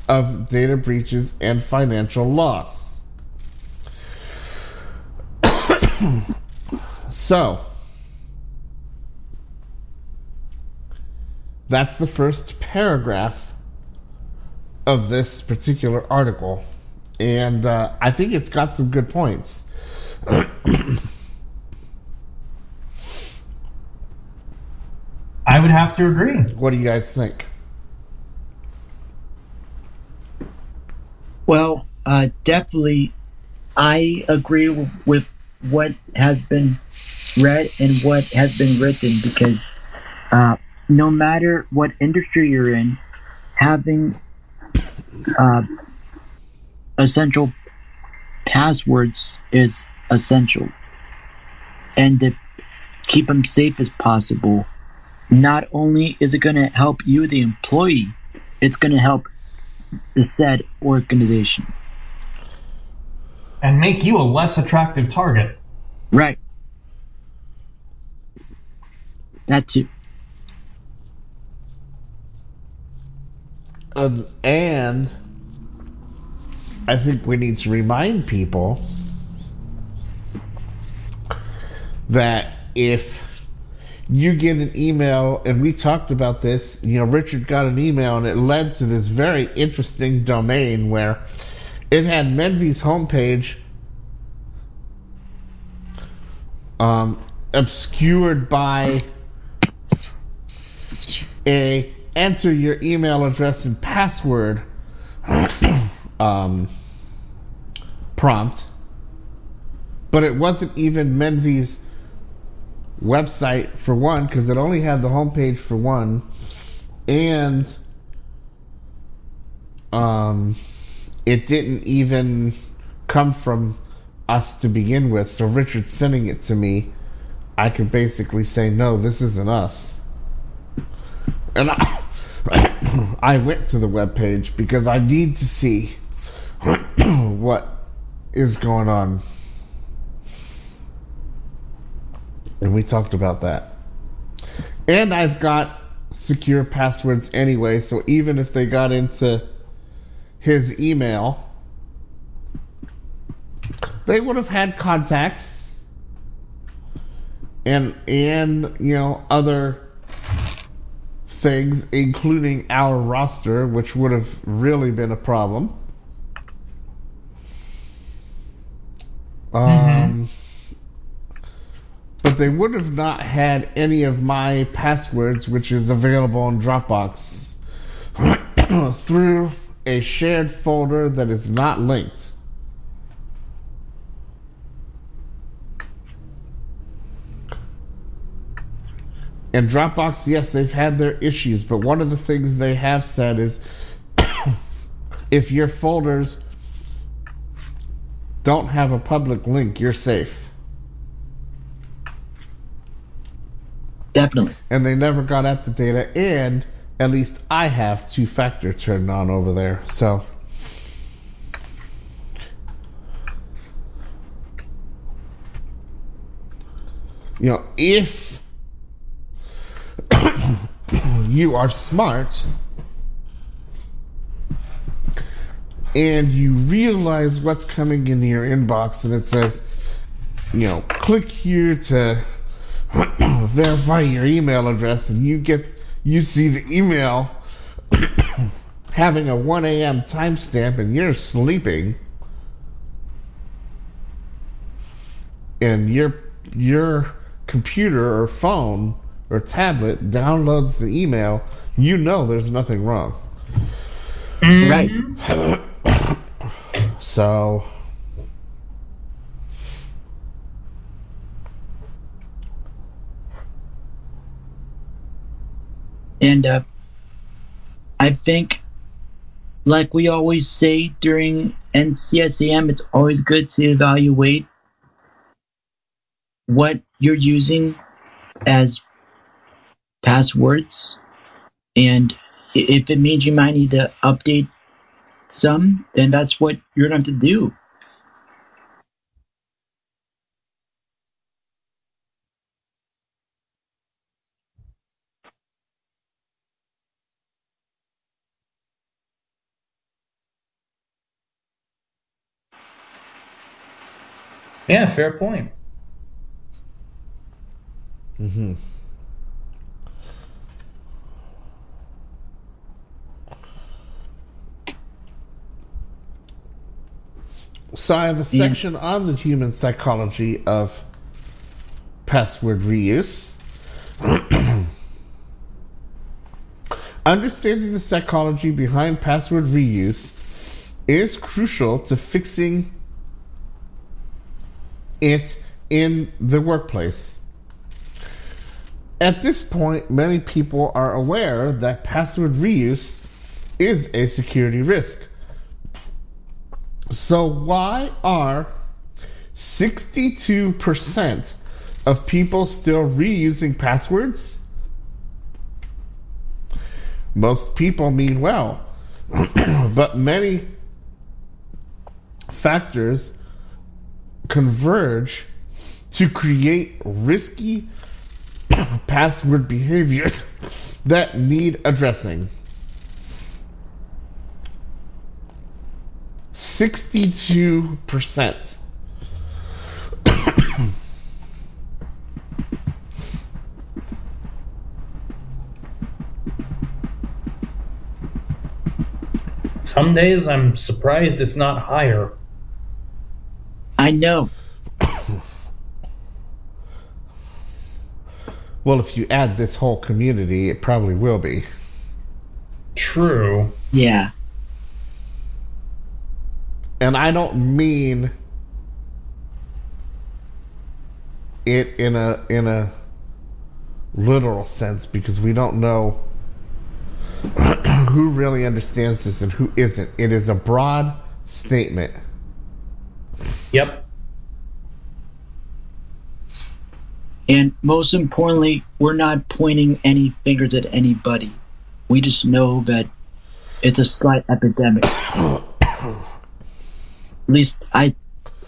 of data breaches and financial loss. (coughs) so, that's the first paragraph of this particular article. And uh, I think it's got some good points. (clears throat) I would have to agree. What do you guys think? Well, uh, definitely, I agree w- with what has been read and what has been written because uh, no matter what industry you're in, having uh, essential passwords is essential. And to keep them safe as possible, not only is it going to help you, the employee, it's going to help the said organization. And make you a less attractive target. Right. That too. Um, and I think we need to remind people that if you get an email, and we talked about this. You know, Richard got an email, and it led to this very interesting domain where it had Menvy's homepage um, obscured by a enter your email address and password (clears throat) um, prompt, but it wasn't even Menvy's website for one because it only had the homepage for one, and um, it didn't even come from us to begin with. So Richard sending it to me, I could basically say, no, this isn't us. And I, (coughs) I went to the webpage because I need to see (coughs) what is going on. And we talked about that. And I've got secure passwords anyway, so even if they got into his email, they would have had contacts and and you know other things including our roster which would have really been a problem um but they would have not had any of my passwords which is available in dropbox (coughs) through a shared folder that is not linked. And Dropbox, yes, they've had their issues, but one of the things they have said is (coughs) if your folders don't have a public link, you're safe. Definitely. And they never got at the data, and at least I have two factor turned on over there. So. You know, if (coughs) you are smart and you realize what's coming into your inbox and it says, you know, click here to (clears throat) verify your email address and you get you see the email (clears throat) having a 1 a.m. timestamp and you're sleeping and your your computer or phone or tablet downloads the email, you know there's nothing wrong. Right. So And uh, I think, like we always say during NCSAM, it's always good to evaluate what you're using as passwords. And if it means you might need to update some, then that's what you're going to do. Yeah, fair point. mhm. So I have a section on the human psychology of password reuse. (clears throat) Understanding the psychology behind password reuse is crucial to fixing it in the workplace. At this point, many people are aware that password reuse is a security risk. So, why are 62% of people still reusing passwords? Most people mean well, (clears throat) but many factors converge to create risky (clears throat) password behaviors (laughs) that need addressing. 62%. Some days I'm surprised it's not higher. I know. well, if you add this whole community, it probably will be. True. Yeah. And I don't mean it in a in a literal sense because we don't know (clears throat) who really understands this and who isn't. It is a broad statement. Yep. And most importantly, we're not pointing any fingers at anybody. We just know that it's a slight epidemic. (clears throat) at least I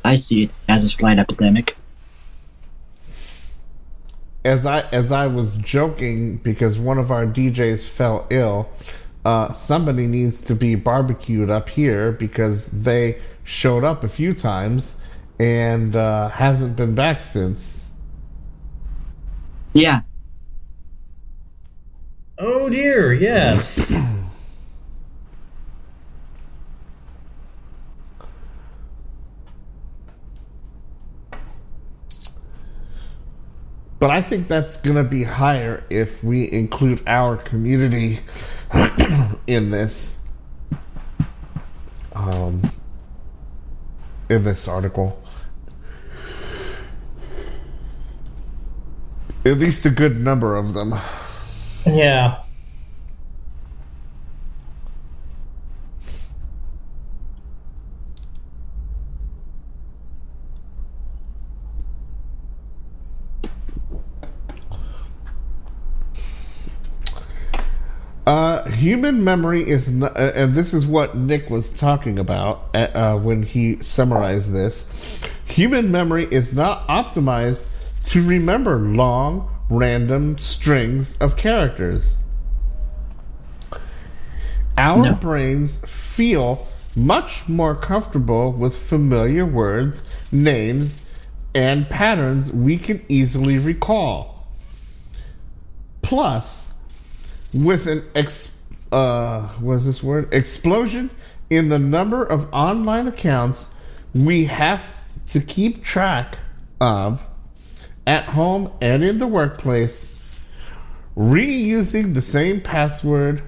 I see it as a slight epidemic. as I as I was joking because one of our DJs fell ill, uh, somebody needs to be barbecued up here because they showed up a few times and uh, hasn't been back since. Yeah. Oh dear, yes. (clears throat) But I think that's going to be higher if we include our community (clears throat) in this. Um, in this article. At least a good number of them. yeah. Uh, human memory is, not, uh, and this is what Nick was talking about uh, uh, when he summarized this. Human memory is not optimized to remember long, random strings of characters. Our No. brains feel much more comfortable with familiar words, names, and patterns we can easily recall. Plus, with an ex uh what is this word? Explosion in the number of online accounts we have to keep track of at home and in the workplace. Reusing the same password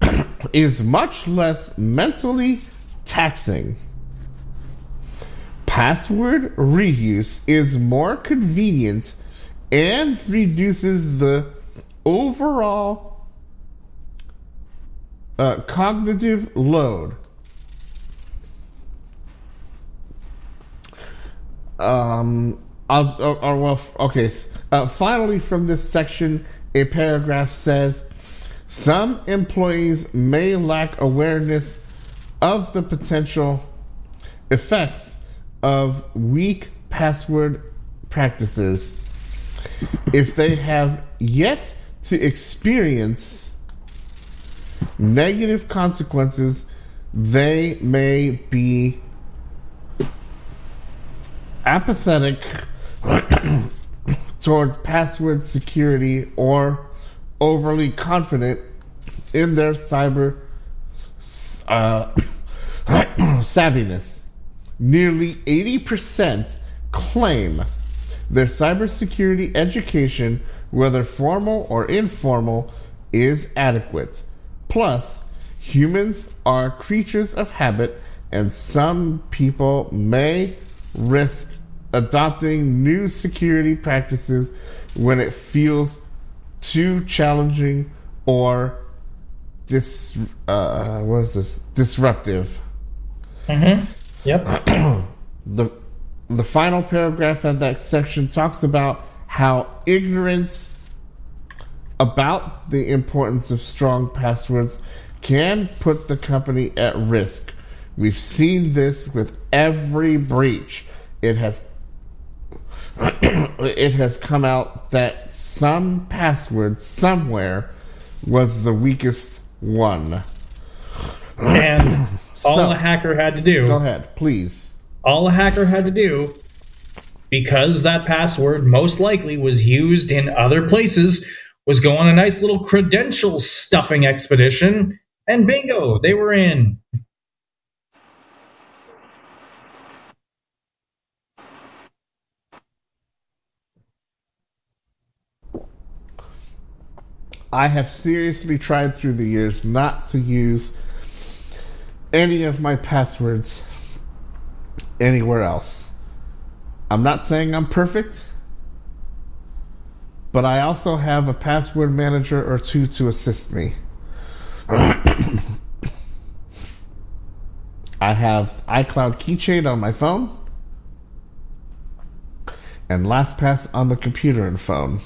(clears throat) is much less mentally taxing. Password reuse is more convenient and reduces the overall uh, cognitive load. Um, or, or well, okay. Uh, finally, from this section, a paragraph says some employees may lack awareness of the potential effects of weak password practices if they have yet to experience negative consequences, they may be apathetic towards password security or overly confident in their cyber uh, (clears throat) savviness. Nearly 80% claim their cybersecurity education, whether formal or informal, is adequate. Plus, humans are creatures of habit, and some people may risk adopting new security practices when it feels too challenging or dis uh, what is this disruptive. Mm-hmm. Yep. (clears throat) the the final paragraph of that section talks about how ignorance about the importance of strong passwords can put the company at risk. We've seen this with every breach. It has (clears throat) it has come out that some password somewhere was the weakest one. And (clears throat) all So- a hacker had to do, Go ahead, please. all a hacker had to do, because that password most likely was used in other places, was going on a nice little credential stuffing expedition And bingo, they were in. I have seriously tried through the years not to use any of my passwords anywhere else. I'm not saying I'm perfect, but I also have a password manager or two to assist me. (coughs) I have iCloud Keychain on my phone and LastPass on the computer and phone.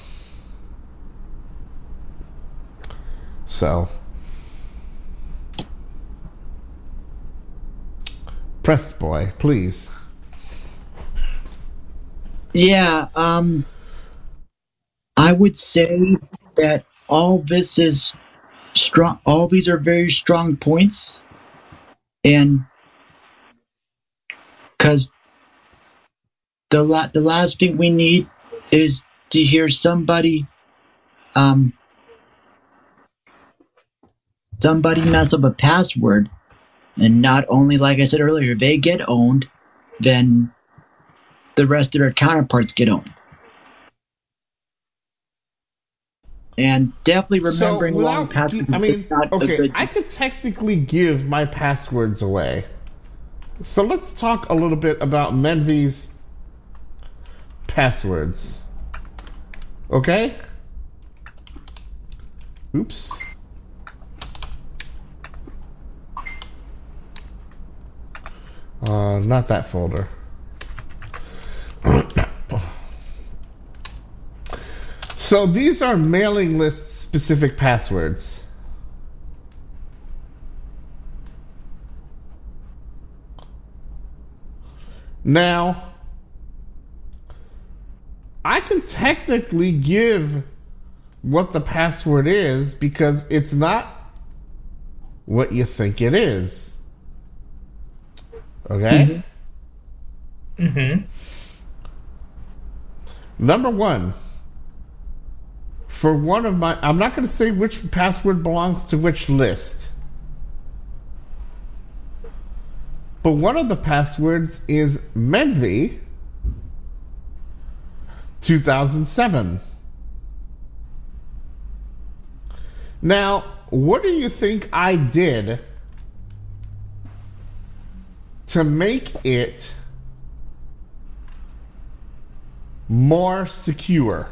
So, press boy, please. Yeah, um, I would say that all this is strong. All these are very strong points, and because the la- the last thing we need is to hear somebody, um, somebody mess up a password, and not only like I said earlier, they get owned, then the rest of their counterparts get owned. And definitely remembering so long passwords I mean, okay, I could technically give my passwords away. So let's talk a little bit about Menvy's passwords. Okay? Oops. Uh, not that folder. So these are mailing list specific passwords. Now, I can technically give what the password is because it's not what you think it is. Okay? Mm-hmm. Number one, for one of my, I'm not going to say which password belongs to which list. But one of the passwords is Menvy 2007. Now, what do you think I did to make it more secure?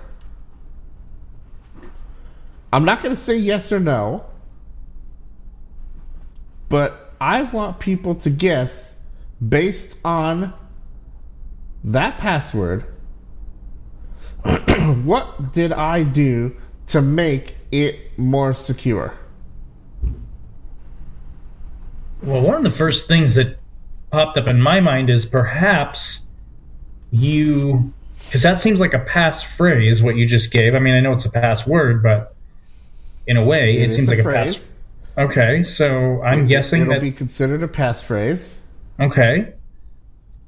I'm not going to say yes or no, but I want people to guess based on that password (clears throat) what did I do to make it more secure? Well, one of the first things that popped up in my mind is perhaps you, because that seems like a passphrase, what you just gave. I mean, I know it's a password, but in a way, it, It seems a like a phrase. pass. Okay, so I'm It- guessing it'll that. be considered a passphrase. Okay.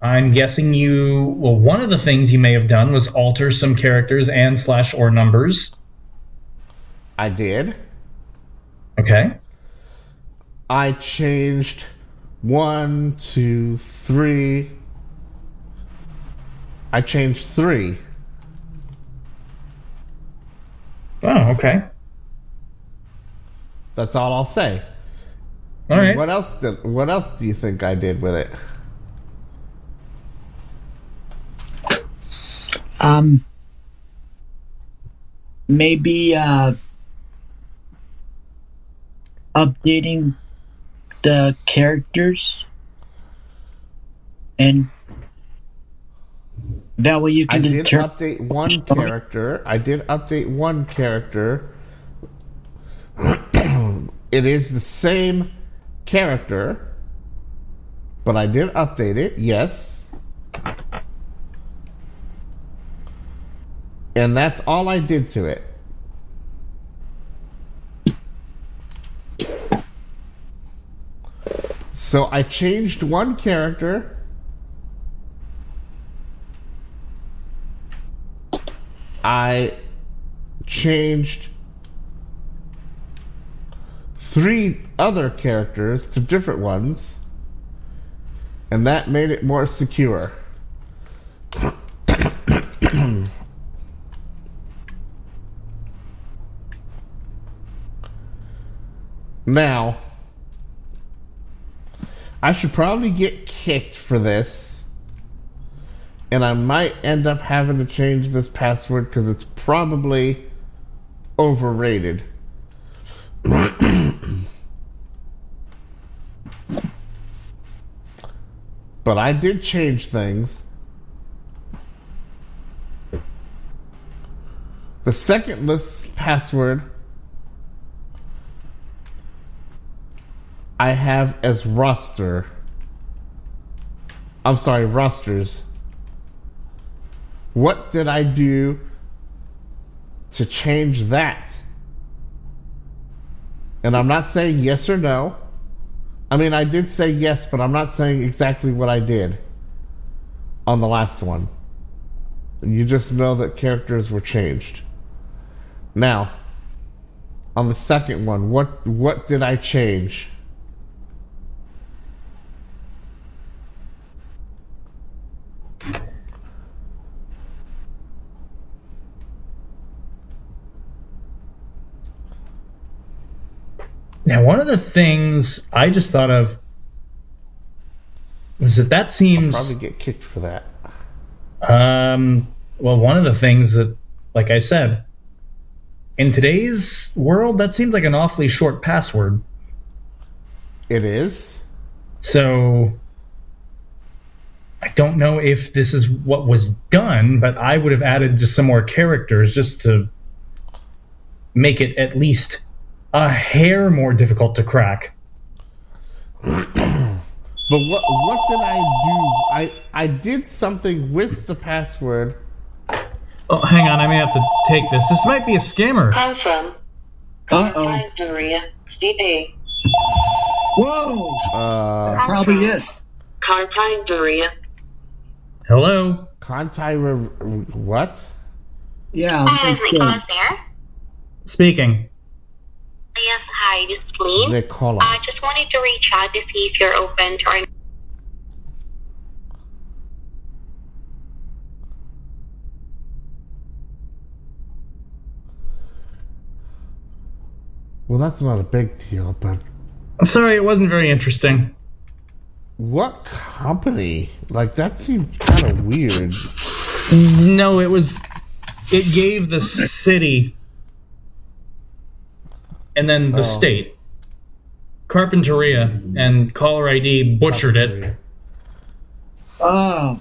I'm guessing you. Well, one of the things you may have done was alter some characters and slash or numbers. I did. Okay. I changed one, two, three. I changed three. Oh, okay. That's all I'll say. All right. What else did, What else do you think I did with it? Um, maybe uh, updating the characters, and that way you can. I can did determine. update one character. I did update one character. (clears throat) it is the same character, but I did update it. Yes. And that's all I did to it. So I changed one character. I changed three other characters to different ones, and that made it more secure. (coughs) now, I should probably get kicked for this, and I might end up having to change this password because it's probably overrated. (coughs) but I did change things. The second list password I have as roster. I'm sorry, rosters. What did I do to change that? And I'm not saying yes or no. I mean, I did say yes, but I'm not saying exactly what I did on the last one. You just know that characters were changed. Now, on the second one, what what did I change? Now, one of the things I just thought of was that that seems Probably get kicked for that. Um, well, one of the things that, like I said, in today's world, that seems like an awfully short password. It is. So I don't know if this is what was done, but I would have added just some more characters just to make it at least a hair more difficult to crack. (clears throat) But what what did I do? I I did something with the password. Oh, hang on, I may have to take this. This might be a scammer. Call from Uh-oh. Nigeria, CP. Whoa! Uh, Probably is. Carpinteria. Hello? Conti Re- what? Yeah, I Hi, is say. There? Speaking. Yes, hi, this is Colleen. Nicola. I just wanted to reach out to see if you're open to our Well, that's not a big deal, but Sorry, it wasn't very interesting. what company? Like that seemed kind of weird. No, it was. It gave the city and then the Oh. state. Carpinteria and caller ID butchered it. Oh.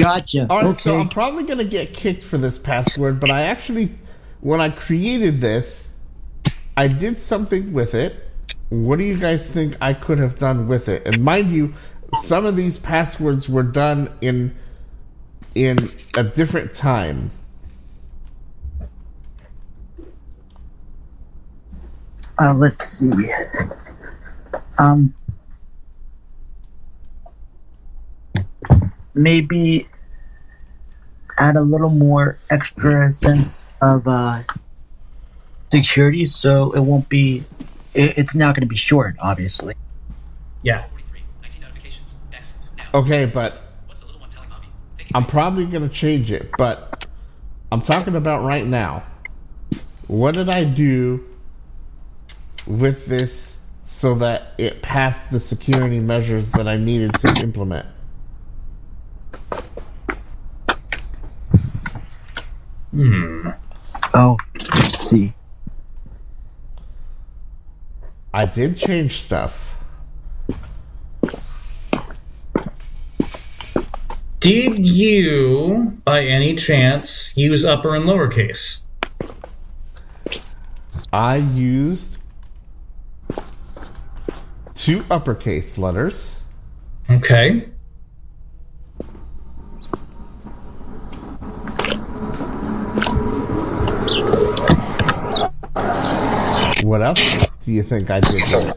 Gotcha. All right, okay. so I'm probably gonna get kicked for this password, but I actually, when I created this, I did something with it. What do you guys think I could have done with it? And mind you, some of these passwords were done in in a different time. Uh, let's see. Um, maybe add a little more extra sense of uh, security, so it won't be. It, it's not going to be short, obviously. Yeah. 43. 19 notifications. Okay, but What's the little one telling mommy? Thank you. I'm probably gonna change it. But I'm talking about right now. What did I do with this so that it passed the security measures that I needed to implement? Hmm. Oh, let's see. I did change stuff. Did you, by any chance, use upper and lowercase? I used two uppercase letters. Okay. What else do you think I did with?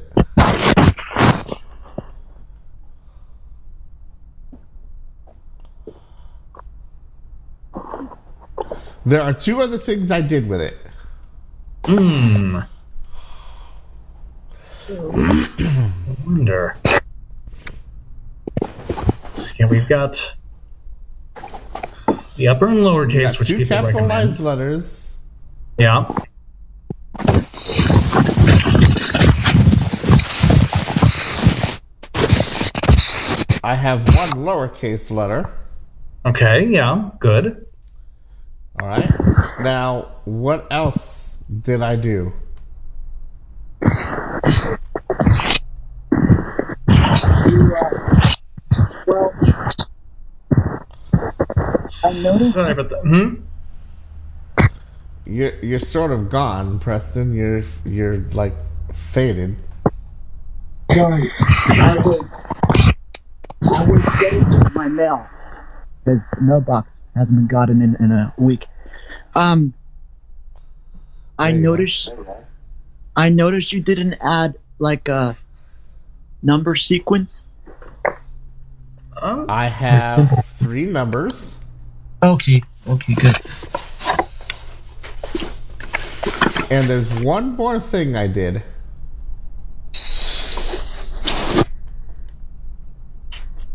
There are two other things I did with it. Hmm. So, I wonder. See, we've got the upper and lower case, which two people capitalized recommend. letters. Yeah. I have one lowercase letter. Okay. Yeah. Good. All right. Now, what else did I do? Well, noticed- Sorry (laughs) about that. Hmm. You're you're sort of gone, Preston. You're you're like faded. sorry, I was I was getting my mail because mailbox hasn't been gotten in, in a week. Um, I There you go. noticed I noticed you didn't add like a number sequence. Oh. I have three numbers. Okay, okay, good. And there's one more thing I did.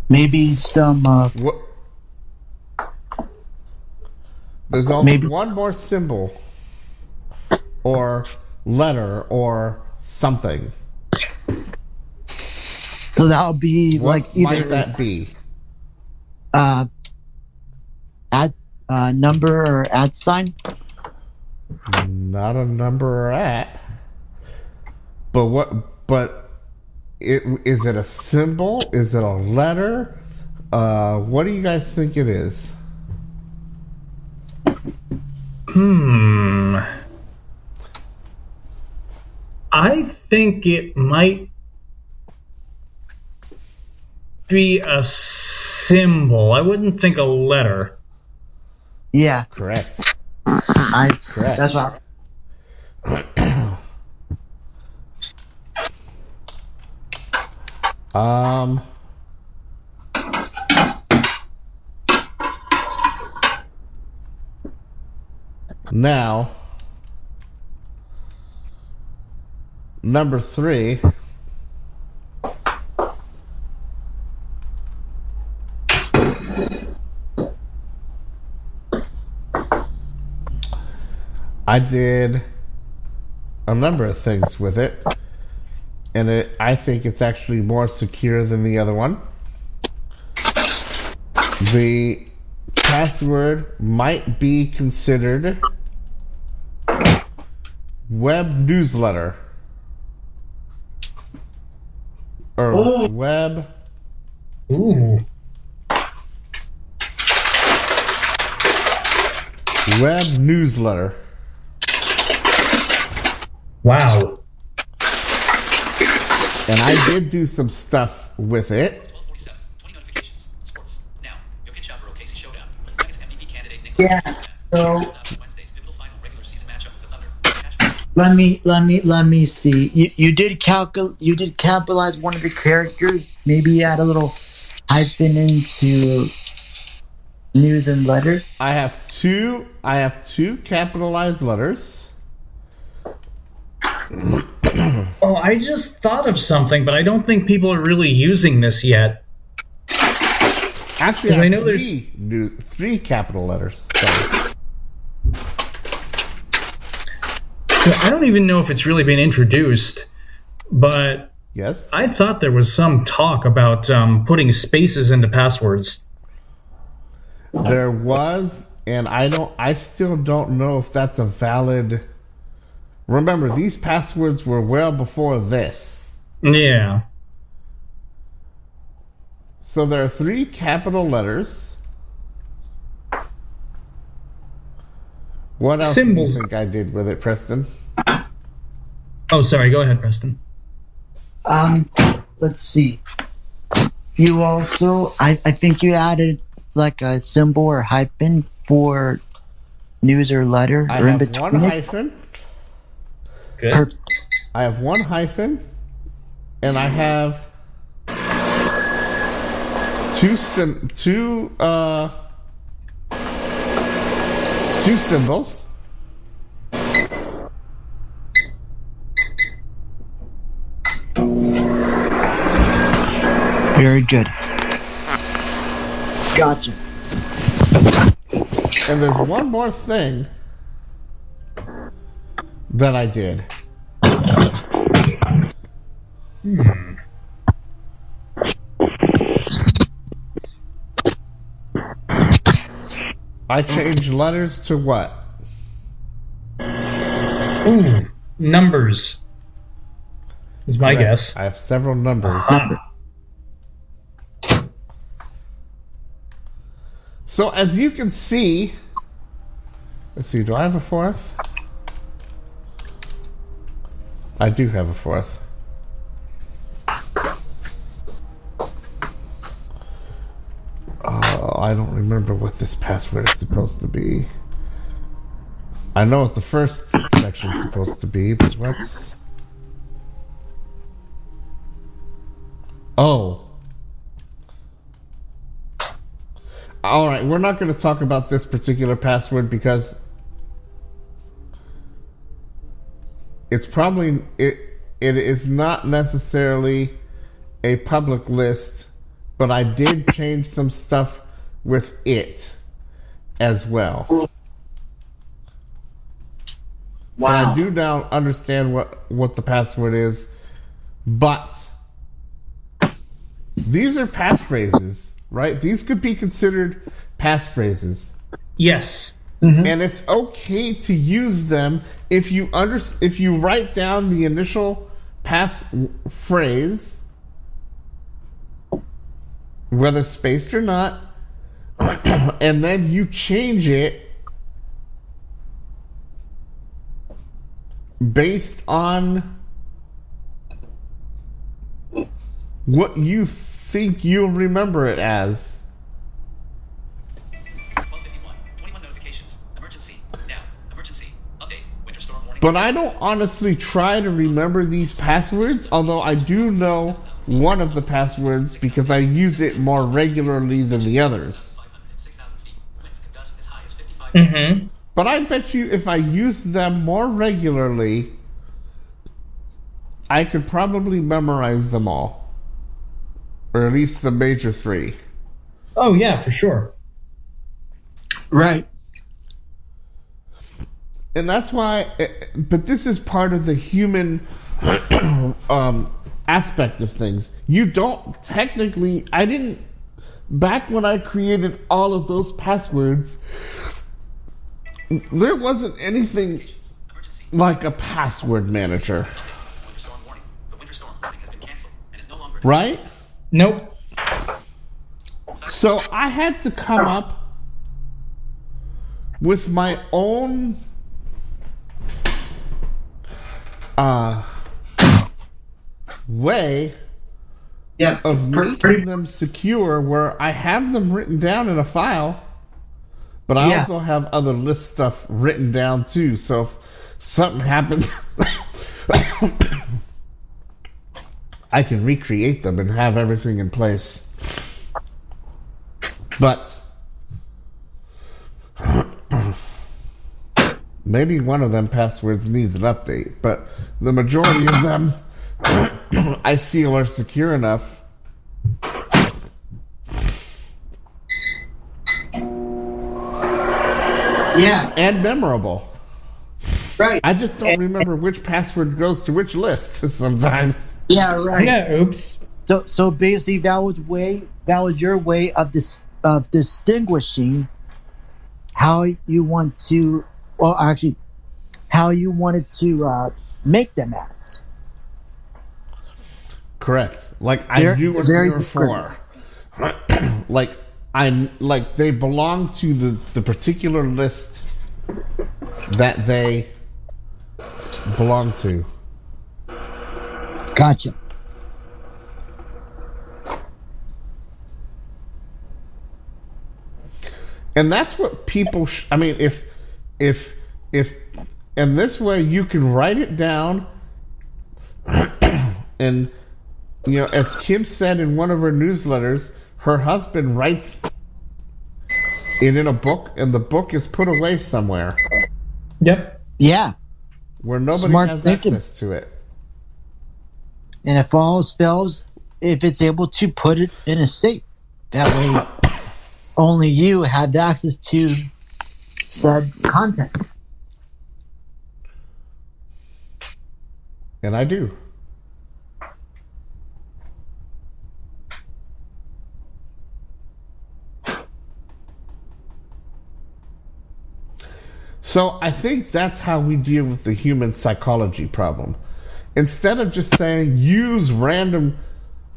Maybe some uh, What? There's also Maybe- one more symbol, or letter, or something. so that would be What like either might that be? uh add uh, number or add sign. Not a number or at. But what? But it is it a symbol? Is it a letter? Uh, what do you guys think it is? Hmm. I think it might be a symbol. I wouldn't think a letter. Yeah, Correct. I. Correct. That's right. (clears throat) Um. Now, number three. I did a number of things with it, and it, I think it's actually more secure than the other one. The password might be considered web newsletter or Oh. web Ooh. web newsletter. Wow. And I did do some stuff with it. 1247. 20 notifications. Sports. Now, your pitch for Casey Showdown. Nuggets MVP candidate Nicholas Yeah, so- Rounds out Wednesday's pivotal final regular season matchup with the Thunder. Catch Let me let me let me see. You you did calcul you did capitalize one of the characters. Maybe add a little hyphen into news and letter. I have two I have two capitalized letters. (clears throat) Oh, I just thought of something, but I don't think people are really using this yet. Actually, I, know there's- three, new, three capital letters. I don't even know if it's really been introduced, but Yes. I thought there was some talk about um, putting spaces into passwords. There was, and I don't. I still don't know if that's a valid. Remember, these passwords were well before this. Yeah. So there are three capital letters. What else Symbols. do you think I did with it, Preston? Oh, sorry. Go ahead, Preston. Um, let's see. You also, I, I think you added like a symbol or hyphen for news or letter I or in have between one it. hyphen. Good. Per- I have one hyphen, and I have two sim- two uh two symbols. Very good. Gotcha. And there's one more thing that I did. Hmm. I changed letters to what? Ooh, numbers is my Correct. guess. I have several numbers. Ah, So as you can see, let's see, do I have a fourth? I do have a fourth. Uh, I don't remember what this password is supposed to be. I know what the first section is supposed to be, but what's... Oh. All right, we're not going to talk about this particular password because it's probably it it is not necessarily a public list, but I did (laughs) change some stuff with it as well. And I do now understand what what the password is, but these are passphrases, right? These could be considered passphrases. yes. Mm-hmm. and it's okay to use them if you under if you write down the initial pass phrase whether spaced or not (clears throat) and then you change it based on what you think you'll remember it as 1251. 21 notifications. Emergency. Now. Emergency. Update. Winter storm warning. But I don't honestly try to remember these passwords, although I do know one of the passwords because I use it more regularly than the others. 500 and 6,000 feet. Winds can gust as high as 55 Mm-hmm. But I bet you if I use them more regularly, I could probably memorize them all. Or at least the major three. Oh yeah, for sure. Right. And that's why eh, but this is part of the human (clears throat) um, aspect of things you don't technically i didn't back when i created all of those passwords there wasn't anything like a password manager Winter storm warning. The winter storm warning has been canceled and is no right Nope. so i had to come up with my own uh way Yeah. of per- making pretty- them secure where I have them written down in a file, but I Yeah. also have other list stuff written down too. So if something happens, (coughs) I can recreate them and have everything in place. But maybe one of them passwords needs an update, but the majority of them (coughs) I feel are secure enough. Yeah. and memorable. Right. I just don't remember which password goes to which list (laughs) sometimes. Yeah. Right. Yeah. Oops. So so basically that was way that was your way of dis, of distinguishing how you want to well actually how you wanted to uh, make them as. Correct. Like I Very- do very your four. (clears throat) like I like they belong to the the particular list that they belong to. Gotcha. And that's what people. Sh- I mean, if if if and this way you can write it down, (clears throat) and you know, as Kim said in one of her newsletters, her husband writes it in a book, and the book is put away somewhere Yep. Yeah. where nobody Smart has thinking. access to it. And if all spells if it's able to put it in a safe. That way, (coughs) only you have access to said content. And I do. So I think that's how we deal with the human psychology problem. Instead of just saying use random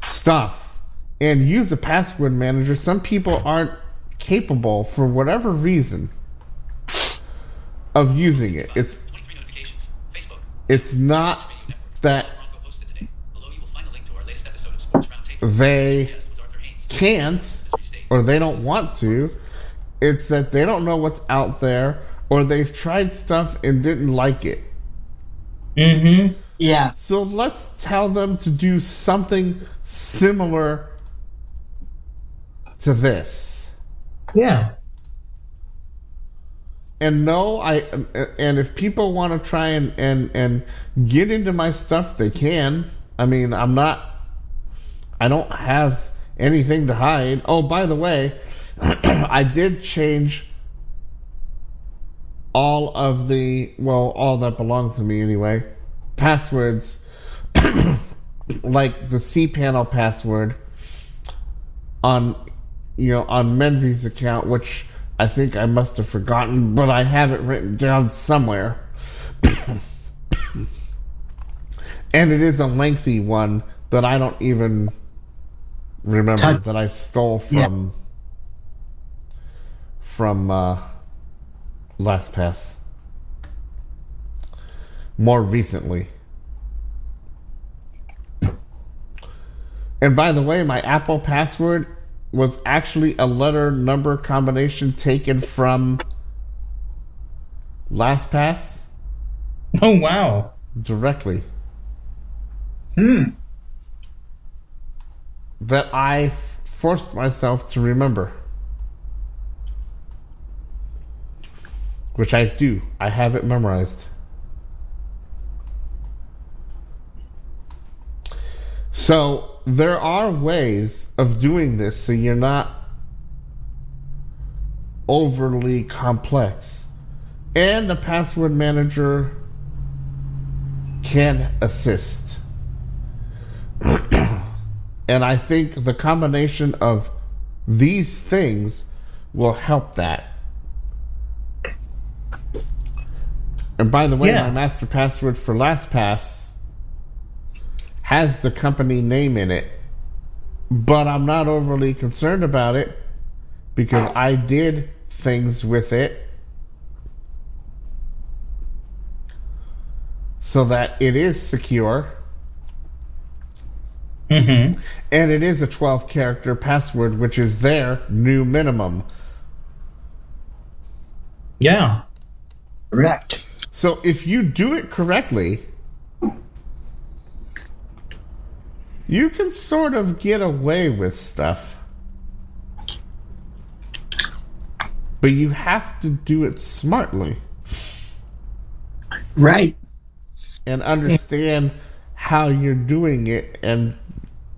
stuff and use a password manager, some people aren't capable for whatever reason of using it. It's 23 notifications. Facebook. it's not that Bronco posted today. Below you will find a link to our latest episode of Sports Roundtable. they Guest was Arthur Haynes. can't or they don't want to. It's that they don't know what's out there or they've tried stuff and didn't like it. Mm-hmm. Yeah. So let's tell them to do something similar to this. Yeah. And no, I and if people want to try and, and and get into my stuff, they can. I mean, I'm not. I don't have anything to hide. Oh, by the way, (clears throat) I did change all of the well, all that belongs to me anyway. Passwords, (clears throat) like the cPanel password on you know on Menvy's account, which I think I must have forgotten, but I have it written down somewhere. and it is a lengthy one that I don't even remember that I stole Yeah. from from uh, LastPass more recently. And by the way, my Apple password was actually a letter number combination taken from LastPass Oh wow. directly Hmm. that I f- forced myself to remember. Which I do. I have it memorized. So there are ways of doing this so you're not overly complex. And the password manager can assist. (clears throat) and I think the combination of these things will help that. And by the way, Yeah. my master password for LastPass has the company name in it, but I'm not overly concerned about it because I did things with it so that it is secure Mm-hmm. and it is a 12 character password, which is their new minimum. Yeah. Correct. So if you do it correctly, you can sort of get away with stuff. But you have to do it smartly Right. and understand how you're doing it and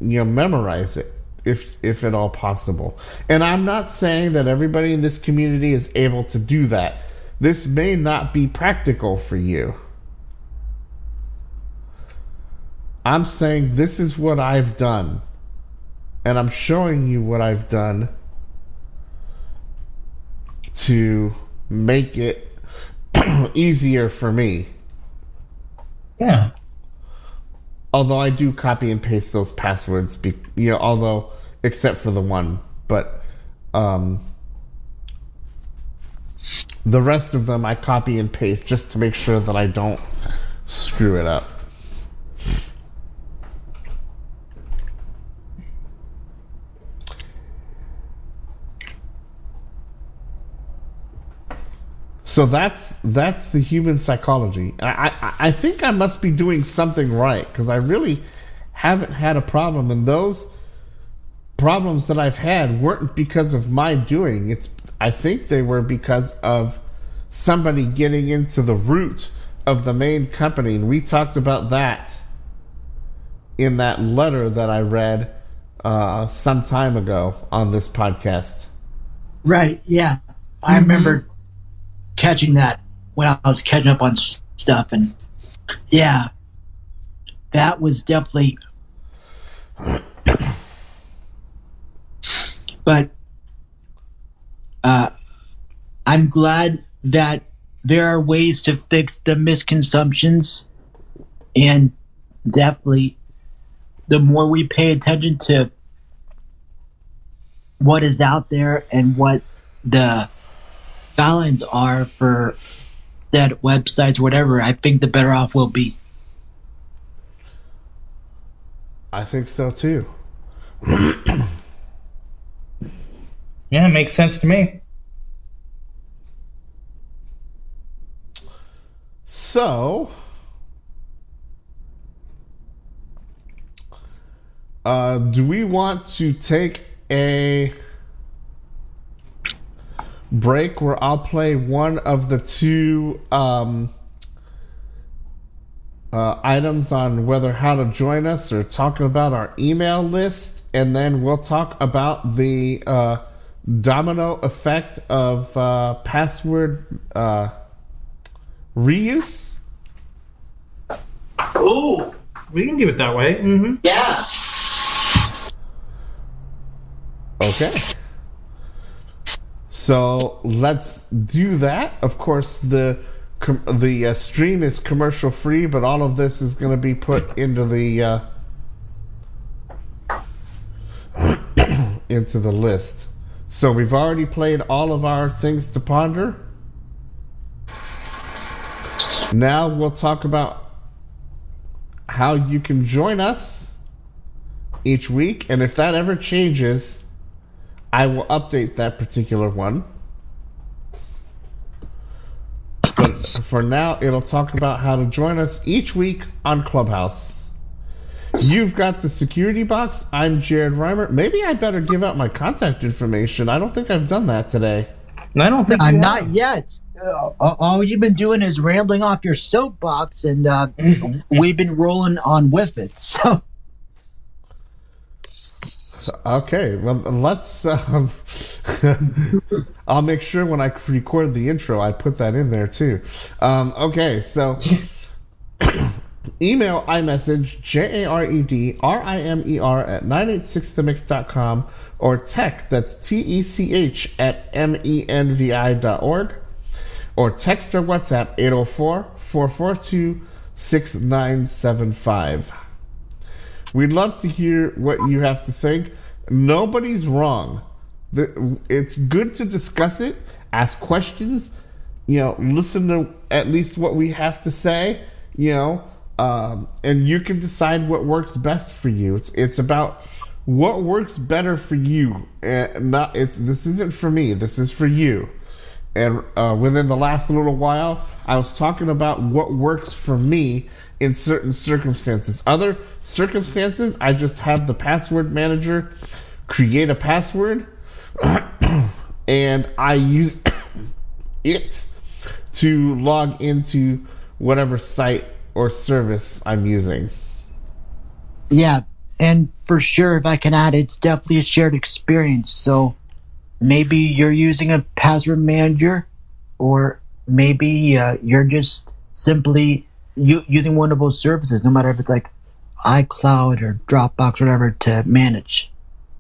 you know memorize it if if at all possible. And I'm not saying that everybody in this community is able to do that. This may not be practical for you. I'm saying this is what I've done. And I'm showing you what I've done to make it (clears throat) easier for me. Yeah. Although I do copy and paste those passwords, be, you know, although except for the one, but um, the rest of them I copy and paste just to make sure that I don't screw it up. So that's that's the human psychology. I I, I think I must be doing something right because I really haven't had a problem, and those problems that I've had weren't because of my doing. It's I think they were because of somebody getting into the root of the main company, and we talked about that in that letter that I read uh, some time ago on this podcast. Right. Yeah. I remember catching that when I was catching up on stuff, and yeah, that was definitely. But uh, I'm glad that there are ways to fix the misconceptions, and definitely, the more we pay attention to what is out there and what the guidelines are for said websites, whatever, I think the better off we'll be. I think so too. (clears throat) Yeah, it makes sense to me. So, uh, do we want to take a break where I'll play one of the two um, uh, items on whether how to join us or talk about our email list, and then we'll talk about the uh, domino effect of uh, password uh, reuse? Ooh, We can do it that way. Mm-hmm. yeah. Okay. So let's do that. Of course, the com- the uh, stream is commercial free, but all of this is going to be put into the uh, (coughs) into the list. So we've already played all of our things to ponder. Now we'll talk about how you can join us each week, and if that ever changes, I will update that particular one. But for now, it'll talk about how to join us each week on Clubhouse. You've got the security box. I'm Jared Rimer. Maybe I better give out my contact information. I don't think I've done that today. I don't think Uh, you not yet. Uh, all you've been doing is rambling off your soapbox, and uh, (laughs) we've been rolling on with it. (laughs) So, Okay, well, let's. Um, (laughs) I'll make sure when I record the intro, I put that in there too. Um, okay, so (coughs) email iMessage, J A R E D R I M E R at 986themix.com or tech, that's T E C H, at M E N V I dot org or text or WhatsApp 804 442 6975. We'd love to hear what you have to think. Nobody's wrong. It's good to discuss it, ask questions, you know, listen to at least what we have to say, you know, um, and you can decide what works best for you. It's it's about what works better for you. And not it's this isn't for me. This is for you. And uh, within the last little while, I was talking about what works for me in certain circumstances. Other circumstances, I just have the password manager create a password, (clears throat) and I use (coughs) it to log into whatever site or service I'm using. yeah, and for sure, if I can add, it's definitely a shared experience. So, maybe you're using a password manager, or maybe uh, you're just simply using one of those services, no matter if it's like iCloud or Dropbox, or whatever, to manage.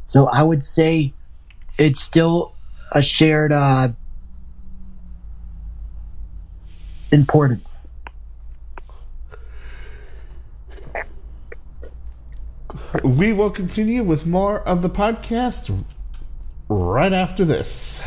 So, I would say it's still a shared uh, importance. We will continue with more of the podcast right after this.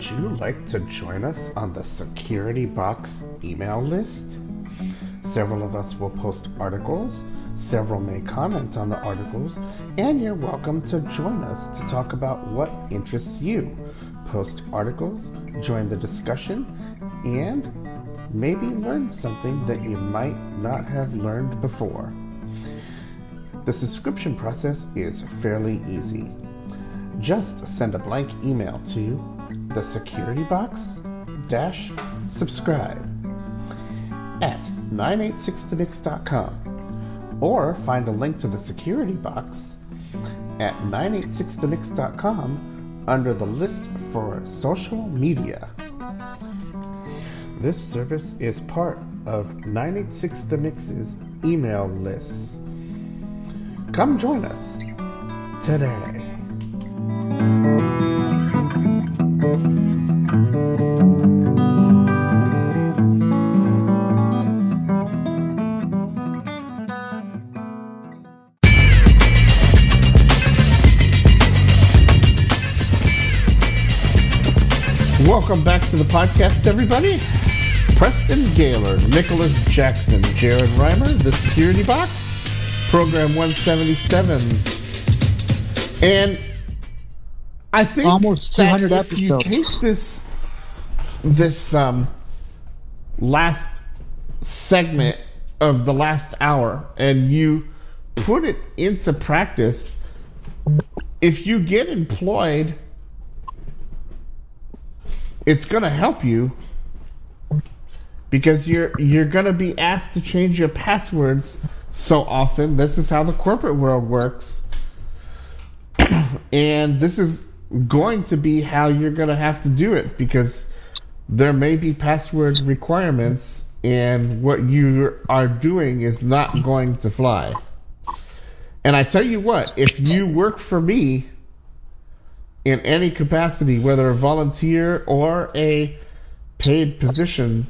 Would you like to join us on the Security Box email list? Several of us will post articles, several may comment on the articles, and you're welcome to join us to talk about what interests you. Post articles, join the discussion, and maybe learn something that you might not have learned before. The subscription process is fairly easy. just send a blank email to the security box dash subscribe at 986themix.com or find a link to the security box at 986themix.com under the list for social media. This service is part of 986 The Mix's email list. Come join us today. Everybody. Preston Gaylor, Nicholas Jackson, Jared Rimer, The Security Box, Program 177. And I think Almost that 200 if you episodes. take this this um, last segment of the last hour and you put it into practice, if you get employed, it's going to help you because you're you're going to be asked to change your passwords so often. This is how the corporate world works. (clears throat) and this is going to be how you're going to have to do it because there may be password requirements and what you are doing is not going to fly. And I tell you what, if you work for me in any capacity, whether a volunteer or a paid position,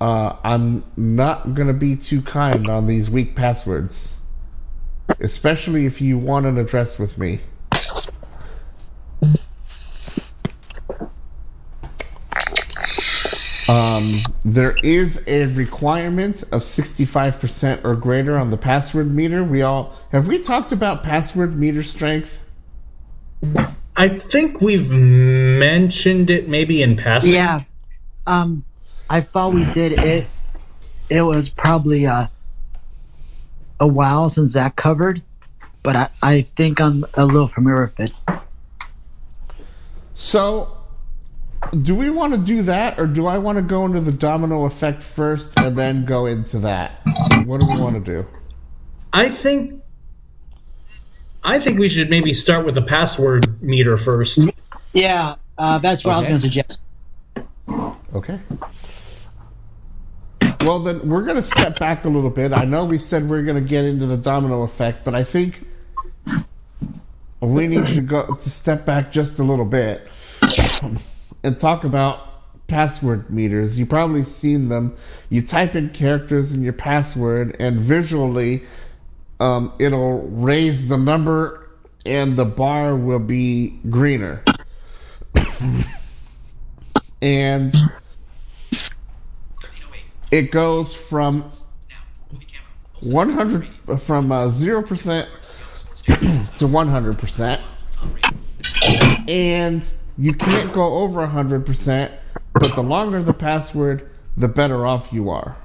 uh, I'm not going to be too kind on these weak passwords. Especially if you want an address with me. Um, there is a requirement of 65% or greater on the password meter. We all have we talked about password meter strength? I think we've mentioned it maybe in passing. Yeah. Um, I thought we did it. It was probably uh, a while since that covered, but I, I think I'm a little familiar with it. So, do we want to do that, or do I want to go into the domino effect first and then go into that? What do we want to do? I think I think we should maybe start with the password meter first. Yeah, uh, that's what I was going to suggest. Okay. Well, then we're going to step back a little bit. I know we said we are going to get into the domino effect, but I think we need to go to step back just a little bit and talk about password meters. You've probably seen them. You type in characters in your password, and visually, um, it'll raise the number, and the bar will be greener. (coughs) and it goes from Now, movie camera. 100 from uh, 0% (coughs) to 100% and you can't go over 100% but the longer the password the better off you are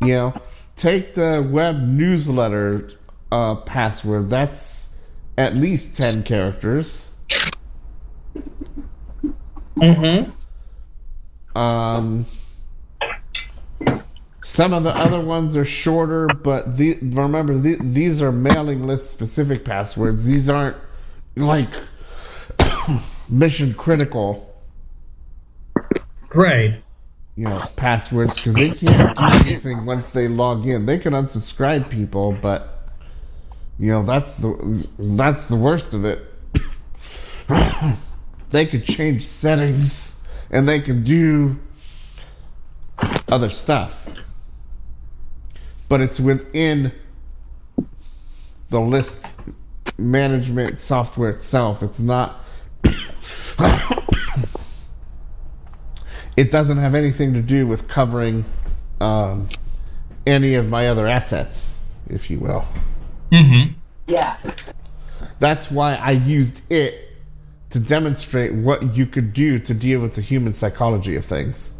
you know take the web newsletter uh, password that's at least 10 characters Mm-hmm. Um, some of the other ones are shorter, but the, remember the, these are mailing list specific passwords. These aren't like (coughs) mission critical, Right. You know, passwords because they can't do anything once they log in. They can unsubscribe people, but you know that's the that's the worst of it. (coughs) they could change settings and they can do other stuff. But it's within the list management software itself. It's not. (coughs) (coughs) it doesn't have anything to do with covering um, any of my other assets, if you will. Mm-hmm. Yeah. That's why I used it to demonstrate what you could do to deal with the human psychology of things.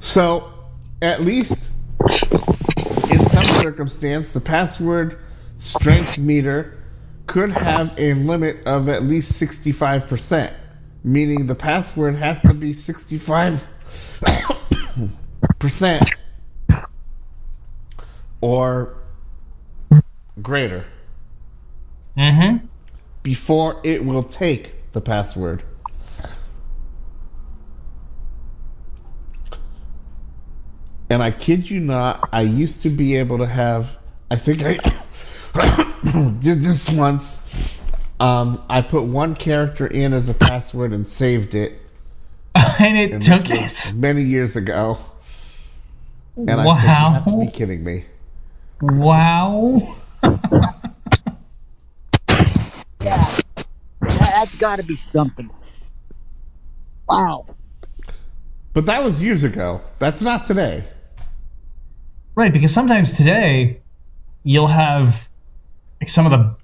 So, at least in some circumstance, the password strength meter could have a limit of at least 65%, meaning the password has to be 65% or greater Mm-hmm. before it will take the password. And I kid you not, I used to be able to have. I think I (coughs) did this once. Um, I put one character in as a password and saved it. (laughs) and it And took it. many years ago. And I said, you have to be Wow. kidding me. Wow. (laughs) Yeah. That- That's got to be something. Wow. But that was years ago. That's not today. Right, because sometimes today you'll have like some of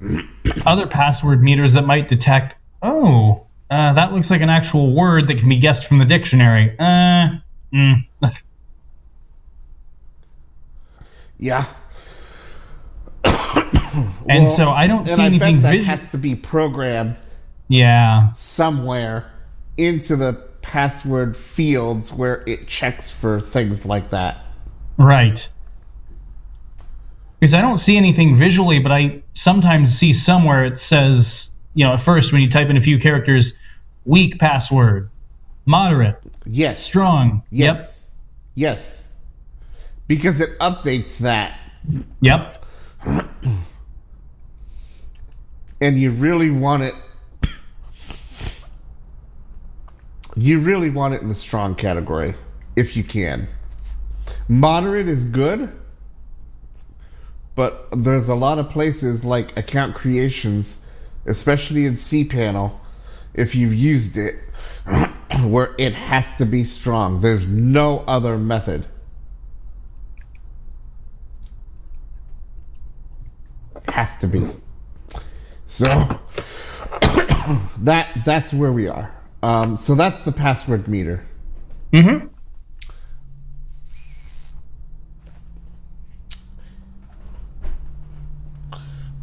the other password meters that might detect, oh, uh, that looks like an actual word that can be guessed from the dictionary. Uh, mm. (laughs) Yeah. (coughs) And so I don't see I anything that has to be programmed Yeah, somewhere into the password fields where it checks for things like that. right. Because I don't see anything visually, but I sometimes see somewhere it says, you know, at first when you type in a few characters, weak password, moderate, Yes. strong. Yes. Yes. Because it updates that. Yep. Yep. And you really want it. You really want it in the strong category, if you can. Moderate is good, but there's a lot of places like account creations, especially in cPanel, if you've used it, (clears throat) where it has to be strong. There's no other method. Has to be. So (coughs) that that's where we are. Um, so that's the password meter. Mm-hmm.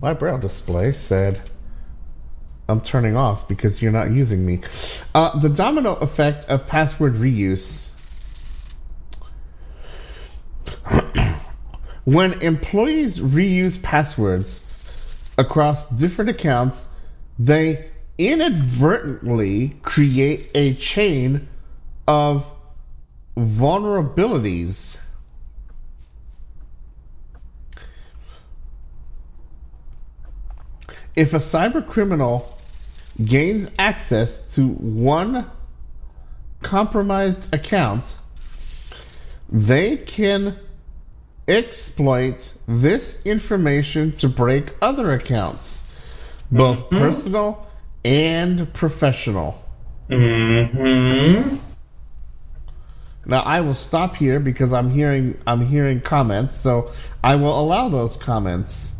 My braille display said, I'm turning off because you're not using me. Uh, the domino effect of password reuse. (clears throat) when employees reuse passwords across different accounts, they inadvertently create a chain of vulnerabilities. If a cyber criminal gains access to one compromised account, they can exploit this information to break other accounts, both personal and professional. Mm-hmm. Now I will stop here because I'm hearing I'm hearing comments, so I will allow those comments.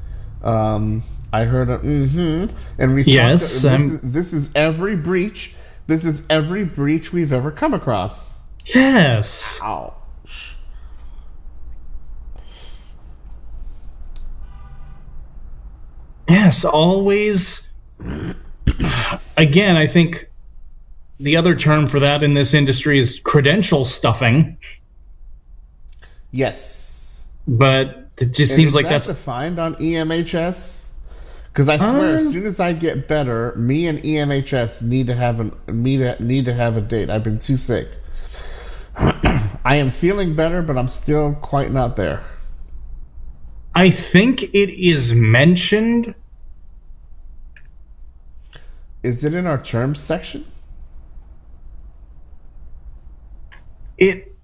Um, I heard a mm-hmm, and we Yes, this, I'm- is, this is every breach. This is every breach we've ever come across. Yes. Ouch. Yes, always. Again, I think the other term for that in this industry is credential stuffing, Yes. but it just And seems like that that's defined on EMHS. Because I swear, as Um, soon as I get better, me and EMHS need to have an need to, need to have a date. I've been too sick. (clears throat) I am feeling better, but I'm still quite not there. I think it is mentioned. Is it in our terms section? It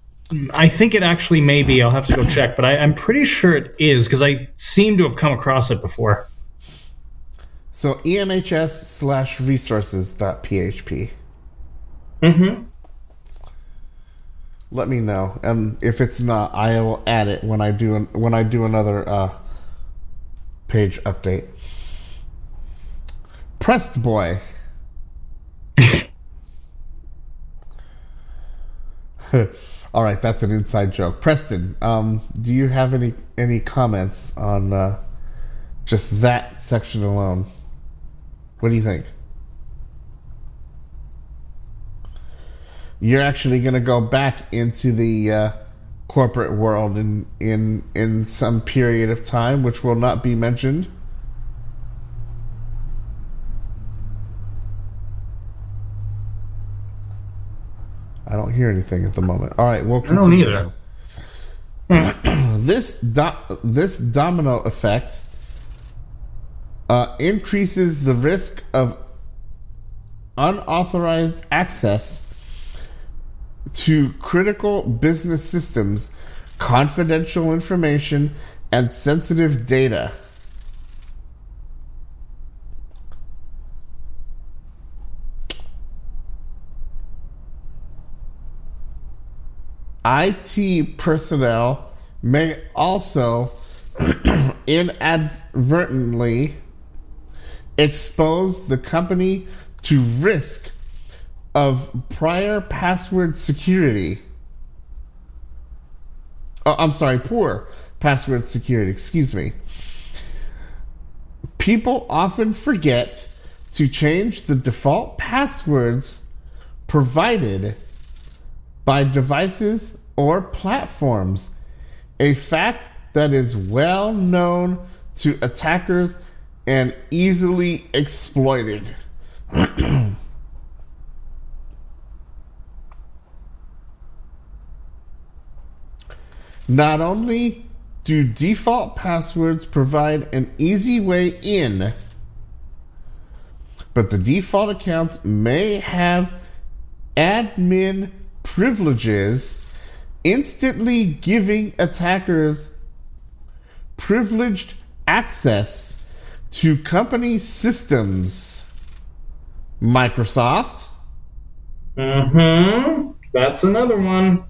I think it actually may be. I'll have to go check, but I, I'm pretty sure it is because I seem to have come across it before. So EMHS slash resources dot php. Mm-hmm. Let me know, and if it's not, I will add it when I do an, when I do another uh, page update. Pressed boy. (laughs) All right, that's an inside joke. Preston, um, do you have any any comments on uh, just that section alone? What do you think? You're actually going to go back into the uh, corporate world in in in some period of time, which will not be mentioned. I don't hear anything at the moment. All right, we'll I don't either. (clears throat) this do- this domino effect uh, increases the risk of unauthorized access to critical business systems, confidential information, and sensitive data. IT personnel may also (clears throat) inadvertently expose the company to risk of prior password security. Oh, I'm sorry, poor password security, excuse me. People often forget to change the default passwords provided by devices or platforms, a fact that is well known to attackers and easily exploited. (clears throat) Not only do default passwords provide an easy way in, but the default accounts may have admin privileges, instantly giving attackers privileged access to company systems. Microsoft, Mm-hmm. That's another one.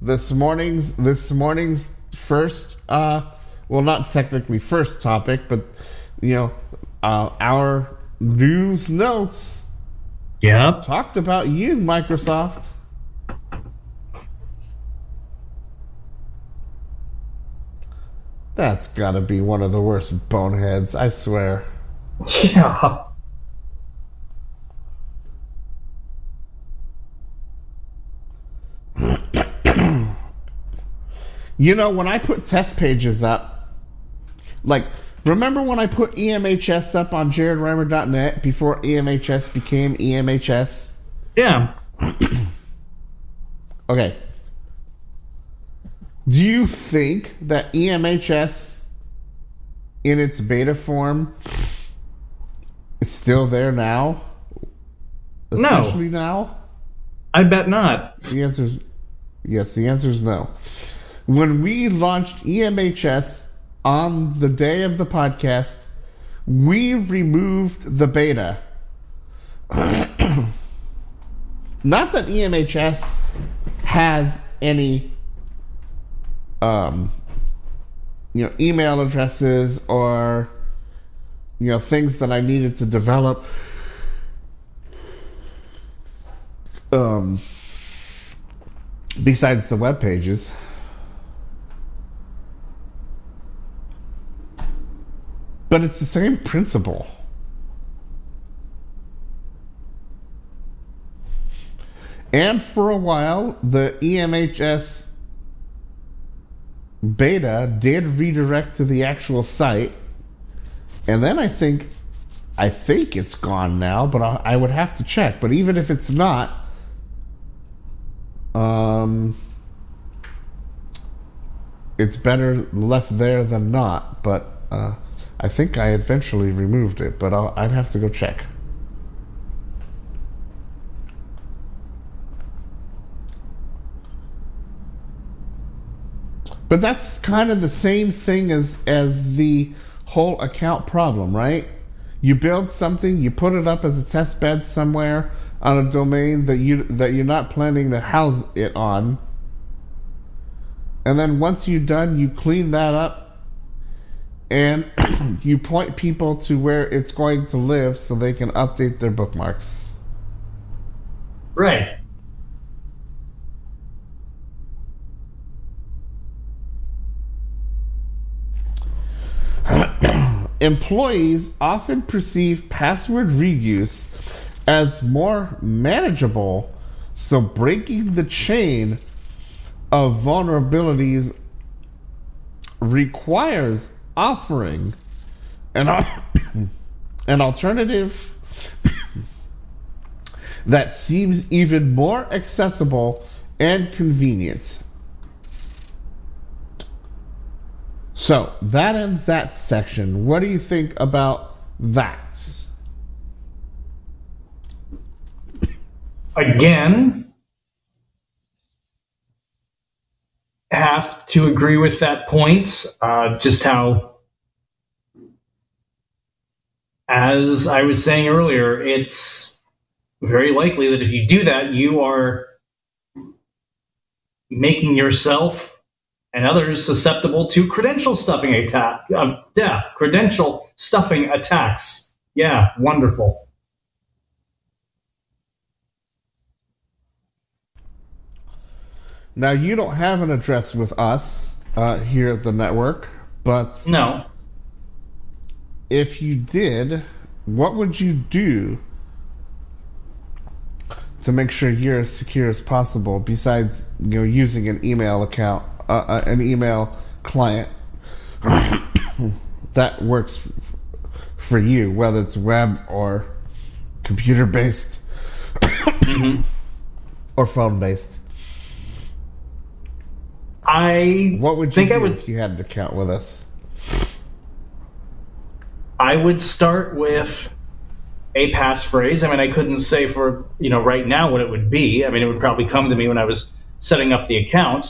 this morning's this morning's first uh well not technically first topic but you know uh, our news notes Yep. talked about you microsoft that's gotta be one of the worst boneheads i swear Yeah. (clears throat) you know when i put test pages up like remember when i put emhs up on jaredrimer.net before emhs became emhs Yeah. (clears throat) Okay. Do you think that EMHS in its beta form is still there now? No. Especially now? I bet not. The answer is yes, the answer is no. When we launched EMHS on the day of the podcast, we removed the beta. (clears throat) Not that EMHS has any um, you know email addresses or you know things that I needed to develop um, besides the web pages. But it's the same principle. And for a while, the EMHS beta did redirect to the actual site. And then I think I think it's gone now, but I, I would have to check. But even if it's not, um, it's better left there than not. But uh, I think I eventually removed it, but I'll, I'd have to go check. But that's kind of the same thing as as the whole account problem, right? You build something, you put it up as a test bed somewhere on a domain that you that you're not planning to house it on. And then once you're done, you clean that up and (clears throat) you point people to where it's going to live so they can update their bookmarks. Right. Employees often perceive password reuse as more manageable, so breaking the chain of vulnerabilities requires offering an, (coughs) an alternative (coughs) that seems even more accessible and convenient. So that ends that section. What do you think about that? Again, have to agree with that point. Uh, just how, as I was saying earlier, it's very likely that if you do that, you are making yourself and others susceptible to credential stuffing attack. Uh, yeah, credential stuffing attacks. Yeah, wonderful. Now you don't have an address with us uh, here at the network, but No. if you did, what would you do to make sure you're as secure as possible? Besides, you know, using an email account, uh, uh, an email client (coughs) that works f- for you, whether it's web or computer based hmm or phone based. I What would you think do I would if you had an account with us? I would start with a passphrase. I mean, I couldn't say for you know right now what it would be. I mean, it would probably come to me when I was setting up the account,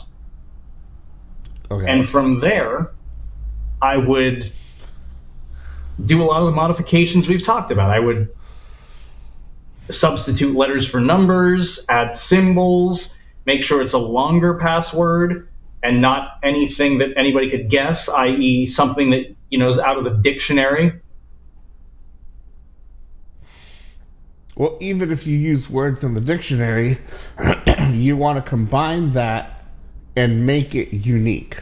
Okay. and from there, I would do a lot of the modifications we've talked about. I would substitute letters for numbers, add symbols, make sure it's a longer password and not anything that anybody could guess, i.e., something that you know is out of the dictionary. Well, even if you use words in the dictionary, (clears throat) you want to combine that and make it unique.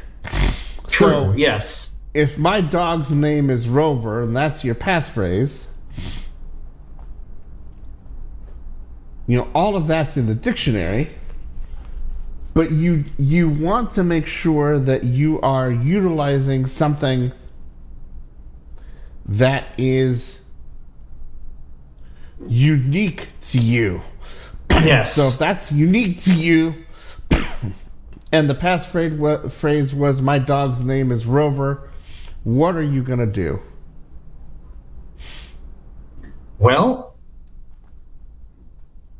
True. So, yes. if my dog's name is Rover and that's your passphrase, you know, all of that's in the dictionary, but you you want to make sure that you are utilizing something that is unique to you. Yes. So if that's unique to you, and the passphrase wa- phrase was "My dog's name is Rover," what are you gonna do? Well,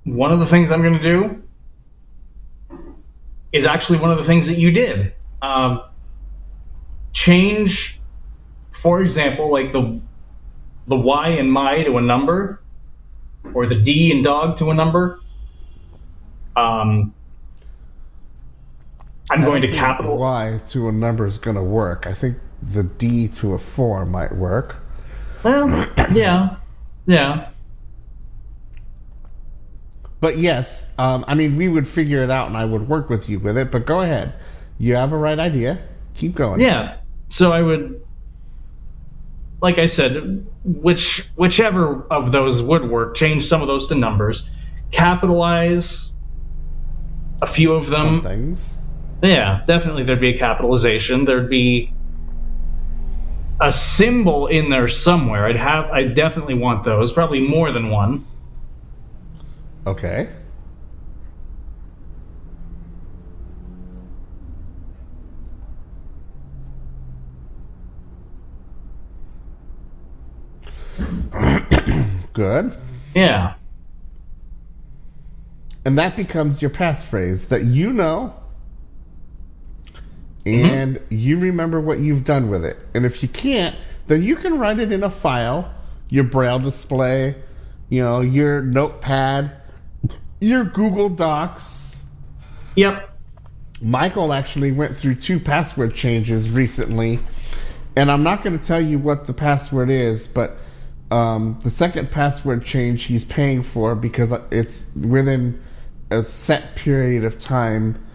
one of the things I'm going to do is actually one of the things that you did. Um, change, for example, like the the Y in my to a number, or the D in dog to a number. Um, I'm going to capital. Y to a number is gonna work. I think the D to a four might work. Well, (clears throat) yeah, yeah. But yes, um, I mean we would figure it out, and I would work with you with it. But go ahead, you have a right idea. Keep going. Yeah. So I would, like I said, which whichever of those would work, change some of those to numbers, capitalize a few of them. Some things. Yeah, definitely there'd be a capitalization. There'd be a symbol in there somewhere. I'd have, I definitely want those. Probably more than one. Okay. (clears throat) Good. Yeah. And that becomes your passphrase that you know and you remember what you've done with it. And if you can't, then you can write it in a file, your braille display, you know, your notepad, your Google Docs. Yep. Michael actually went through two password changes recently, and I'm not going to tell you what the password is, but um, the second password change he's paying for because it's within a set period of time.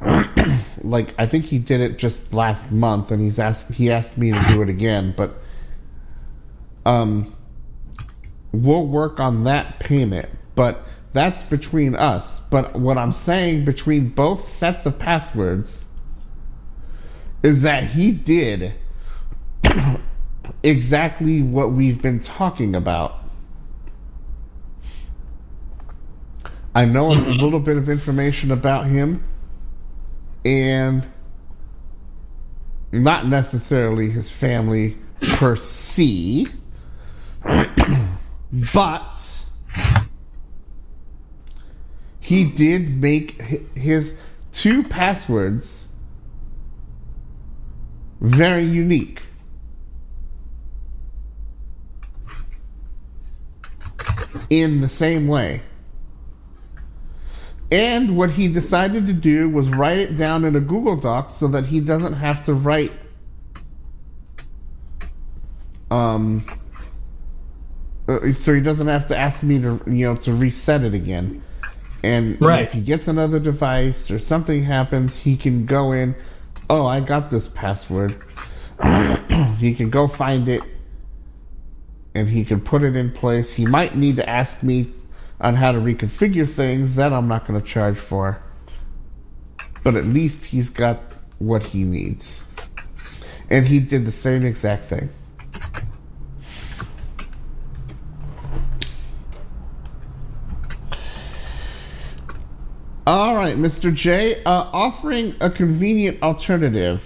(clears throat) like I think he did it just last month, and he's asked he asked me to do it again, but um, we'll work on that payment, but that's between us. But what I'm saying between both sets of passwords is that he did (clears throat) exactly what we've been talking about. I know a little bit of information about him, and not necessarily his family per se, (clears throat) but he did make his two passwords very unique. In the same way. And what he decided to do was write it down in a Google Doc so that he doesn't have to write um uh, so he doesn't have to ask me to you know to reset it again. And Right. if he gets another device or something happens, he can go in, oh, I got this password. (clears throat) he can go find it and he can put it in place. He might need to ask me on how to reconfigure things. That I'm not going to charge for. But at least he's got what he needs. And he did the same exact thing. All right, Mr. J, uh, offering a convenient alternative,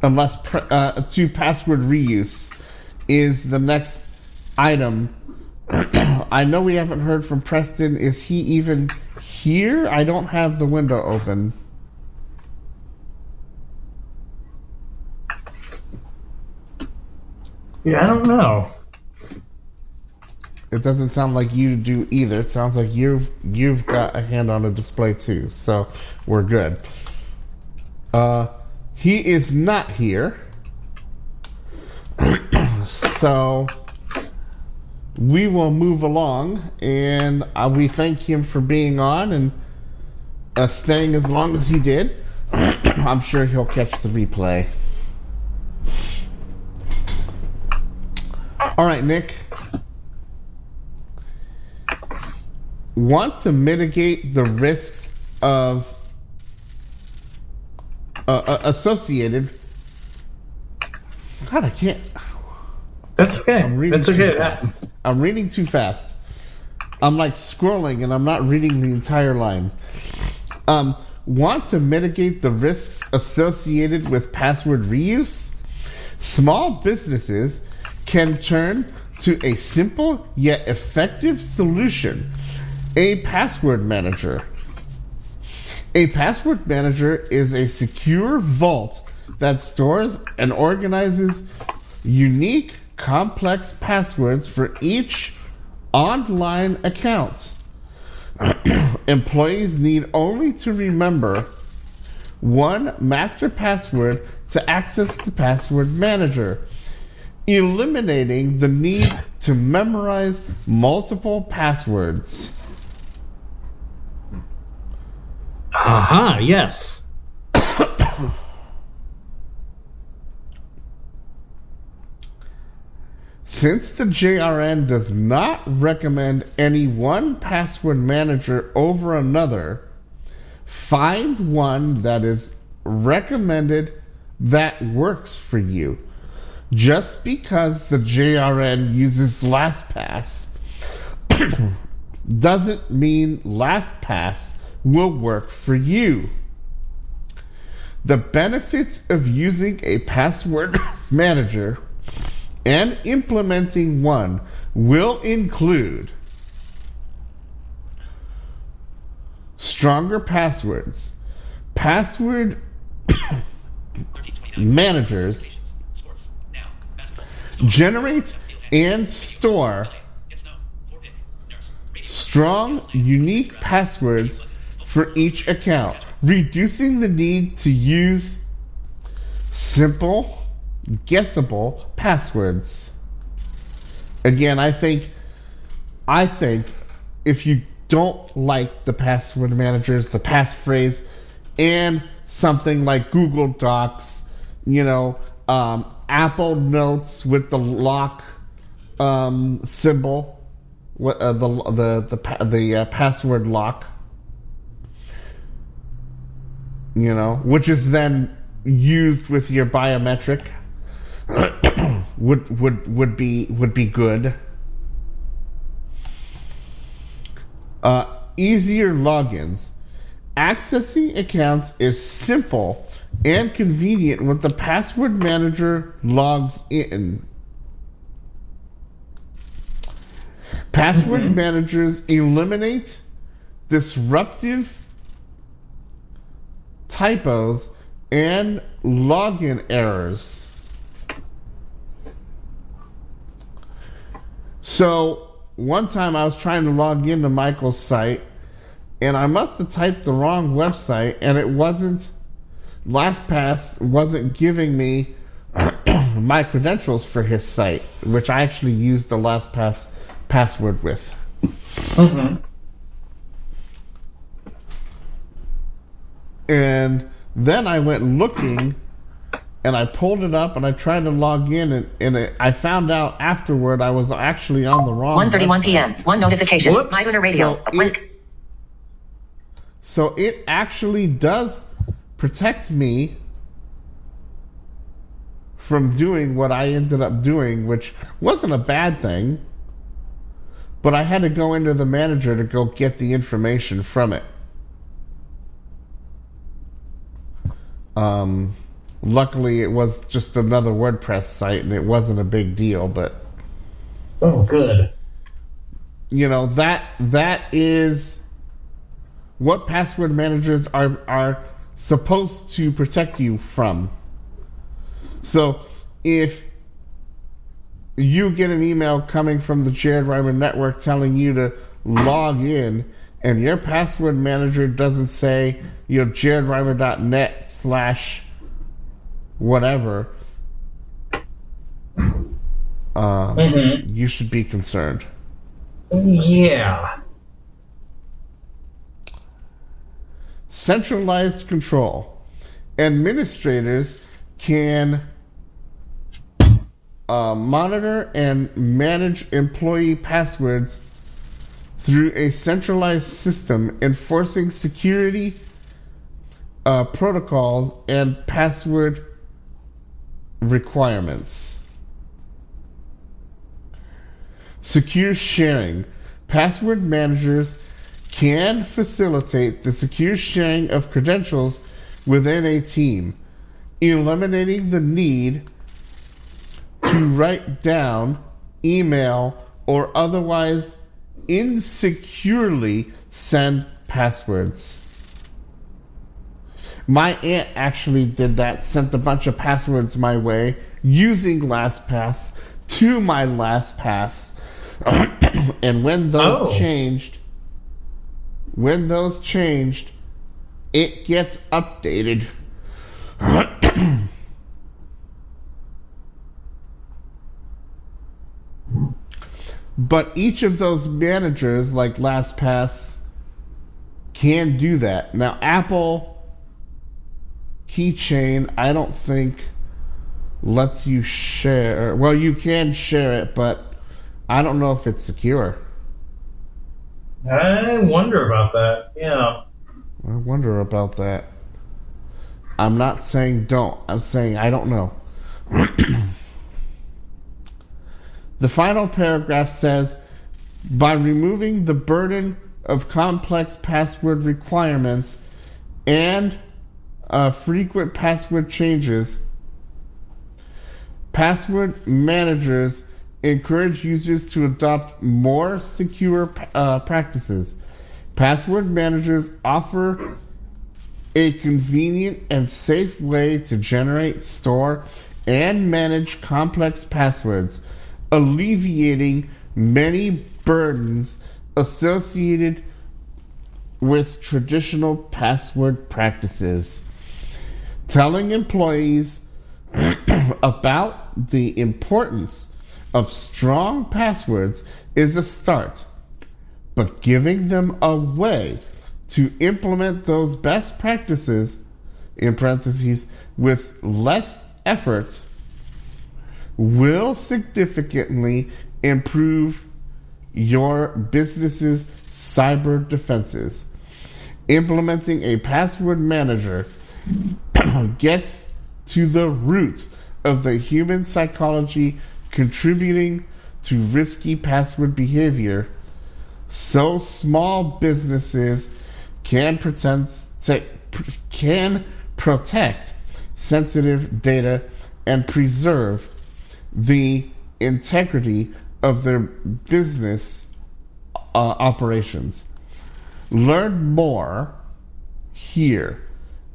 unless uh, to password reuse, is the next item. I know we haven't heard from Preston. Is he even here? I don't have the window open. Yeah, I don't know. It doesn't sound like you do either. It sounds like you've you've got a hand on a display too. So we're good. Uh, he is not here. (clears throat) so we will move along, and uh, we thank him for being on and uh, staying as long as he did. (clears throat) I'm sure he'll catch the replay. All right, Nick. Want to mitigate the risks of uh, uh, associated. God, I can't. That's okay. I'm reading That's too okay. fast. I'm reading too fast. I'm like scrolling and I'm not reading the entire line. Um, want to mitigate the risks associated with password reuse? Small businesses can turn to a simple yet effective solution a password manager. A password manager is a secure vault that stores and organizes unique, complex passwords for each online account. (clears throat) Employees need only to remember one master password to access the password manager, eliminating the need to memorize multiple passwords. Aha, yes. (coughs) Since the JRN does not recommend any one password manager over another, find one that is recommended that works for you. Just because the JRN uses LastPass (coughs) doesn't mean LastPass will work for you. The benefits of using a password (coughs) manager and implementing one will include stronger passwords, password (coughs) managers generate and store strong, unique passwords for each account, reducing the need to use simple, guessable passwords. Again, I think I think if you don't like the password managers, the passphrase, and something like Google Docs, you know, um, Apple Notes with the lock um, symbol, what uh, the the the the uh, password lock. You know, which is then used with your biometric. Would would would be would be good. Uh, easier logins. Accessing accounts is simple and convenient when the password manager logs in. Password Mhm. managers eliminate disruptive typos and login errors. So, one time I was trying to log into Michael's site and I must have typed the wrong website and it wasn't LastPass wasn't giving me (clears throat) my credentials for his site, which I actually used the LastPass password with. Mm-hmm. And then I went looking and I pulled it up and I tried to log in and, and it, I found out afterward I was actually on the wrong 1:31 p.m. One notification. Whoops. My Lunar Radio. So it, so it actually does protect me from doing what I ended up doing, which wasn't a bad thing. But I had to go into the manager to go get the information from it. Um, luckily, it was just another WordPress site and it wasn't a big deal, but Oh, good. you know that that is what password managers are are supposed to protect you from. So if you get an email coming from the Jared Rimer Network telling you to log in and your password manager doesn't say you know jaredrimer.net slash whatever um, Mhm. you should be concerned. Yeah. centralized control. Administrators can uh, monitor and manage employee passwords through a centralized system enforcing security uh, protocols and password requirements. Secure sharing. Password managers can facilitate the secure sharing of credentials within a team, eliminating the need to write down, email, or otherwise insecurely send passwords. My aunt actually did that, sent a bunch of passwords my way using LastPass to my LastPass. (coughs) and when those Oh. changed, when those changed, it gets updated. (coughs) but each of those managers, like LastPass, can do that. Now, Apple Keychain, I don't think lets you share. Well, you can share it, but I don't know if it's secure. I wonder about that. Yeah. I wonder about that. I'm not saying don't. I'm saying I don't know. (clears throat) the final paragraph says by removing the burden of complex password requirements and uh, frequent password changes, password managers encourage users to adopt more secure uh, practices. Password managers offer a convenient and safe way to generate, store, and manage complex passwords, alleviating many burdens associated with traditional password practices. Telling employees (clears throat) about the importance of strong passwords is a start, but giving them a way to implement those best practices, in parentheses, with less effort will significantly improve your business's cyber defenses. Implementing a password manager (clears throat) gets to the root of the human psychology contributing to risky password behavior so small businesses can pretend can protect sensitive data and preserve the integrity of their business uh, operations. Learn more here,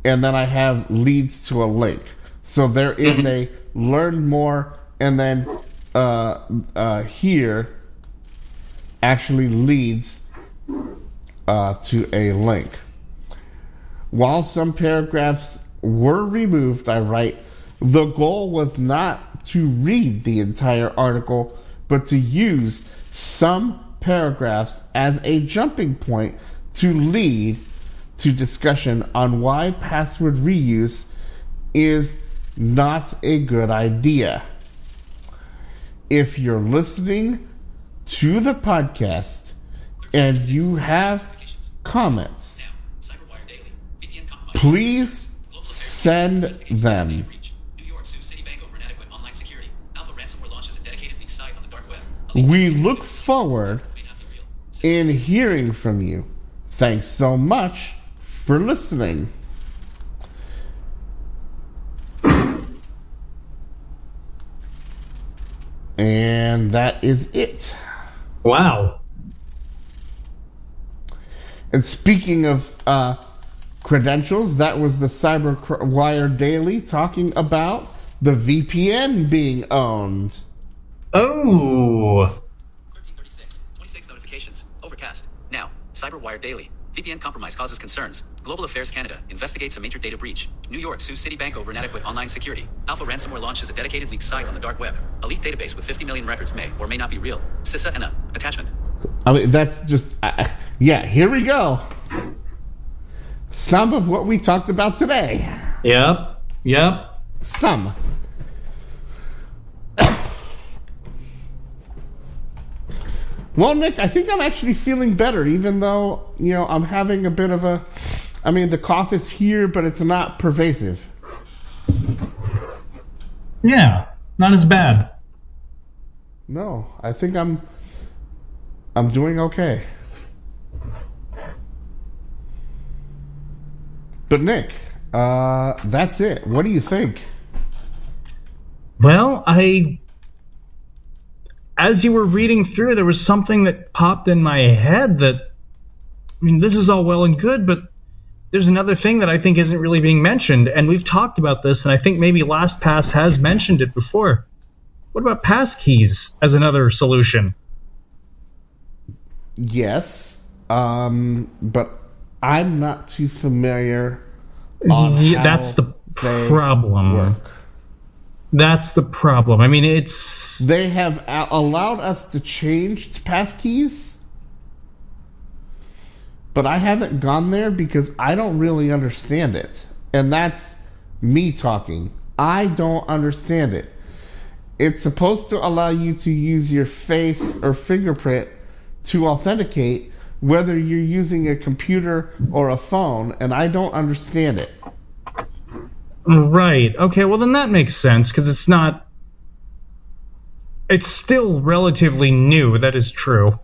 and then I have leads to a link. So there is a learn more, and then uh, uh, here actually leads uh, to a link. While some paragraphs were removed, I write, the goal was not to read the entire article, but to use some paragraphs as a jumping point to lead to discussion on why password reuse is not a good idea. If you're listening to the podcast and you have comments, please send them. We look forward in hearing from you. Thanks so much for listening. And that is it. Wow. And speaking of uh, credentials, that was the CyberWire Daily talking about the VPN being owned. Oh. 1336. 26 notifications. Overcast. Now, CyberWire Daily. VPN compromise causes concerns. Global Affairs Canada investigates a major data breach. New York sues Citibank over inadequate online security. Alpha ransomware launches a dedicated leak site on the dark web. A leaked database with 50 million records may or may not be real. CISA and a attachment. I mean, that's just, uh, yeah, here we go. Some of what we talked about today. Yep. Yep. Some. Well, Nick, I think I'm actually feeling better, even though, you know, I'm having a bit of a. I mean, the cough is here, but it's not pervasive. Yeah. Not as bad. No, I think I'm. I'm doing okay. But, Nick, uh, that's it. What do you think? Well, I. As you were reading through, there was something that popped in my head that. I mean, this is all well and good, but there's another thing that I think isn't really being mentioned, and we've talked about this, and I think maybe LastPass has mentioned it before. What about passkeys as another solution? Yes, um, but I'm not too familiar. Yeah, that's the problem. Work. That's the problem. I mean, it's. They have a- allowed us to change passkeys, but I haven't gone there because I don't really understand it, and that's me talking. I don't understand it. It's supposed to allow you to use your face or fingerprint to authenticate whether you're using a computer or a phone, and I don't understand it. Right. Okay, well, then that makes sense because it's not. It's still relatively new, that is true.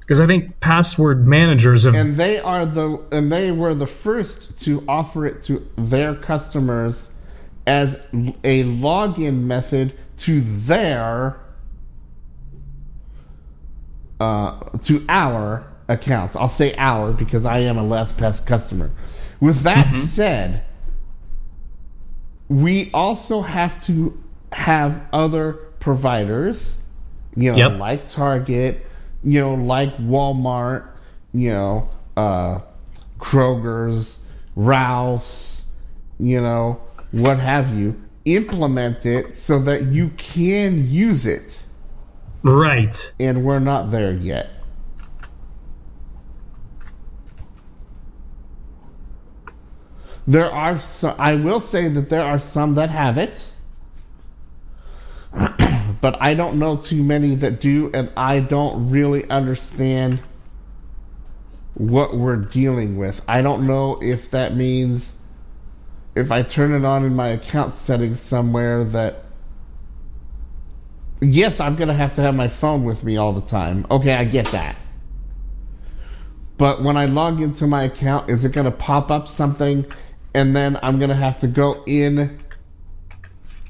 Because I think password managers have. and they are the and they were the first to offer it to their customers as a login method to their uh, to our accounts. I'll say our because I am a LastPass customer. With that Mhm. said, we also have to have other providers, you know, Yep. like Target, you know, like Walmart, you know, uh, Kroger's, Ralph's, you know, what have you, implement it so that you can use it. Right. And we're not there yet. There are some, I will say that there are some that have it. (clears throat) but I don't know too many that do, and I don't really understand what we're dealing with. I don't know if that means if I turn it on in my account settings somewhere that yes, I'm gonna have to have my phone with me all the time. Okay, I get that. But when I log into my account, is it gonna pop up something and then I'm gonna have to go in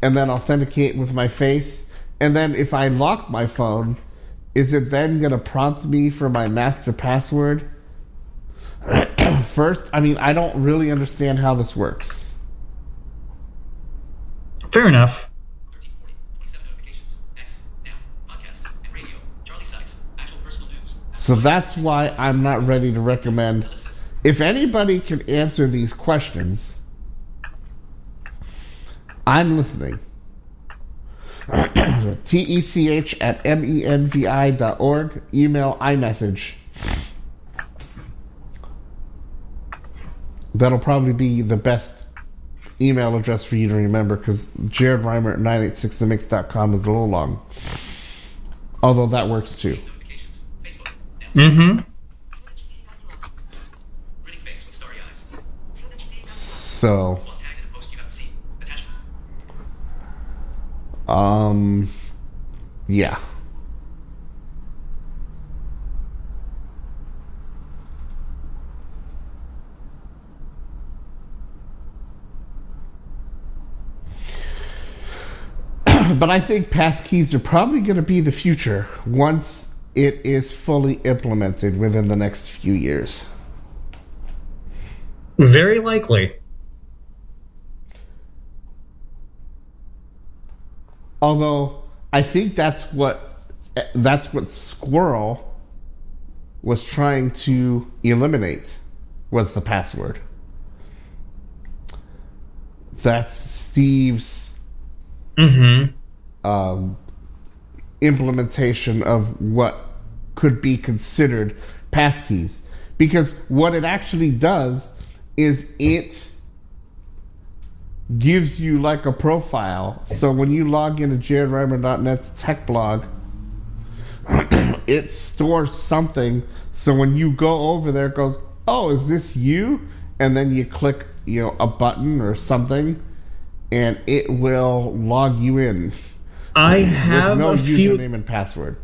and then authenticate with my face? And then if I lock my phone, is it then gonna prompt me for my master password? (clears throat) First, I mean, I don't really understand how this works. Fair enough. 1340, 27 notifications. X, now, podcasts, and radio. Charlie Sykes, actual personal news. So that's why I'm not ready to recommend. Ellipsis. If anybody can answer these questions, I'm listening. (clears throat) TECH at menvi dot org. Email iMessage. That'll probably be the best email address for you to remember because Jared Rimer at 986themix.com is a little long. Although that works too. Notifications. Facebook. Now. Mm-hmm. Grinning face with starry eyes. So, Was tagged in a post you haven't seen. Attachment. um, yeah. (clears throat) but I think passkeys are probably going to be the future once it is fully implemented within the next few years. Very likely. Although I think that's what that's what SQRL was trying to eliminate was the password. That's Steve's Mm-hmm. um, implementation of what could be considered passkeys. Because what it actually does is it gives you like a profile. So when you log into jaredrimer.net's tech blog, (clears throat) it stores something. So when you go over there, it goes, "Oh, is this you?" And then you click, you know, a button or something, and it will log you in I have no a few. username and password.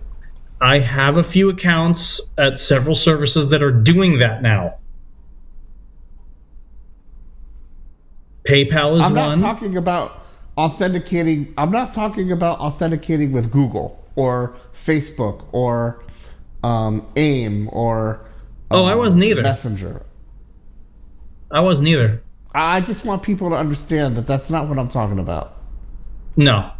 I have a few accounts at several services that are doing that now. PayPal is I'm not one. talking about authenticating. I'm not talking about authenticating with Google or Facebook or um, AIM or Oh, I um, wasn't either. Messenger. I wasn't either. I just want people to understand that that's not what I'm talking about. No.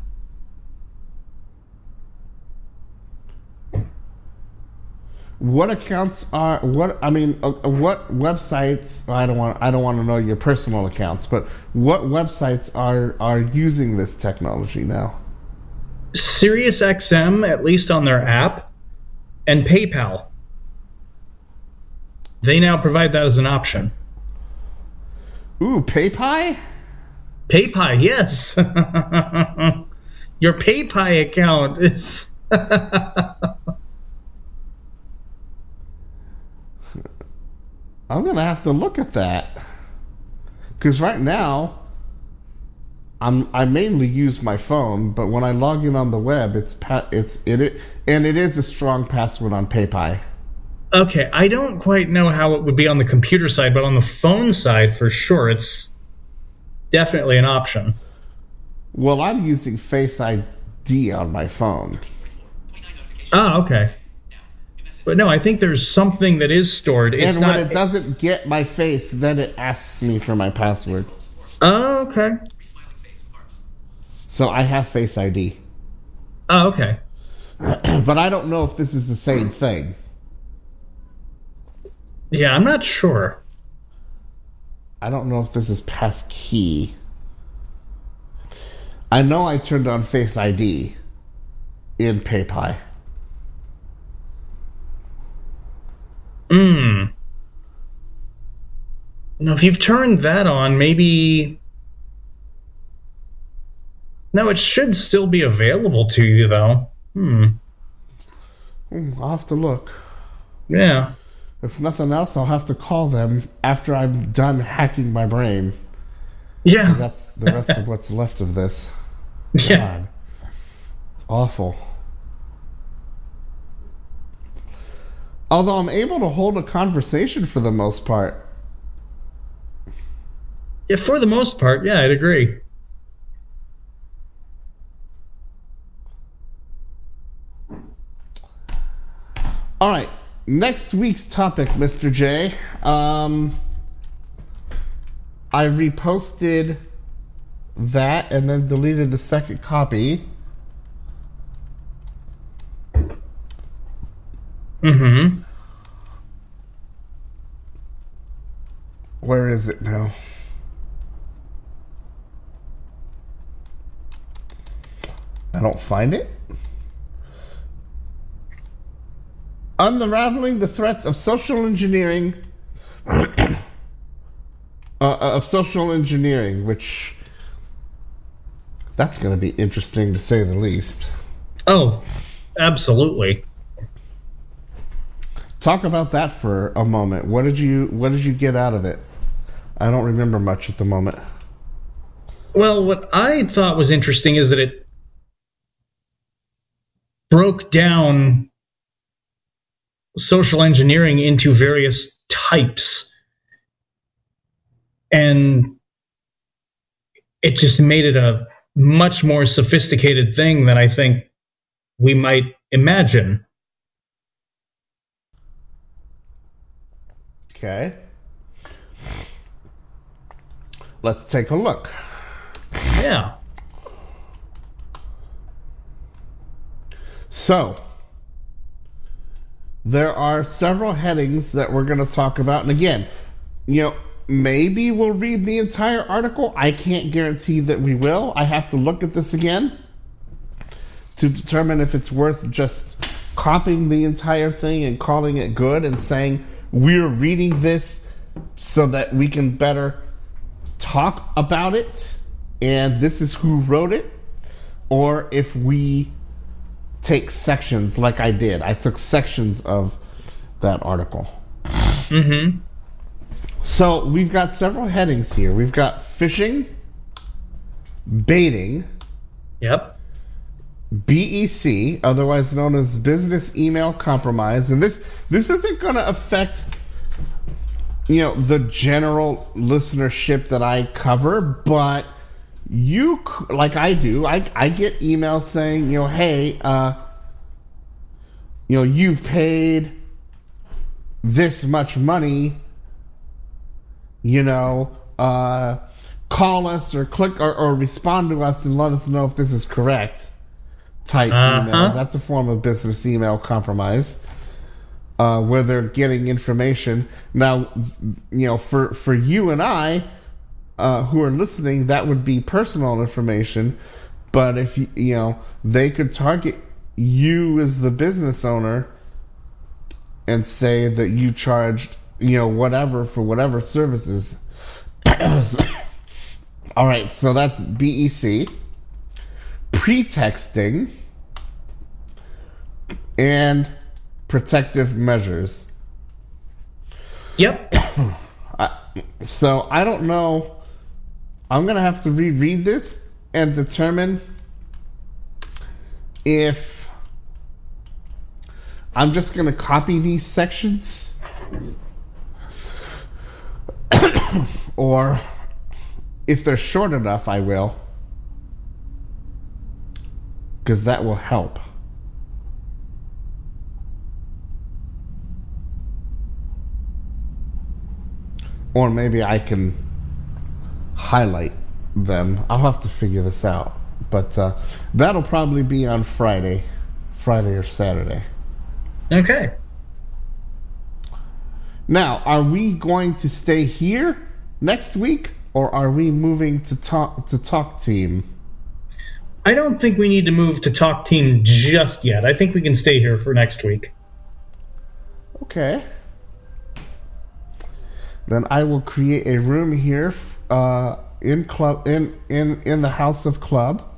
What accounts are what? I mean, uh, what websites? I don't want. I don't want to know your personal accounts, but what websites are are using this technology now? SiriusXM, at least on their app, and PayPal. They now provide that as an option. Ooh, PayPal. PayPal, yes. (laughs) Your PayPal account is. (laughs) I'm gonna have to look at that because right now I'm I mainly use my phone, but when I log in on the web, it's pa- it's it, it and it is a strong password on PayPal. okay, I don't quite know how it would be on the computer side, but on the phone side, for sure, it's definitely an option. Well, I'm using Face ID on my phone. Oh, okay. Now. New message. But no, I think there's something that is stored. It's and not. when it doesn't get my face, then it asks me for my password. Oh, okay. Resmiling face with hearts. So I have Face ID. Oh, okay. (clears throat) but I don't know if this is the same thing. Yeah, I'm not sure. I don't know if this is passkey. I know I turned on Face ID in PayPal. Hmm. Now, if you've turned that on, maybe No, it should still be available to you though. Hmm. Hmm, I'll have to look. Yeah. If nothing else, I'll have to call them after I'm done hacking my brain. Yeah. That's the rest of what's left of this. (laughs) Yeah. God. It's awful. Although I'm able to hold a conversation for the most part. Yeah, For the most part, yeah, I'd agree. All right, next week's topic, Mr. J. Um, I reposted that and then deleted the second copy. Mm-hmm. Where is it now? I don't find it. Unraveling the threats of social engineering. (coughs) uh, of social engineering, which. That's going to be interesting to say the least. Oh, absolutely. Talk about that for a moment. What did you What did you get out of it? I don't remember much at the moment. Well, what I thought was interesting is that it broke down social engineering into various types. And it just made it a much more sophisticated thing than I think we might imagine. Okay. Let's take a look. Yeah. So, there are several headings that we're going to talk about. And again, you know, maybe we'll read the entire article. I can't guarantee that we will. I have to look at this again to determine if it's worth just copying the entire thing and calling it good and saying we're reading this so that we can better talk about it and this is who wrote it or if we take sections like I did. I took sections of that article. Mm-hmm. So we've got several headings here. We've got phishing, baiting, Yep. BEC, otherwise known as business email compromise, and this this isn't going to affect you know the general listenership that I cover, but you like I do, I I get emails saying you know hey uh you know you've paid this much money, you know uh call us or click or, or respond to us and let us know if this is correct type Uh-huh. emails. That's a form of business email compromise. Uh, where they're getting information. Now, you know, for for you and I, uh, who are listening, that would be personal information. But if you you know, they could target you as the business owner and say that you charged you know whatever for whatever services. (coughs) All right, so that's BEC pretexting, and protective measures. Yep. (coughs) I, so I don't know. I'm gonna have to reread this and determine if I'm just gonna copy these sections (coughs) or if they're short enough, I will. Because that will help. Or maybe I can highlight them. I'll have to figure this out. But uh, that'll probably be on Friday. Friday or Saturday. Okay. Now, are we going to stay here next week, or are we moving to talk to Talk Team? I don't think we need to move to Talk Team just yet. I think we can stay here for next week. Okay then I will create a room here uh, in club in in in the house of club.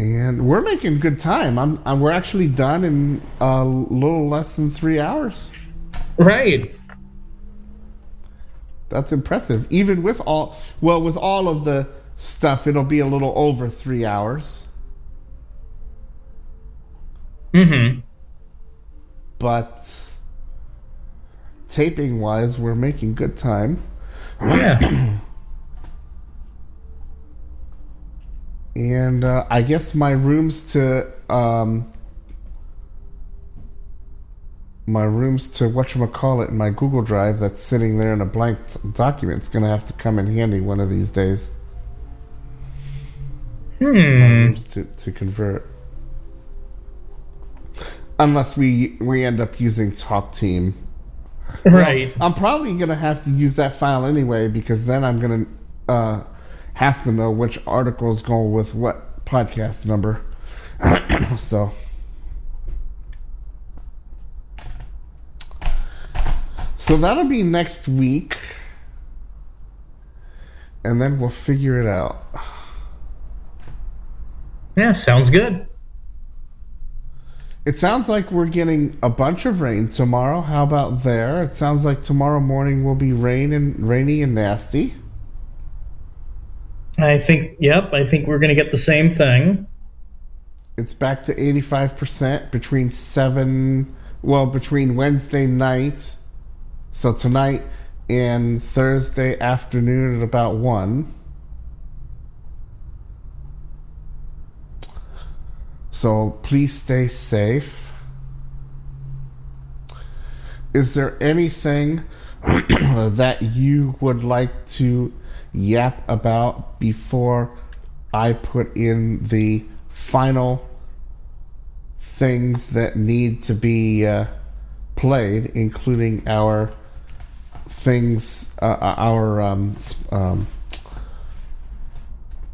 And we're making good time. I'm, I'm we're actually done in a little less than three hours. Right. That's impressive. Even with all well, with all of the stuff, it'll be a little over three hours. Mm-hmm. But taping wise, we're making good time. Yeah. (clears throat) and uh, I guess my rooms to um, my rooms to what you call it in my Google Drive that's sitting there in a blank t- document is gonna have to come in handy one of these days. Hmm. to, to convert. Unless we we end up using Talk Team. (laughs) Right. I'm probably gonna have to use that file anyway because then I'm gonna uh, have to know which articles go with what podcast number. (clears throat) so. So that'll be next week, and then we'll figure it out. Yeah, sounds good. It sounds like we're getting a bunch of rain tomorrow. How about there? It sounds like tomorrow morning will be rain and rainy and nasty. I think, yep, I think we're going to get the same thing. It's back to 85% between 7, well, between Wednesday night, so tonight, and Thursday afternoon at about 1. So please stay safe. Is there anything (clears throat) that you would like to yap about before I put in the final things that need to be uh, played, including our things, uh, our um, um,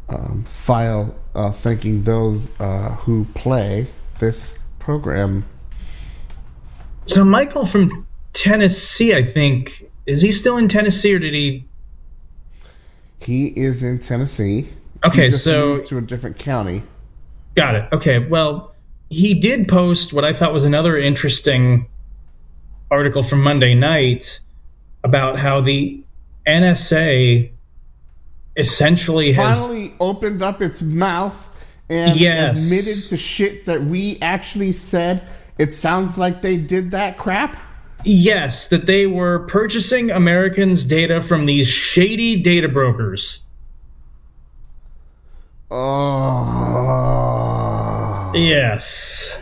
um, file uh, thanking those uh, who play this program. So Michael from Tennessee, I think, is he still in Tennessee or did he? He is in Tennessee. Okay, so moved to a different county. got it. Okay, well, he did post what I thought was another interesting article from Monday night about how the NSA essentially has Finally opened up its mouth and Yes. admitted to shit that we actually said. It sounds like they did that crap. Yes, that they were purchasing Americans' data from these shady data brokers. Oh. Yes.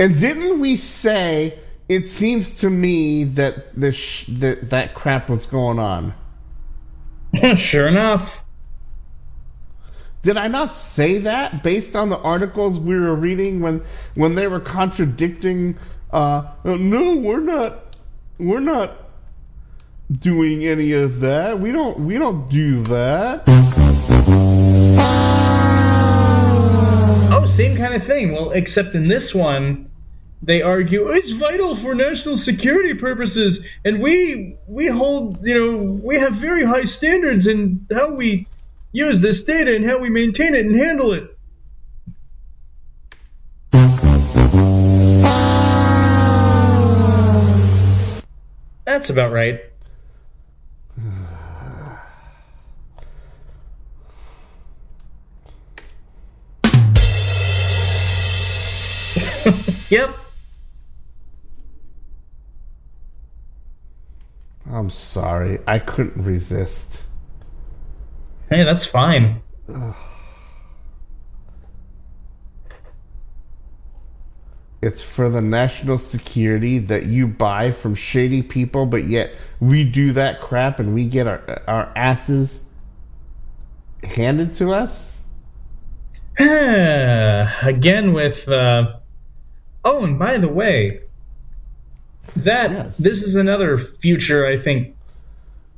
And didn't we say it seems to me that this sh- that that crap was going on? (laughs) sure enough. Did I not say that based on the articles we were reading when when they were contradicting? Uh, no, we're not. We're not doing any of that. We don't. We don't do that. Oh, same kind of thing. Well, except in this one, they argue it's vital for national security purposes, and we we hold you know we have very high standards in how we use this data and how we maintain it and handle it. That's about right. (sighs) Yep. I'm sorry. I couldn't resist. Hey, that's fine. It's for the national security that you buy from shady people, but yet we do that crap and we get our our asses handed to us. (sighs) Again with uh Oh, and by the way, that Yes. this is another future I think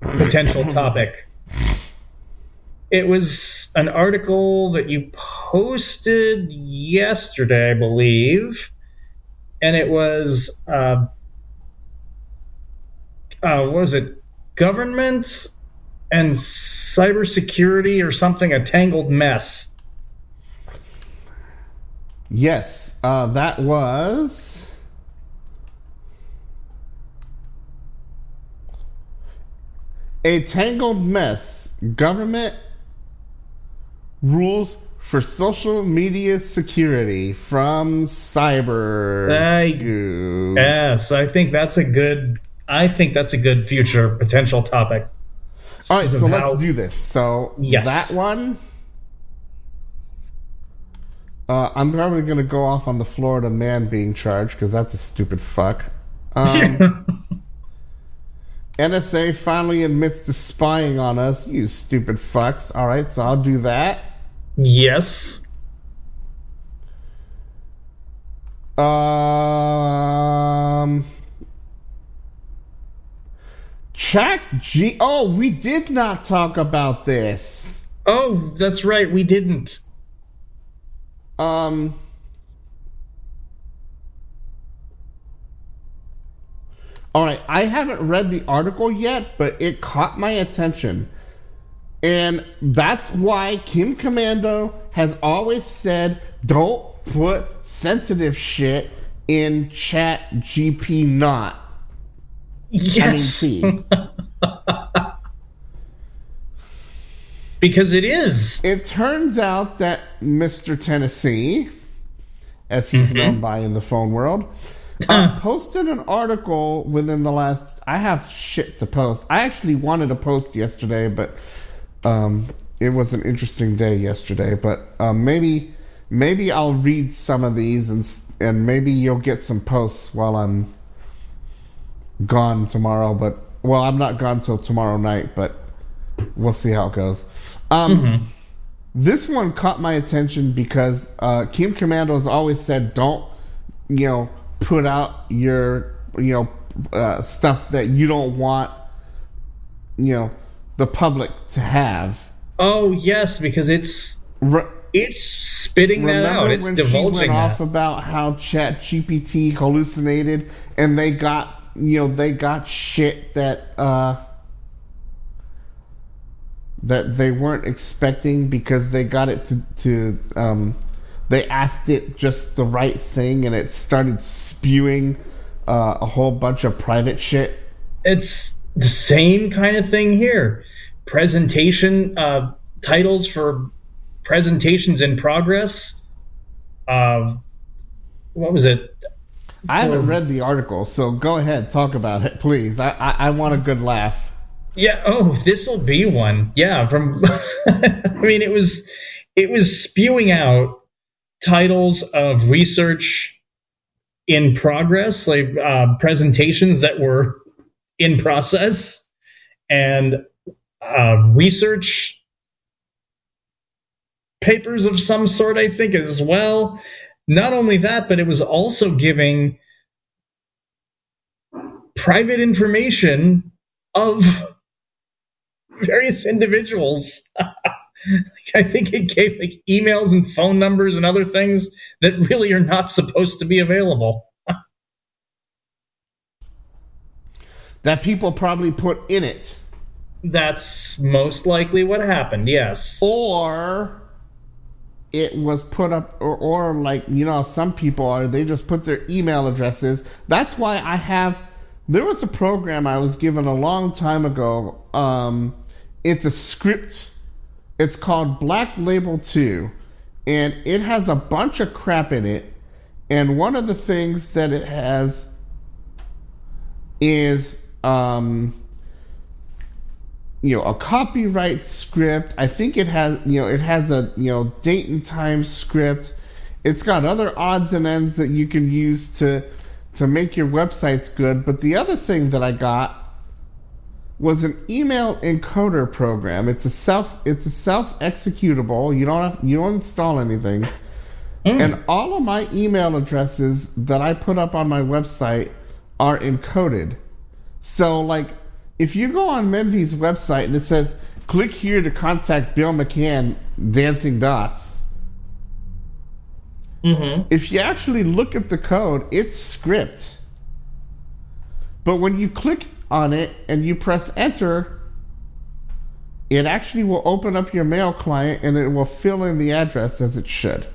potential (laughs) topic. It was an article that you posted yesterday, I believe, and it was uh, uh, what was it? Government and cybersecurity or something, a tangled mess. Yes, uh, that was. A tangled mess. Government rules for social media security from Cyber. I-. Yes, I think that's a good. I think that's a good future potential topic. All right, so of let's do this. So Yes. that one, uh, I'm probably gonna go off on the Florida man being charged because that's a stupid fuck. Um, (laughs) NSA finally admits to spying on us. You stupid fucks. All right, so I'll do that. yes. Um, Chat G. Oh, we did not talk about this. Oh, that's right. We didn't. Um. All right, I haven't read the article yet, but it caught my attention. And that's why Kim Komando has always said don't put sensitive shit in Chat GP not. Yes. I mean, (laughs) because it is. It turns out that Mr. Tennessee, as he's mm-hmm. known by in the phone world, uh, posted an article within the last. I have shit to post. I actually wanted to post yesterday, but um, it was an interesting day yesterday. But um, maybe maybe I'll read some of these and and maybe you'll get some posts while I'm gone tomorrow. But well, I'm not gone till tomorrow night, but we'll see how it goes. Um, This one caught my attention because uh, Kim Komando has always said, "Don't, you know, put out your, you know, uh, stuff that you don't want, you know, the public to have." Oh yes, because it's Re- it's spitting that out. It's when she divulging went that. off about how Chat GPT hallucinated, and they got, you know, they got shit that uh, that they weren't expecting because they got it to to um, they asked it just the right thing, and it started spewing uh, a whole bunch of private shit. it's the same kind of thing here. Presentation uh, titles for presentations in progress. Uh, what was it? I haven't Um, read the article, so go ahead, talk about it, please. I I, I want a good laugh. Yeah. Oh, this will be one. Yeah. From. (laughs) I mean, it was it was spewing out titles of research in progress, like uh, presentations that were in process, and uh, research papers of some sort. I think as well. Not only that, but it was also giving private information of (laughs) various individuals. (laughs) I think it gave like emails and phone numbers and other things that really are not supposed to be available. (laughs) That people probably put in it. That's most likely what happened, yes. or it was put up or, or like you know some people are they just put their email addresses that's why i have there was a program i was given a long time ago um it's a script it's called black label 2 and it has a bunch of crap in it. And one of the things that it has is um you know a copyright script. I think it has you know it has a you know date and time script. It's got other odds and ends that you can use to to make your websites good. But the other thing that i got was an email encoder program. It's a self it's a self executable you don't have you don't install anything. And all of my email addresses that i put up on my website are encoded. So, like, if you go on Menvi's website and it says, click here to contact Bill McCann, Dancing Dots, Mm-hmm. if you actually look at the code, it's script. But when you click on it and you press enter, it actually will open up your mail client and it will fill in the address as it should.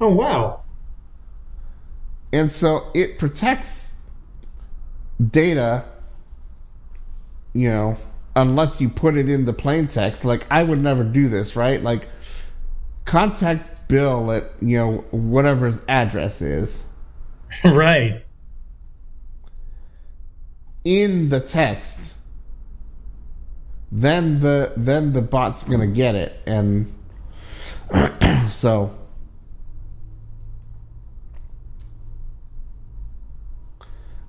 Oh wow. And so it protects data, you know, unless you put it in the plain text. Like I would never do this, right? Like contact Bill at, you know, whatever his address is (laughs) right. In the text. Then the then the bot's gonna get it and (clears throat) so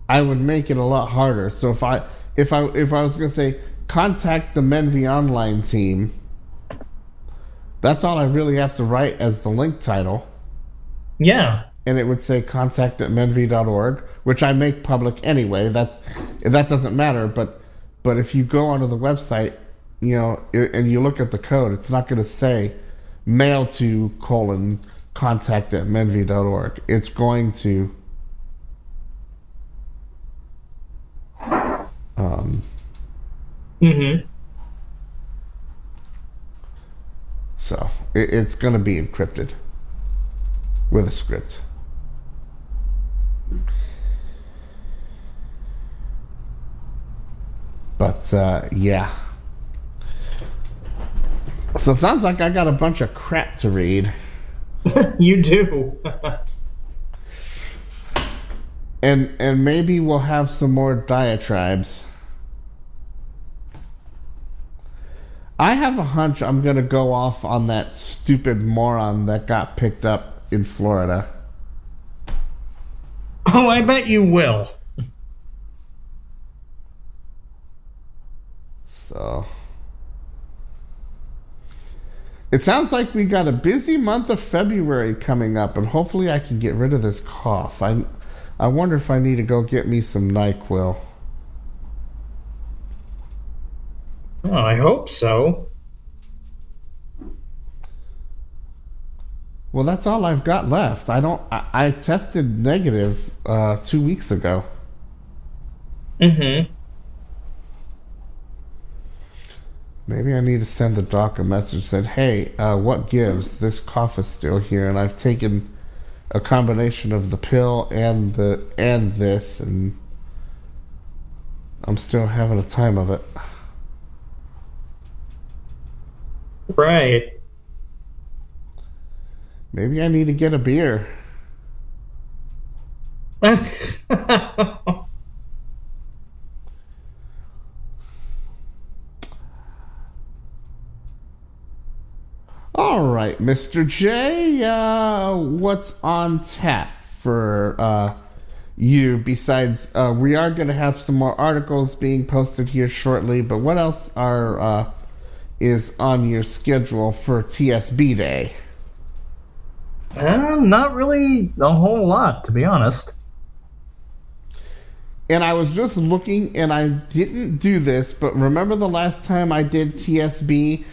I would make it a lot harder. So if I if I if I was gonna say contact the Menvi Online team, that's all I really have to write as the link title, Yeah. and it would say contact at menvi.org, which I make public anyway. That's that doesn't matter. But but if you go onto the website, you know, and you look at the code, it's not gonna say mail to colon contact at menvi.org. It's going to um, Mm-hmm. So it, it's going to be encrypted with a script. But uh, yeah. So it sounds like I got a bunch of crap to read. (laughs) you do. And and maybe we'll have some more diatribes. I have a hunch I'm gonna go off on that stupid moron that got picked up in Florida. oh, I bet you will. So it sounds like we got a busy month of February coming up, and hopefully I can get rid of this cough. I I wonder if I need to go get me some Nyquil. Oh, I hope so. Well, that's all I've got left. I don't. I, I tested negative uh, two weeks ago. Mm-hmm. Maybe I need to send the doc a message said, "Hey, uh, what gives? This cough is still here, and I've taken a combination of the pill and the and this, and I'm still having a time of it." Right. Maybe I need to get a beer. (laughs) All right, Mr. J, uh, what's on tap for uh, you? Besides, uh, we are going to have some more articles being posted here shortly, but what else are uh, is on your schedule for TSB Day? uh, not really a whole lot, to be honest. And I was just looking, and I didn't do this, but remember the last time I did TSB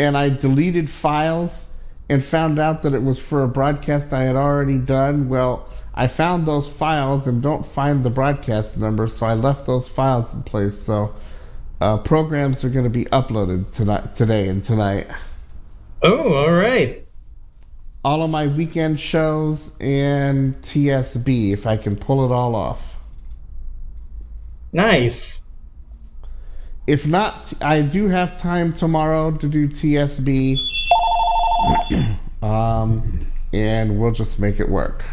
and I deleted files and found out that it was for a broadcast I had already done? Well, I found those files and don't find the broadcast number, so I left those files in place. So uh, programs are going to be uploaded tonight, today and tonight. Oh, all right. All of my weekend shows and TSB, if I can pull it all off. Nice. If not, I do have time tomorrow to do TSB. (clears throat) um, and we'll just make it work.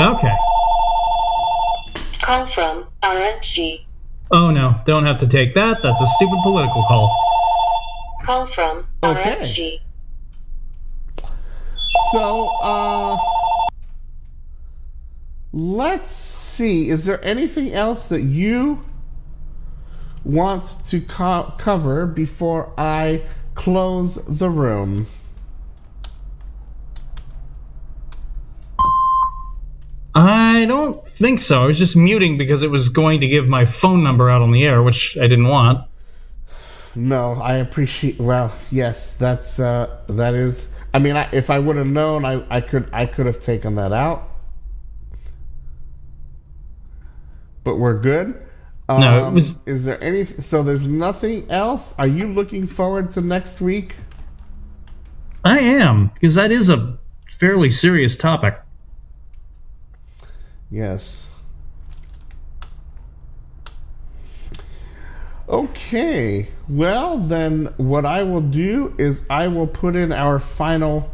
Okay. Call from RNG. Oh no, don't have to take that. That's a stupid political call. Call from Okay. RNG. So, uh, let's see. Is there anything else that you want to co- cover before I close the room? I don't think so. I was just muting because it was going to give my phone number out on the air, which I didn't want. No, I appreciate. Well, yes, that's uh, that is. I mean, I, if I would have known, I, I could I could have taken that out. But we're good. Um, No, it was- Is there any? So there's nothing else. Are you looking forward to next week? I am because that is a fairly serious topic. Yes. Okay. Well, then what I will do is I will put in our final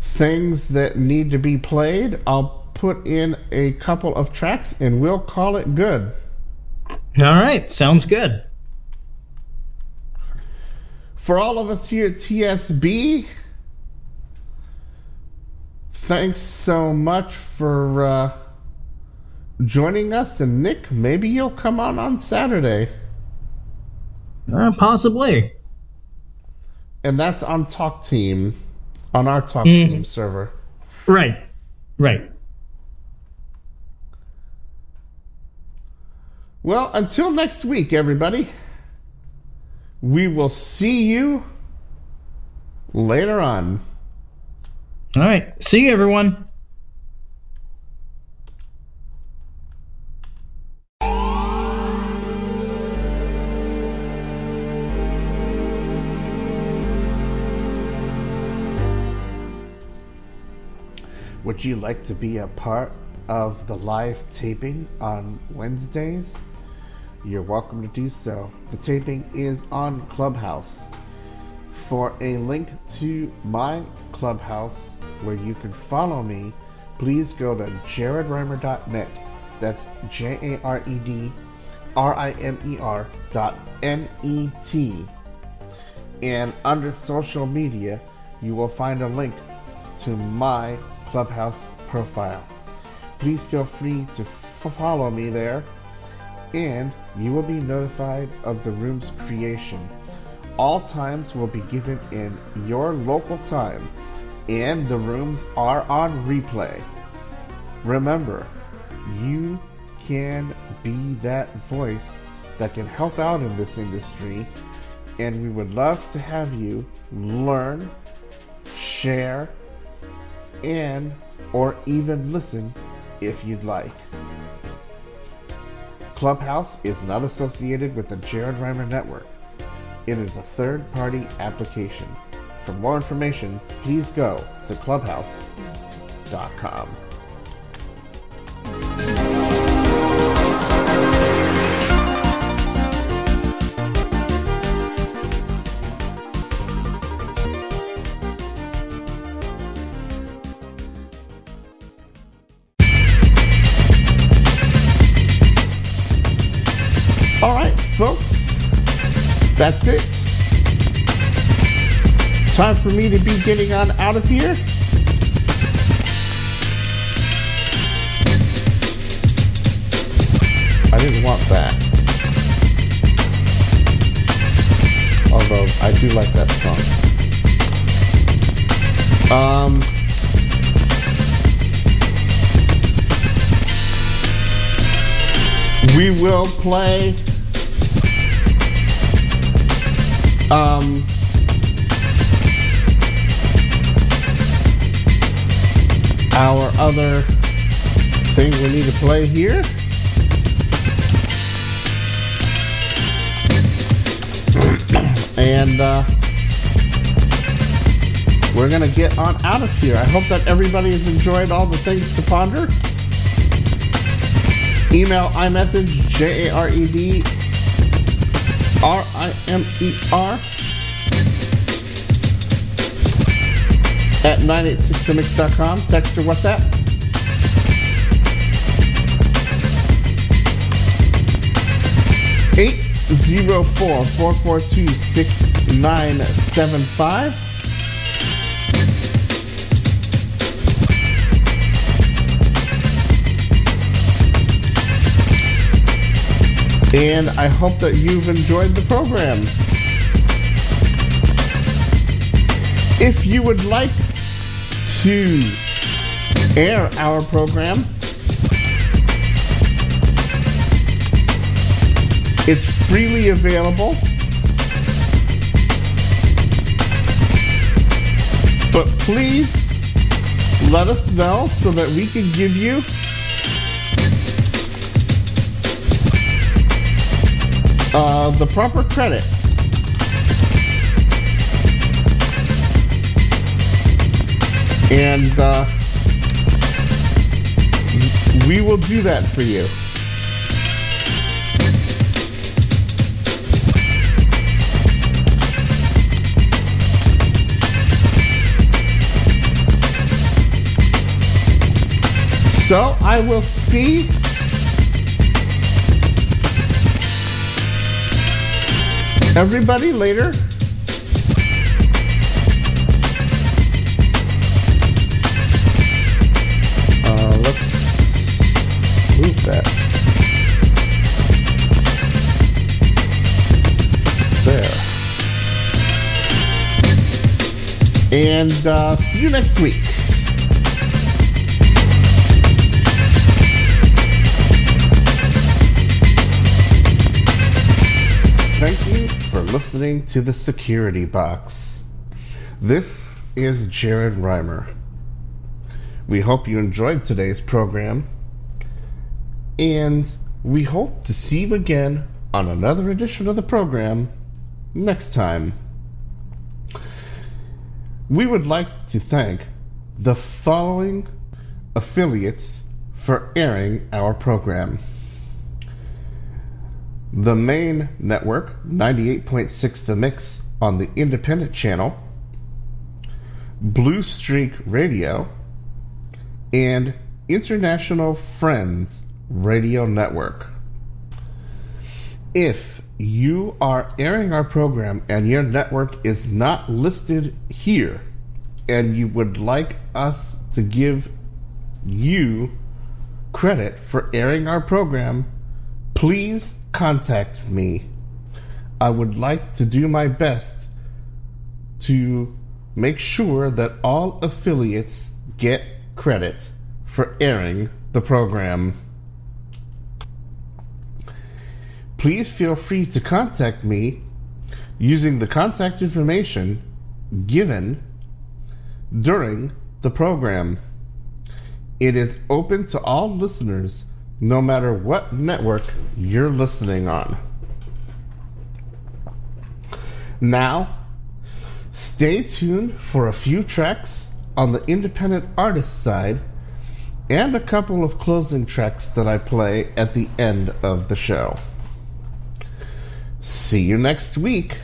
things that need to be played. I'll put in a couple of tracks and we'll call it good. All right, sounds good. For all of us here at TSB, thanks so much for uh, joining us. And Nick, maybe you'll come on on Saturday. Uh, possibly. And that's on Talk Team, on our Talk Mhm. Team server. Right. Right. Well, until next week, everybody, we will see you later on. All right. See you, everyone. Would you like to be a part of the live taping on Wednesdays? You're welcome to do so. The taping is on Clubhouse. For a link to my Clubhouse where you can follow me, please go to jaredrimer.net. That's J A R E D R I M E R dot N E T. And under social media, you will find a link to my Clubhouse profile. Please feel free to follow me there, and you will be notified of the room's creation. All times will be given in your local time, and the rooms are on replay. Remember, you can be that voice that can help out in this industry, and we would love to have you learn, share, and or even listen if you'd like. Clubhouse is not associated with the Jared Rimer Network. It is a third-party application. For more information, please go to clubhouse.com. that's it. Time for me to be getting on out of here. I didn't want that. Although I do like that song. Um. We will play um our other thing we need to play here. and uh, we're gonna get on out of here. I hope that everybody has enjoyed all the things to ponder. Email iMessage J A R E D R I M E R at 986themix.com. Text or WhatsApp. Eight zero four four four two six nine seven five. And I hope that you've enjoyed the program. If you would like to air our program, it's freely available. But please let us know so that we can give you uh, the proper credit. And uh, we will do that for you. So I will see everybody later. Uh, let's move that. There. And uh, see you next week. Listening to the Security Box. This is Jared Rimer. We hope you enjoyed today's program, and we hope to see you again on another edition of the program next time. We would like to thank the following affiliates for airing our program. The main network, 98.6 The Mix on the independent channel, Blue Streak Radio, and International Friends Radio Network. If you are airing our program and your network is not listed here, and you would like us to give you credit for airing our program, please contact me. I would like to do my best to make sure that all affiliates get credit for airing the program. Please feel free to contact me using the contact information given during the program. It is open to all listeners no matter what network you're listening on. Now, stay tuned for a few tracks on the independent artist side and a couple of closing tracks that I play at the end of the show. See you next week.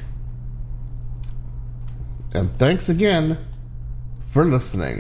And thanks again for listening.